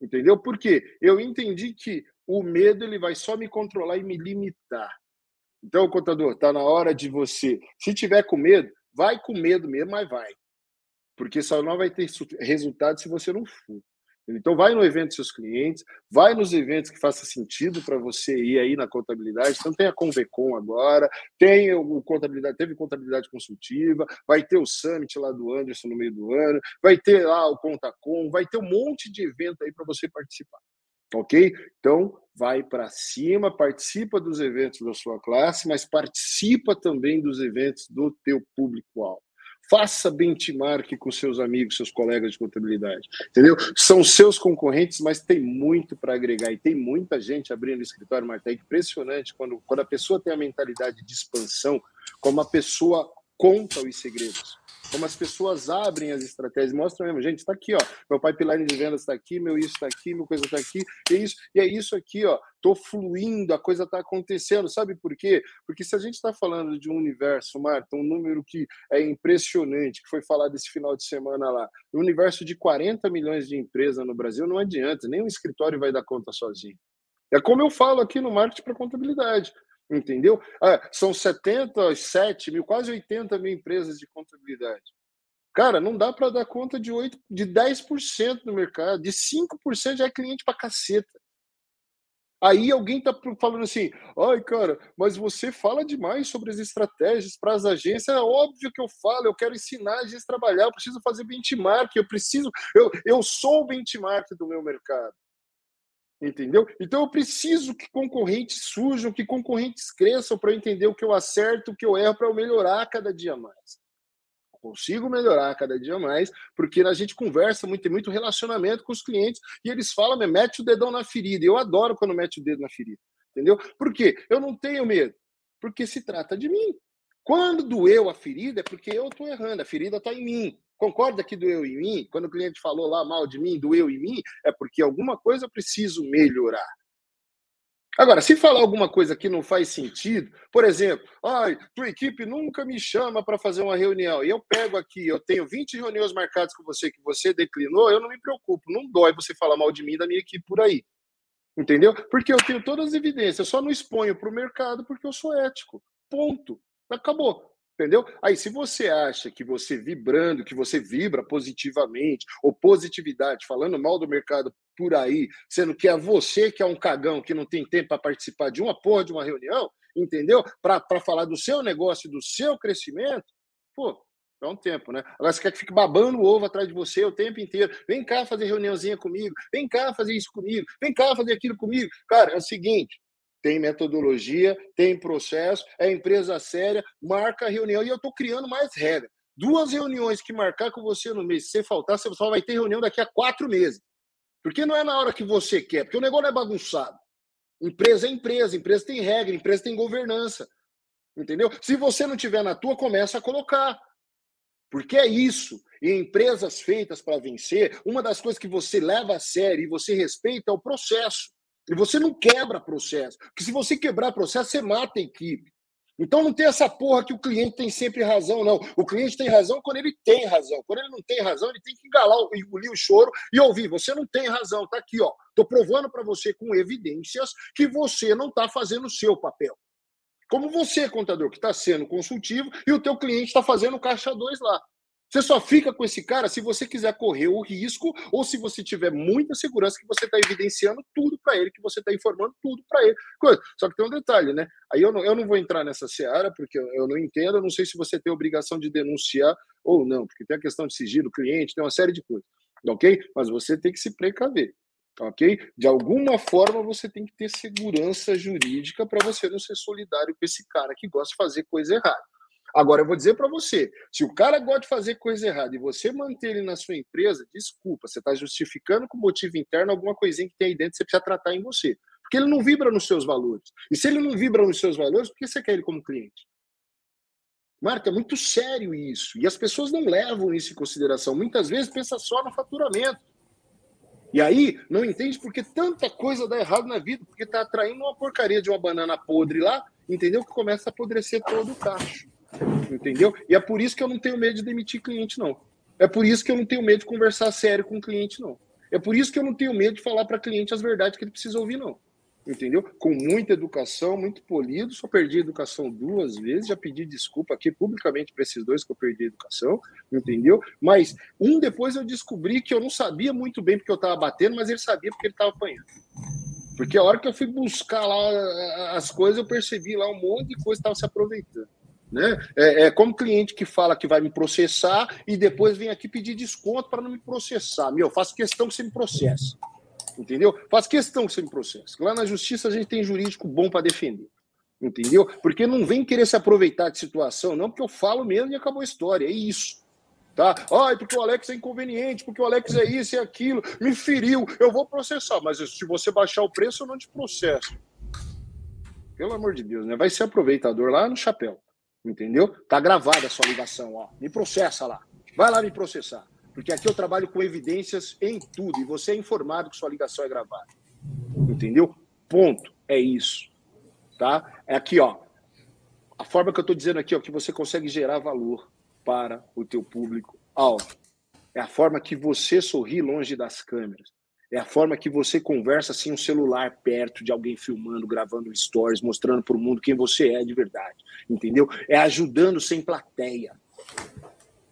Entendeu? Porque eu entendi que o medo ele vai só me controlar e me limitar. Então, contador, está na hora de você. Se tiver com medo, vai com medo mesmo, mas vai. Porque só não vai ter resultado se você não for. Então, vai no evento dos seus clientes, vai nos eventos que faça sentido para você ir aí na contabilidade. Então, tem a Convecom agora, tem o contabilidade, teve contabilidade consultiva, vai ter o Summit lá do Anderson no meio do ano, vai ter lá o Contacom, vai ter um monte de evento aí para você participar. Ok? Então, vai para cima, participa dos eventos da sua classe, mas participa também dos eventos do teu público-alvo. Faça benchmark com seus amigos, seus colegas de contabilidade. Entendeu? São seus concorrentes, mas tem muito para agregar. E tem muita gente abrindo escritório, Marta. É impressionante quando, quando a pessoa tem a mentalidade de expansão, como a pessoa conta os segredos como as pessoas abrem as estratégias, mostram mesmo, gente, está aqui, ó, meu pipeline de vendas está aqui, meu isso está aqui, meu coisa está aqui, e é isso, e é isso aqui, ó, tô fluindo, a coisa está acontecendo, sabe por quê? Porque se a gente está falando de um universo, Marta, um número que é impressionante, que foi falado esse final de semana lá, um universo de 40 milhões de empresas no Brasil, não adianta, nem um escritório vai dar conta sozinho. É como eu falo aqui no marketing para contabilidade entendeu? Ah, são 77 mil, quase 80 mil empresas de contabilidade. Cara, não dá para dar conta de, 8, de 10% no mercado, de 5% já é cliente para caceta. Aí alguém está falando assim, ai, cara, mas você fala demais sobre as estratégias para as agências. É óbvio que eu falo, eu quero ensinar a agência a trabalhar, eu preciso fazer benchmark, eu preciso, eu, eu sou o benchmark do meu mercado. Entendeu? Então eu preciso que concorrentes surjam, que concorrentes cresçam para eu entender o que eu acerto, o que eu erro, para eu melhorar cada dia mais. Consigo melhorar cada dia mais, porque a gente conversa muito, tem muito relacionamento com os clientes e eles falam, mete o dedão na ferida. Eu adoro quando mete o dedo na ferida. Entendeu? Por quê? Eu não tenho medo. Porque se trata de mim. Quando doeu a ferida, é porque eu estou errando, a ferida está em mim. Concorda que doeu em mim? Quando o cliente falou lá mal de mim, doeu em mim, é porque alguma coisa eu preciso melhorar. Agora, se falar alguma coisa que não faz sentido, por exemplo, ai, tua equipe nunca me chama para fazer uma reunião, e eu pego aqui, eu tenho 20 reuniões marcadas com você que você declinou, eu não me preocupo, não dói você falar mal de mim da minha equipe por aí. Entendeu? Porque eu tenho todas as evidências, eu só não exponho para o mercado porque eu sou ético. Ponto. Acabou. Entendeu? Aí, se você acha que você vibrando, que você vibra positivamente, ou positividade, falando mal do mercado por aí, sendo que é você que é um cagão que não tem tempo para participar de uma porra de uma reunião, entendeu? Para falar do seu negócio, do seu crescimento, pô, dá um tempo, né? Agora você quer que fique babando o ovo atrás de você o tempo inteiro. Vem cá fazer reuniãozinha comigo, vem cá fazer isso comigo, vem cá fazer aquilo comigo. Cara, é o seguinte, tem metodologia, tem processo, é empresa séria, marca a reunião e eu estou criando mais regra. Duas reuniões que marcar com você no mês, se faltar, você só vai ter reunião daqui a quatro meses. Porque não é na hora que você quer, porque o negócio é bagunçado. Empresa é empresa, empresa tem regra, empresa tem governança. Entendeu? Se você não tiver na tua, começa a colocar. Porque é isso. E empresas feitas para vencer, uma das coisas que você leva a sério e você respeita é o processo. E você não quebra processo. Porque se você quebrar processo, você mata a equipe. Então não tem essa porra que o cliente tem sempre razão, não. O cliente tem razão quando ele tem razão. Quando ele não tem razão, ele tem que engalar, engolir o choro e ouvir. Você não tem razão, tá aqui, ó. Tô provando para você com evidências que você não está fazendo o seu papel. Como você, contador, que está sendo consultivo e o teu cliente está fazendo caixa 2 lá. Você só fica com esse cara se você quiser correr o risco ou se você tiver muita segurança que você está evidenciando tudo para ele, que você está informando tudo para ele. Só que tem um detalhe, né? Aí eu não, eu não vou entrar nessa seara, porque eu não entendo, eu não sei se você tem obrigação de denunciar ou não, porque tem a questão de sigilo, cliente, tem uma série de coisas, ok? Mas você tem que se precaver, ok? De alguma forma você tem que ter segurança jurídica para você não ser solidário com esse cara que gosta de fazer coisa errada. Agora, eu vou dizer para você: se o cara gosta de fazer coisa errada e você manter ele na sua empresa, desculpa, você está justificando com motivo interno alguma coisinha que tem aí dentro que você precisa tratar em você. Porque ele não vibra nos seus valores. E se ele não vibra nos seus valores, por que você quer ele como cliente? Marca, é muito sério isso. E as pessoas não levam isso em consideração. Muitas vezes pensa só no faturamento. E aí não entende porque tanta coisa dá errado na vida, porque está atraindo uma porcaria de uma banana podre lá, entendeu? Que começa a apodrecer todo o cacho. Entendeu? E é por isso que eu não tenho medo de demitir cliente, não. É por isso que eu não tenho medo de conversar sério com o cliente, não. É por isso que eu não tenho medo de falar para cliente as verdades que ele precisa ouvir, não. Entendeu? Com muita educação, muito polido. Só perdi a educação duas vezes, já pedi desculpa aqui publicamente para esses dois que eu perdi a educação, entendeu? Mas um depois eu descobri que eu não sabia muito bem porque eu estava batendo, mas ele sabia porque ele estava apanhando. Porque a hora que eu fui buscar lá as coisas, eu percebi lá um monte de coisa estava se aproveitando. Né? É, é, como cliente que fala que vai me processar e depois vem aqui pedir desconto para não me processar. Meu, faço questão que você me processe. Entendeu? Faço questão que você me processe. Lá na justiça a gente tem jurídico bom para defender. Entendeu? Porque não vem querer se aproveitar de situação, não, porque eu falo mesmo e acabou a história. É isso. Tá? Ai, porque o Alex é inconveniente, porque o Alex é isso e é aquilo, me feriu, eu vou processar, mas se você baixar o preço, eu não te processo. Pelo amor de Deus, né? Vai ser aproveitador lá no chapéu. Entendeu? Tá gravada a sua ligação, ó. Me processa lá. Vai lá me processar. Porque aqui eu trabalho com evidências em tudo e você é informado que sua ligação é gravada. Entendeu? Ponto. É isso. Tá? É aqui, ó. A forma que eu estou dizendo aqui, ó, que você consegue gerar valor para o teu público alto. É a forma que você sorri longe das câmeras. É a forma que você conversa sem um celular perto de alguém filmando, gravando stories, mostrando para o mundo quem você é de verdade. Entendeu? É ajudando sem plateia.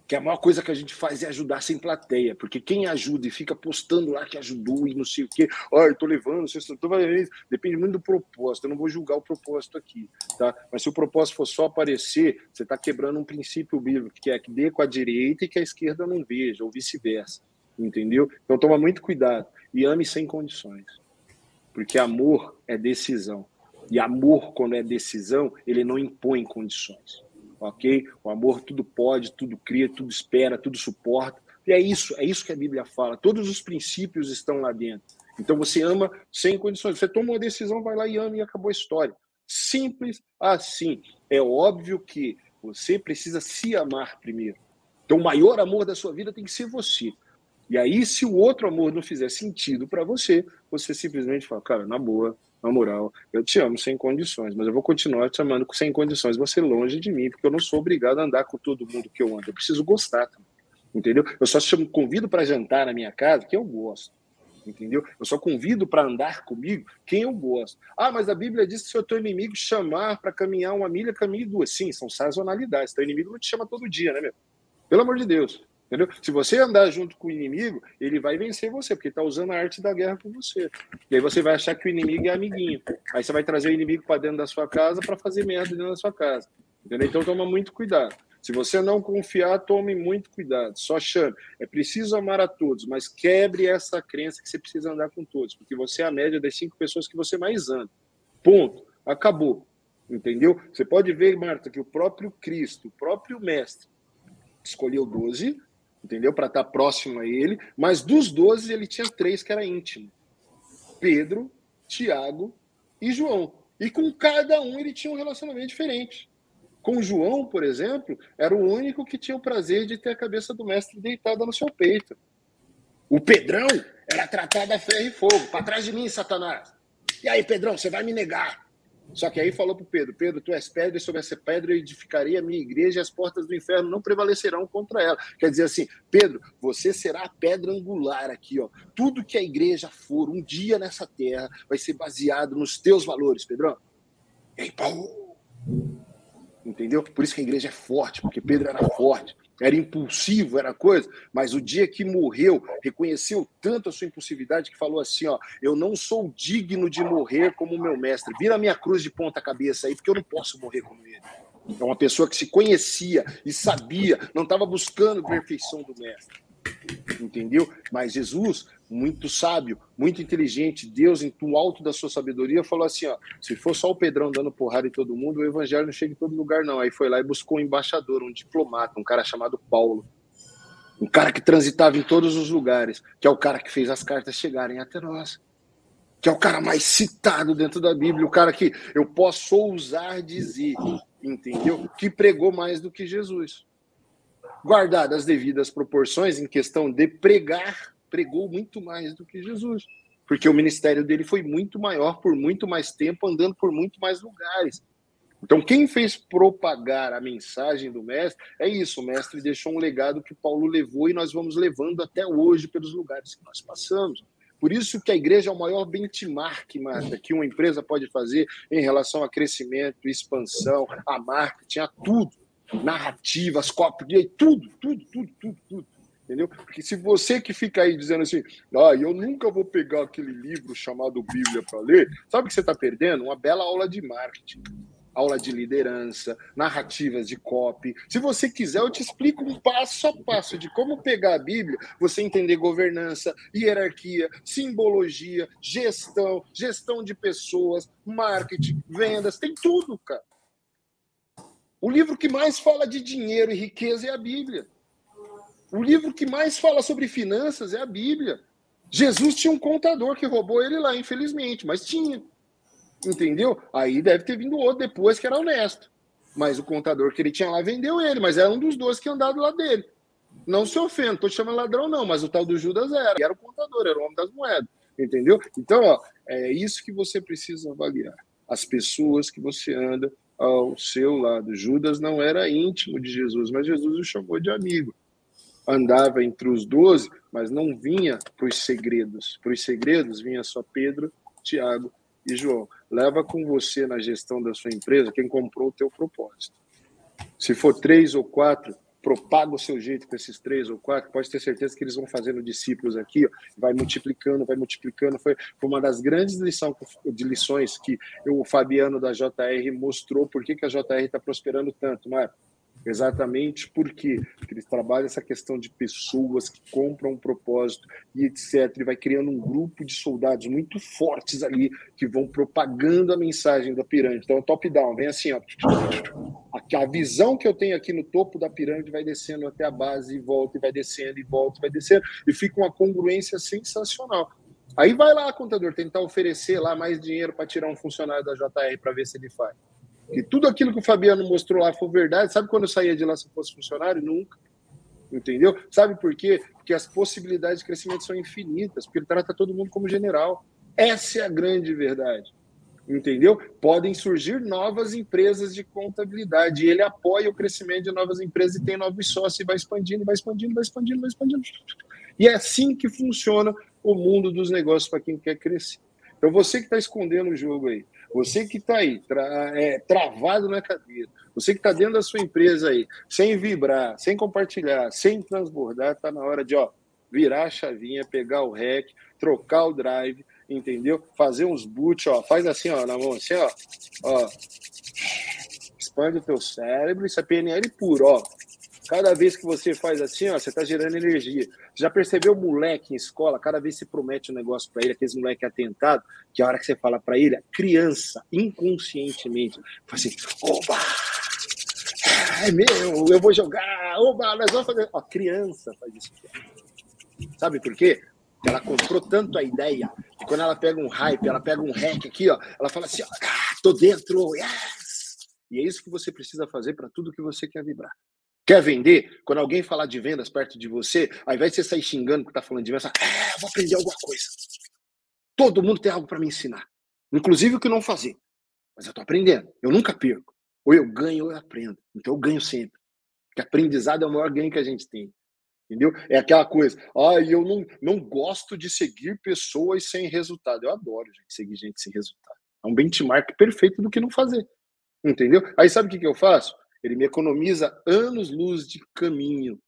Que a maior coisa que a gente faz é ajudar sem plateia, porque quem ajuda e fica postando lá que ajudou e não sei o quê, olha, eu tô levando, vocês estão depende muito do propósito. Eu não vou julgar o propósito aqui, tá? Mas se o propósito for só aparecer, você está quebrando um princípio bíblico, que é que dê com a direita e que a esquerda não veja, ou vice-versa entendeu? Então toma muito cuidado e ame sem condições, porque amor é decisão. E amor, quando é decisão, ele não impõe condições, ok? O amor tudo pode, tudo cria, tudo espera, tudo suporta. E é isso, é isso que a Bíblia fala. Todos os princípios estão lá dentro. Então você ama sem condições. Você toma uma decisão, vai lá e ama e acabou a história. Simples assim. É óbvio que você precisa se amar primeiro. Então o maior amor da sua vida tem que ser você. E aí, se o outro amor não fizer sentido para você, você simplesmente fala, cara, na boa, na moral, eu te amo sem condições, mas eu vou continuar te amando sem condições, você longe de mim, porque eu não sou obrigado a andar com todo mundo que eu ando. Eu preciso gostar também. Entendeu? Eu só chamo, convido para jantar na minha casa quem eu gosto. Entendeu? Eu só convido para andar comigo quem eu gosto. Ah, mas a Bíblia diz que se o teu inimigo chamar para caminhar uma milha, caminhe duas. Sim, são sazonalidades. Teu inimigo não te chama todo dia, né, meu? Pelo amor de Deus. Entendeu? Se você andar junto com o inimigo, ele vai vencer você, porque está usando a arte da guerra com você. E aí você vai achar que o inimigo é amiguinho. Aí você vai trazer o inimigo para dentro da sua casa para fazer merda dentro da sua casa. Entendeu? Então toma muito cuidado. Se você não confiar, tome muito cuidado. Só chame. É preciso amar a todos, mas quebre essa crença que você precisa andar com todos, porque você é a média das cinco pessoas que você mais anda. Ponto. Acabou. Entendeu? Você pode ver, Marta, que o próprio Cristo, o próprio Mestre, escolheu 12, entendeu? Para estar próximo a ele, mas dos 12 ele tinha três que era íntimo: Pedro, Tiago e João. E com cada um ele tinha um relacionamento diferente. Com João, por exemplo, era o único que tinha o prazer de ter a cabeça do mestre deitada no seu peito. O Pedrão era tratado a ferro e fogo. Para trás de mim, Satanás. E aí, Pedrão, você vai me negar. Só que aí falou para Pedro: Pedro, tu és pedra, e sobre essa pedra eu edificarei a minha igreja, e as portas do inferno não prevalecerão contra ela. Quer dizer assim, Pedro, você será a pedra angular aqui, ó. Tudo que a igreja for um dia nessa terra vai ser baseado nos teus valores, Pedrão. E aí, Paulo, entendeu? Por isso que a igreja é forte, porque Pedro era forte, era impulsivo, era coisa, mas o dia que morreu, reconheceu tanto a sua impulsividade que falou assim: ó, eu não sou digno de morrer como meu mestre. Vira a minha cruz de ponta cabeça aí, porque eu não posso morrer como ele. É uma pessoa que se conhecia e sabia, não estava buscando perfeição do mestre entendeu? Mas Jesus, muito sábio, muito inteligente, Deus, em alto da sua sabedoria, falou assim: ó, se for só o Pedrão dando porrada em todo mundo, o evangelho não chega em todo lugar, não. Aí foi lá e buscou um embaixador, um diplomata, um cara chamado Paulo. Um cara que transitava em todos os lugares, que é o cara que fez as cartas chegarem até nós. Que é o cara mais citado dentro da Bíblia, o cara que eu posso ousar dizer, entendeu? Que pregou mais do que Jesus guardadas as devidas proporções em questão de pregar, pregou muito mais do que Jesus, porque o ministério dele foi muito maior por muito mais tempo, andando por muito mais lugares. Então, quem fez propagar a mensagem do mestre é isso. O mestre deixou um legado que Paulo levou e nós vamos levando até hoje pelos lugares que nós passamos. Por isso que a igreja é o maior benchmark, Marta, que uma empresa pode fazer em relação a crescimento, expansão, a marketing, a tudo narrativas, cópias, tudo, tudo, tudo, tudo, tudo. Entendeu? Porque se você que fica aí dizendo assim, ah, eu nunca vou pegar aquele livro chamado Bíblia para ler, sabe o que você está perdendo? Uma bela aula de marketing aula de liderança, narrativas de copy. Se você quiser, eu te explico um passo a passo de como pegar a Bíblia, você entender governança, hierarquia, simbologia, gestão, gestão de pessoas, marketing, vendas, tem tudo, cara. O livro que mais fala de dinheiro e riqueza é a Bíblia. O livro que mais fala sobre finanças é a Bíblia. Jesus tinha um contador que roubou ele lá, infelizmente, mas tinha. Entendeu? Aí deve ter vindo outro depois que era honesto. Mas o contador que ele tinha lá vendeu ele, mas era um dos dois que andava lado dele. Não se ofenda, tô chamando ladrão, não, mas o tal do Judas era. Era o contador, era o homem das moedas. Entendeu? Então, ó, é isso que você precisa avaliar. As pessoas que você anda, ao seu lado. Judas não era íntimo de Jesus, mas Jesus o chamou de amigo. Andava entre os doze, mas não vinha para os segredos. Para os segredos vinha só Pedro, Tiago e João. Leva com você na gestão da sua empresa quem comprou o teu propósito. Se for três ou quatro, propaga o seu jeito com esses três ou quatro, pode ter certeza que eles vão fazendo discípulos aqui, ó, vai multiplicando, vai multiplicando. Foi, uma das grandes lição, de lições que o Fabiano da JR mostrou por que, que a JR está prosperando tanto, Marco Exatamente porque eles trabalham essa questão de pessoas que compram um propósito e etc. E vai criando um grupo de soldados muito fortes ali que vão propagando a mensagem da pirâmide. Então, top-down, vem assim, ó. A visão que eu tenho aqui no topo da pirâmide vai descendo até a base e volta, e vai descendo e volta, e vai descendo, e fica uma congruência sensacional. Aí vai lá, contador, tentar oferecer lá mais dinheiro para tirar um funcionário da JR para ver se ele faz. Que tudo aquilo que o Fabiano mostrou lá foi verdade. Sabe quando eu saía de lá se fosse funcionário? Nunca. Entendeu? Sabe por quê? Porque as possibilidades de crescimento são infinitas, porque ele trata todo mundo como general. Essa é a grande verdade. Entendeu? Podem surgir novas empresas de contabilidade. E ele apoia o crescimento de novas empresas e tem novos sócios e vai expandindo, vai expandindo, vai expandindo, vai expandindo. E é assim que funciona o mundo dos negócios para quem quer crescer. Então, você que está escondendo o jogo aí, você que está aí tra é, travado na cadeira, você que está dentro da sua empresa aí, sem vibrar, sem compartilhar, sem transbordar, está na hora de ó, virar a chavinha, pegar o REC, trocar o drive, entendeu? Fazer uns boot, ó, faz assim, ó, na mão, assim, ó, ó, expande o teu cérebro, isso é PNL puro, ó. Cada vez que você faz assim, ó, você está gerando energia. Já percebeu o moleque em escola? Cada vez você promete um negócio para ele, aquele moleque atentado, que a hora que você fala para ele, criança, inconscientemente, fala assim: oba! É meu, eu vou jogar, oba, nós vamos fazer. Ó, criança faz isso. Sabe por quê? Ela comprou tanto a ideia que quando ela pega um hype, ela pega um hack aqui, ó, ela fala assim: ó, ah, tô dentro, yes! E é isso que você precisa fazer para tudo que você quer vibrar. Quer vender? Quando alguém falar de vendas perto de você, ao invés de você sair xingando que está falando de vendas, é, vou aprender alguma coisa. Todo mundo tem algo para me ensinar. Inclusive o que não fazer. Mas eu estou aprendendo. Eu nunca perco. Ou eu ganho ou eu aprendo. Então eu ganho sempre. Porque aprendizado é o maior ganho que a gente tem. Entendeu? É aquela coisa. Ah, eu não, não gosto de seguir pessoas sem resultado. Eu adoro gente, seguir gente sem resultado. É um benchmark perfeito do que não fazer. Entendeu? Aí sabe o que, que eu faço? Ele me economiza anos-luz de caminho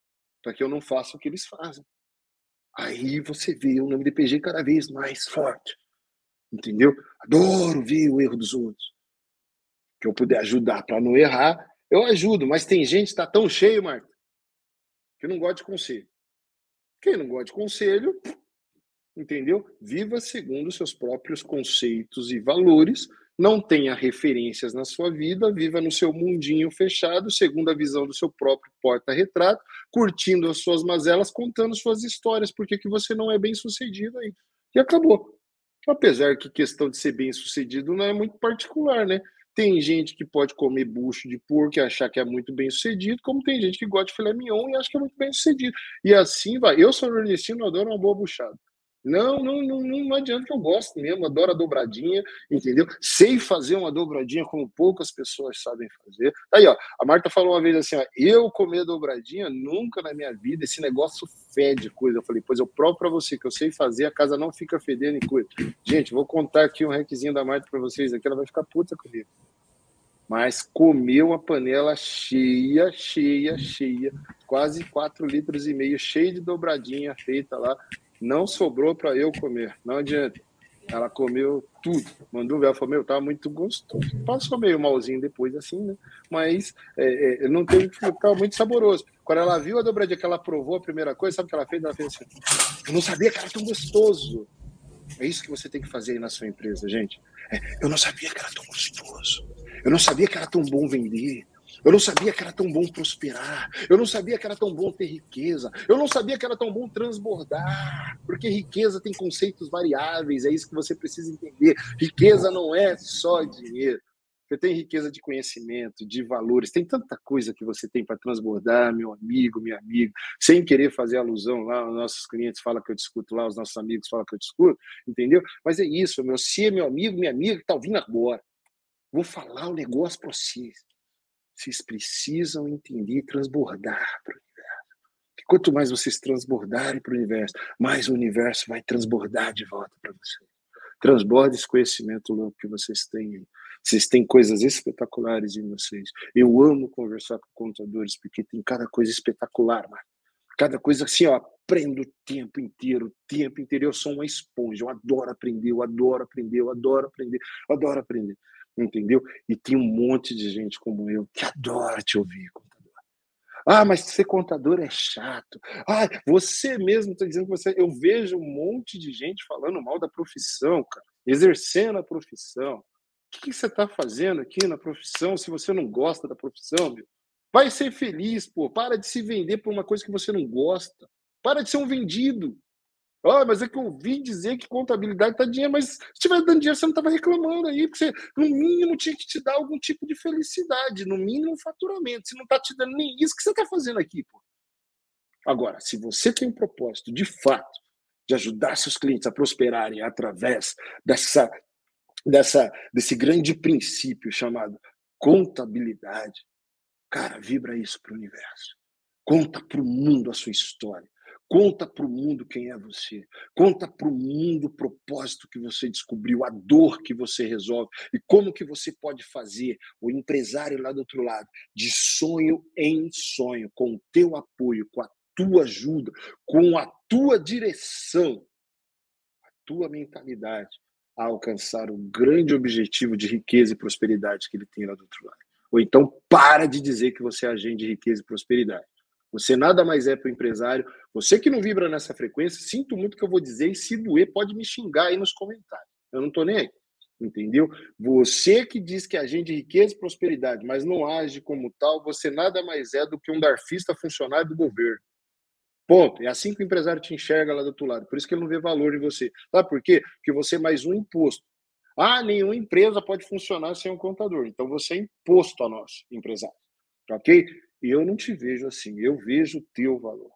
para que eu não faça o que eles fazem. Aí você vê o nome DPG cada vez mais forte. Entendeu? Adoro ver o erro dos outros. Que eu puder ajudar para não errar, eu ajudo. Mas tem gente que está tão cheio, Marta, que não gosta de conselho. Quem não gosta de conselho, entendeu? Viva segundo seus próprios conceitos e valores não tenha referências na sua vida, viva no seu mundinho fechado, segundo a visão do seu próprio porta-retrato, curtindo as suas mazelas, contando suas histórias, porque que você não é bem sucedido aí. E acabou. Apesar que questão de ser bem sucedido não é muito particular, né? Tem gente que pode comer bucho de porco e achar que é muito bem sucedido, como tem gente que gosta de filé mignon e acha que é muito bem sucedido. E assim vai. Eu sou nordestino, adoro uma boa buchada. Não, não, não, não adianta que eu gosto mesmo, adoro a dobradinha, entendeu? Sei fazer uma dobradinha como poucas pessoas sabem fazer. Aí, ó, a Marta falou uma vez assim, ó, eu comer dobradinha nunca na minha vida, esse negócio fede coisa. Eu falei, pois eu provo para você que eu sei fazer, a casa não fica fedendo e coisa. Gente, vou contar aqui um requisinho da Marta para vocês aqui, ela vai ficar puta comigo. Mas comeu uma panela cheia, cheia, cheia, quase 4 litros e meio, cheia de dobradinha feita lá, não sobrou para eu comer, não adianta. Ela comeu tudo, mandou ver, ela falou, meu, tava muito gostoso. Passou meio malzinho depois, assim, né? Mas é, é, não teve, ficava muito saboroso. Quando ela viu a dobradinha que ela provou a primeira coisa, sabe o que ela fez? Ela fez assim, eu não sabia que era tão gostoso. É isso que você tem que fazer aí na sua empresa, gente. É, eu não sabia que era tão gostoso. Eu não sabia que era tão bom vender. Eu não sabia que era tão bom prosperar. Eu não sabia que era tão bom ter riqueza. Eu não sabia que era tão bom transbordar. Porque riqueza tem conceitos variáveis, é isso que você precisa entender. Riqueza não é só dinheiro. Você tem riqueza de conhecimento, de valores, tem tanta coisa que você tem para transbordar, meu amigo, minha amiga, sem querer fazer alusão lá, os nossos clientes falam que eu discuto lá, os nossos amigos falam que eu discuto, entendeu? Mas é isso, meu, se é meu amigo, minha amiga que está ouvindo agora, vou falar o negócio para vocês. Vocês precisam entender e transbordar para o universo. Que quanto mais vocês transbordarem para o universo, mais o universo vai transbordar de volta para vocês. Transborde esse conhecimento louco que vocês têm. Vocês têm coisas espetaculares em vocês. Eu amo conversar com contadores, porque tem cada coisa espetacular. Cada coisa assim, ó, aprendo o tempo inteiro, o tempo inteiro. Eu sou uma esponja, eu adoro aprender, eu adoro aprender, eu adoro aprender, eu adoro aprender entendeu? E tem um monte de gente como eu que adora te ouvir, contador. Ah, mas ser contador é chato. Ah, você mesmo está dizendo que você. Eu vejo um monte de gente falando mal da profissão, cara, exercendo a profissão. O que, que você está fazendo aqui na profissão se você não gosta da profissão, meu? Vai ser feliz, pô. Para de se vender por uma coisa que você não gosta. Para de ser um vendido. Oh, mas é que eu ouvi dizer que contabilidade está dinheiro, mas se estiver dando dinheiro, você não estava reclamando aí, porque você, no mínimo, tinha que te dar algum tipo de felicidade, no mínimo, um faturamento. Se não está te dando nem isso, que você está fazendo aqui, pô? Agora, se você tem um propósito, de fato, de ajudar seus clientes a prosperarem através dessa, dessa, desse grande princípio chamado contabilidade, cara, vibra isso para o universo. Conta para o mundo a sua história. Conta para o mundo quem é você. Conta para o mundo o propósito que você descobriu, a dor que você resolve e como que você pode fazer o empresário lá do outro lado, de sonho em sonho, com o teu apoio, com a tua ajuda, com a tua direção, a tua mentalidade a alcançar o grande objetivo de riqueza e prosperidade que ele tem lá do outro lado. Ou então para de dizer que você é agente de riqueza e prosperidade. Você nada mais é para o empresário. Você que não vibra nessa frequência, sinto muito que eu vou dizer e se doer, pode me xingar aí nos comentários. Eu não estou nem aí. Entendeu? Você que diz que é agente de riqueza e prosperidade, mas não age como tal, você nada mais é do que um darfista funcionário do governo. Ponto. É assim que o empresário te enxerga lá do outro lado. Por isso que ele não vê valor em você. Sabe por quê? Porque você é mais um imposto. Ah, nenhuma empresa pode funcionar sem um contador. Então você é imposto a nós, empresário. Ok? E eu não te vejo assim, eu vejo o teu valor.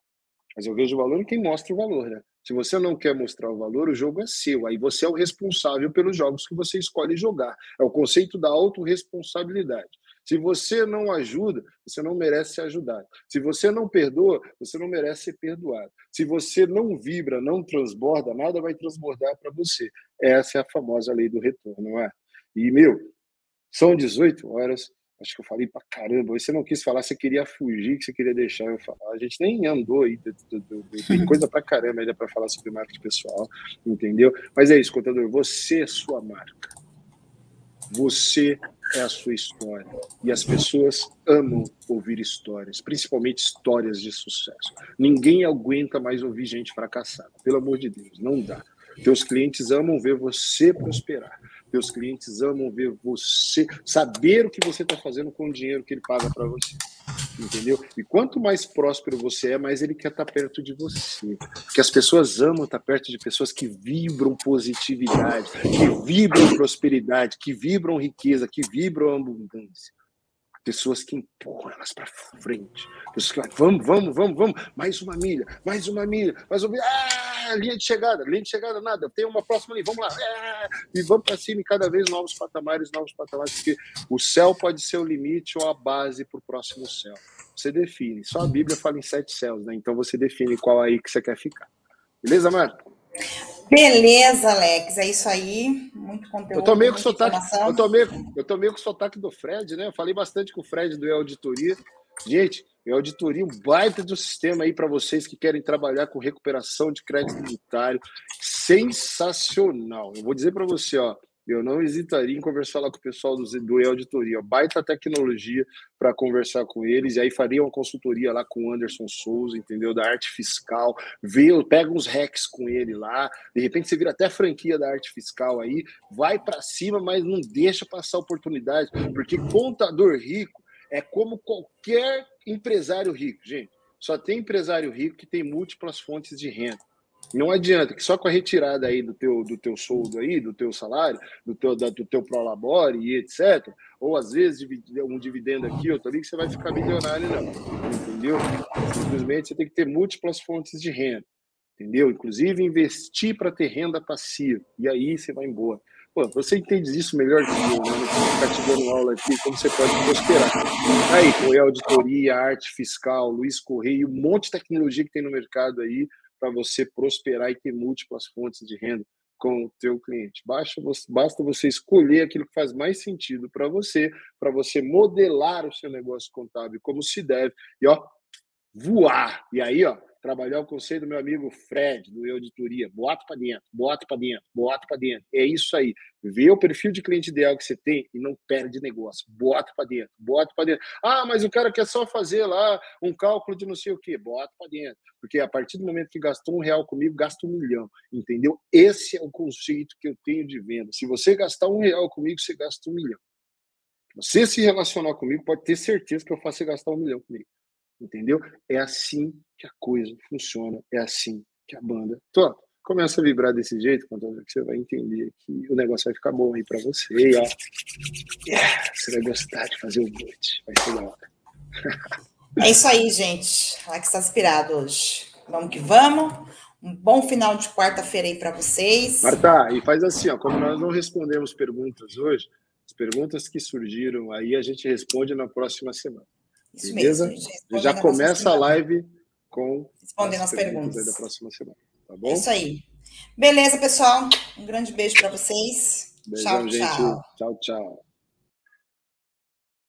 Mas eu vejo o valor em quem mostra o valor, né? Se você não quer mostrar o valor, o jogo é seu. Aí você é o responsável pelos jogos que você escolhe jogar. É o conceito da autorresponsabilidade. Se você não ajuda, você não merece ser ajudado. Se você não perdoa, você não merece ser perdoado. Se você não vibra, não transborda, nada vai transbordar para você. Essa é a famosa lei do retorno, não é? E, meu, são 18 horas. Acho que eu falei pra caramba. Você não quis falar, você queria fugir, que você queria deixar eu falar. A gente nem andou aí, tem coisa pra caramba ainda para falar sobre marketing pessoal, entendeu? Mas é isso, contador, você é sua marca. Você é a sua história. E as pessoas amam ouvir histórias, principalmente histórias de sucesso. Ninguém aguenta mais ouvir gente fracassada. Pelo amor de Deus, não dá. Teus clientes amam ver você prosperar. Teus clientes amam ver você, saber o que você está fazendo com o dinheiro que ele paga para você. Entendeu? E quanto mais próspero você é, mais ele quer estar tá perto de você. Porque as pessoas amam estar tá perto de pessoas que vibram positividade, que vibram prosperidade, que vibram riqueza, que vibram abundância pessoas que empurram elas para frente. Pessoas que vamos, vamos, vamos, vamos, mais uma milha, mais uma milha, mais uma milha. Ah, linha de chegada, linha de chegada, nada, tem uma próxima ali, vamos lá. Ah, e vamos para cima, e cada vez novos patamares, novos patamares, porque o céu pode ser o limite ou a base para o próximo céu. Você define. Só a Bíblia fala em sete céus, né? Então você define qual aí que você quer ficar. Beleza, Marta? Beleza, Alex, é isso aí. Muito conteúdo. Eu tô meio com sotaque, eu tô meio, eu tô meio com sotaque do Fred, né? Eu falei bastante com o Fred do E-Auditoria. Gente, E-Auditoria, um baita do sistema aí para vocês que querem trabalhar com recuperação de crédito tributário. Sensacional. Eu vou dizer para você, ó, eu não hesitaria em conversar lá com o pessoal do, do E-Auditoria. Baita tecnologia para conversar com eles. E aí faria uma consultoria lá com o Anderson Souza, entendeu? Da arte fiscal. Vê, pega uns hacks com ele lá. De repente você vira até franquia da arte fiscal aí. Vai para cima, mas não deixa passar oportunidade. Porque contador rico é como qualquer empresário rico, gente. Só tem empresário rico que tem múltiplas fontes de renda. Não adianta que só com a retirada aí do teu, do teu soldo aí, do teu salário, do teu, da, do teu prolabore e etc., ou às vezes um dividendo aqui, outro ali, que você vai ficar milionário, não. Entendeu? Simplesmente você tem que ter múltiplas fontes de renda. Entendeu? Inclusive investir para ter renda passiva. E aí você vai embora. Pô, você entende isso melhor que eu, né? Ficar te dando aula aqui, como você pode prosperar. Aí, foi auditoria, arte fiscal, Luiz Correia, um monte de tecnologia que tem no mercado aí para você prosperar e ter múltiplas fontes de renda com o teu cliente. Basta você, basta você escolher aquilo que faz mais sentido para você, para você modelar o seu negócio contábil como se deve e ó, voar. E aí, ó, trabalhar o conselho do meu amigo Fred, do Auditoria. Bota para dentro, bota para dentro, bota para dentro. É isso aí. Vê o perfil de cliente ideal que você tem e não perde negócio. Bota para dentro, bota para dentro. Ah, mas o cara quer só fazer lá um cálculo de não sei o quê. Bota para dentro. Porque a partir do momento que gastou um real comigo, gasta um milhão. Entendeu? Esse é o conceito que eu tenho de venda. Se você gastar um real comigo, você gasta um milhão. Você se relacionar comigo, pode ter certeza que eu faço você gastar um milhão comigo. Entendeu? É assim que a coisa funciona, é assim que a banda toca. começa a vibrar desse jeito, quando você vai entender que o negócio vai ficar bom aí para você. E, ó, yeah, você vai gostar de fazer o boot. Vai ser da hora. É isso aí, gente. Alex está inspirado hoje. Vamos que vamos. Um bom final de quarta-feira aí para vocês. Marta, e faz assim, ó, como nós não respondemos perguntas hoje, as perguntas que surgiram aí a gente responde na próxima semana. Isso beleza? mesmo. Já começa a live com respondendo as perguntas, perguntas da próxima semana. Tá bom? Isso aí. Beleza, pessoal. Um grande beijo para vocês. Beijão, tchau, gente. tchau. Tchau, tchau.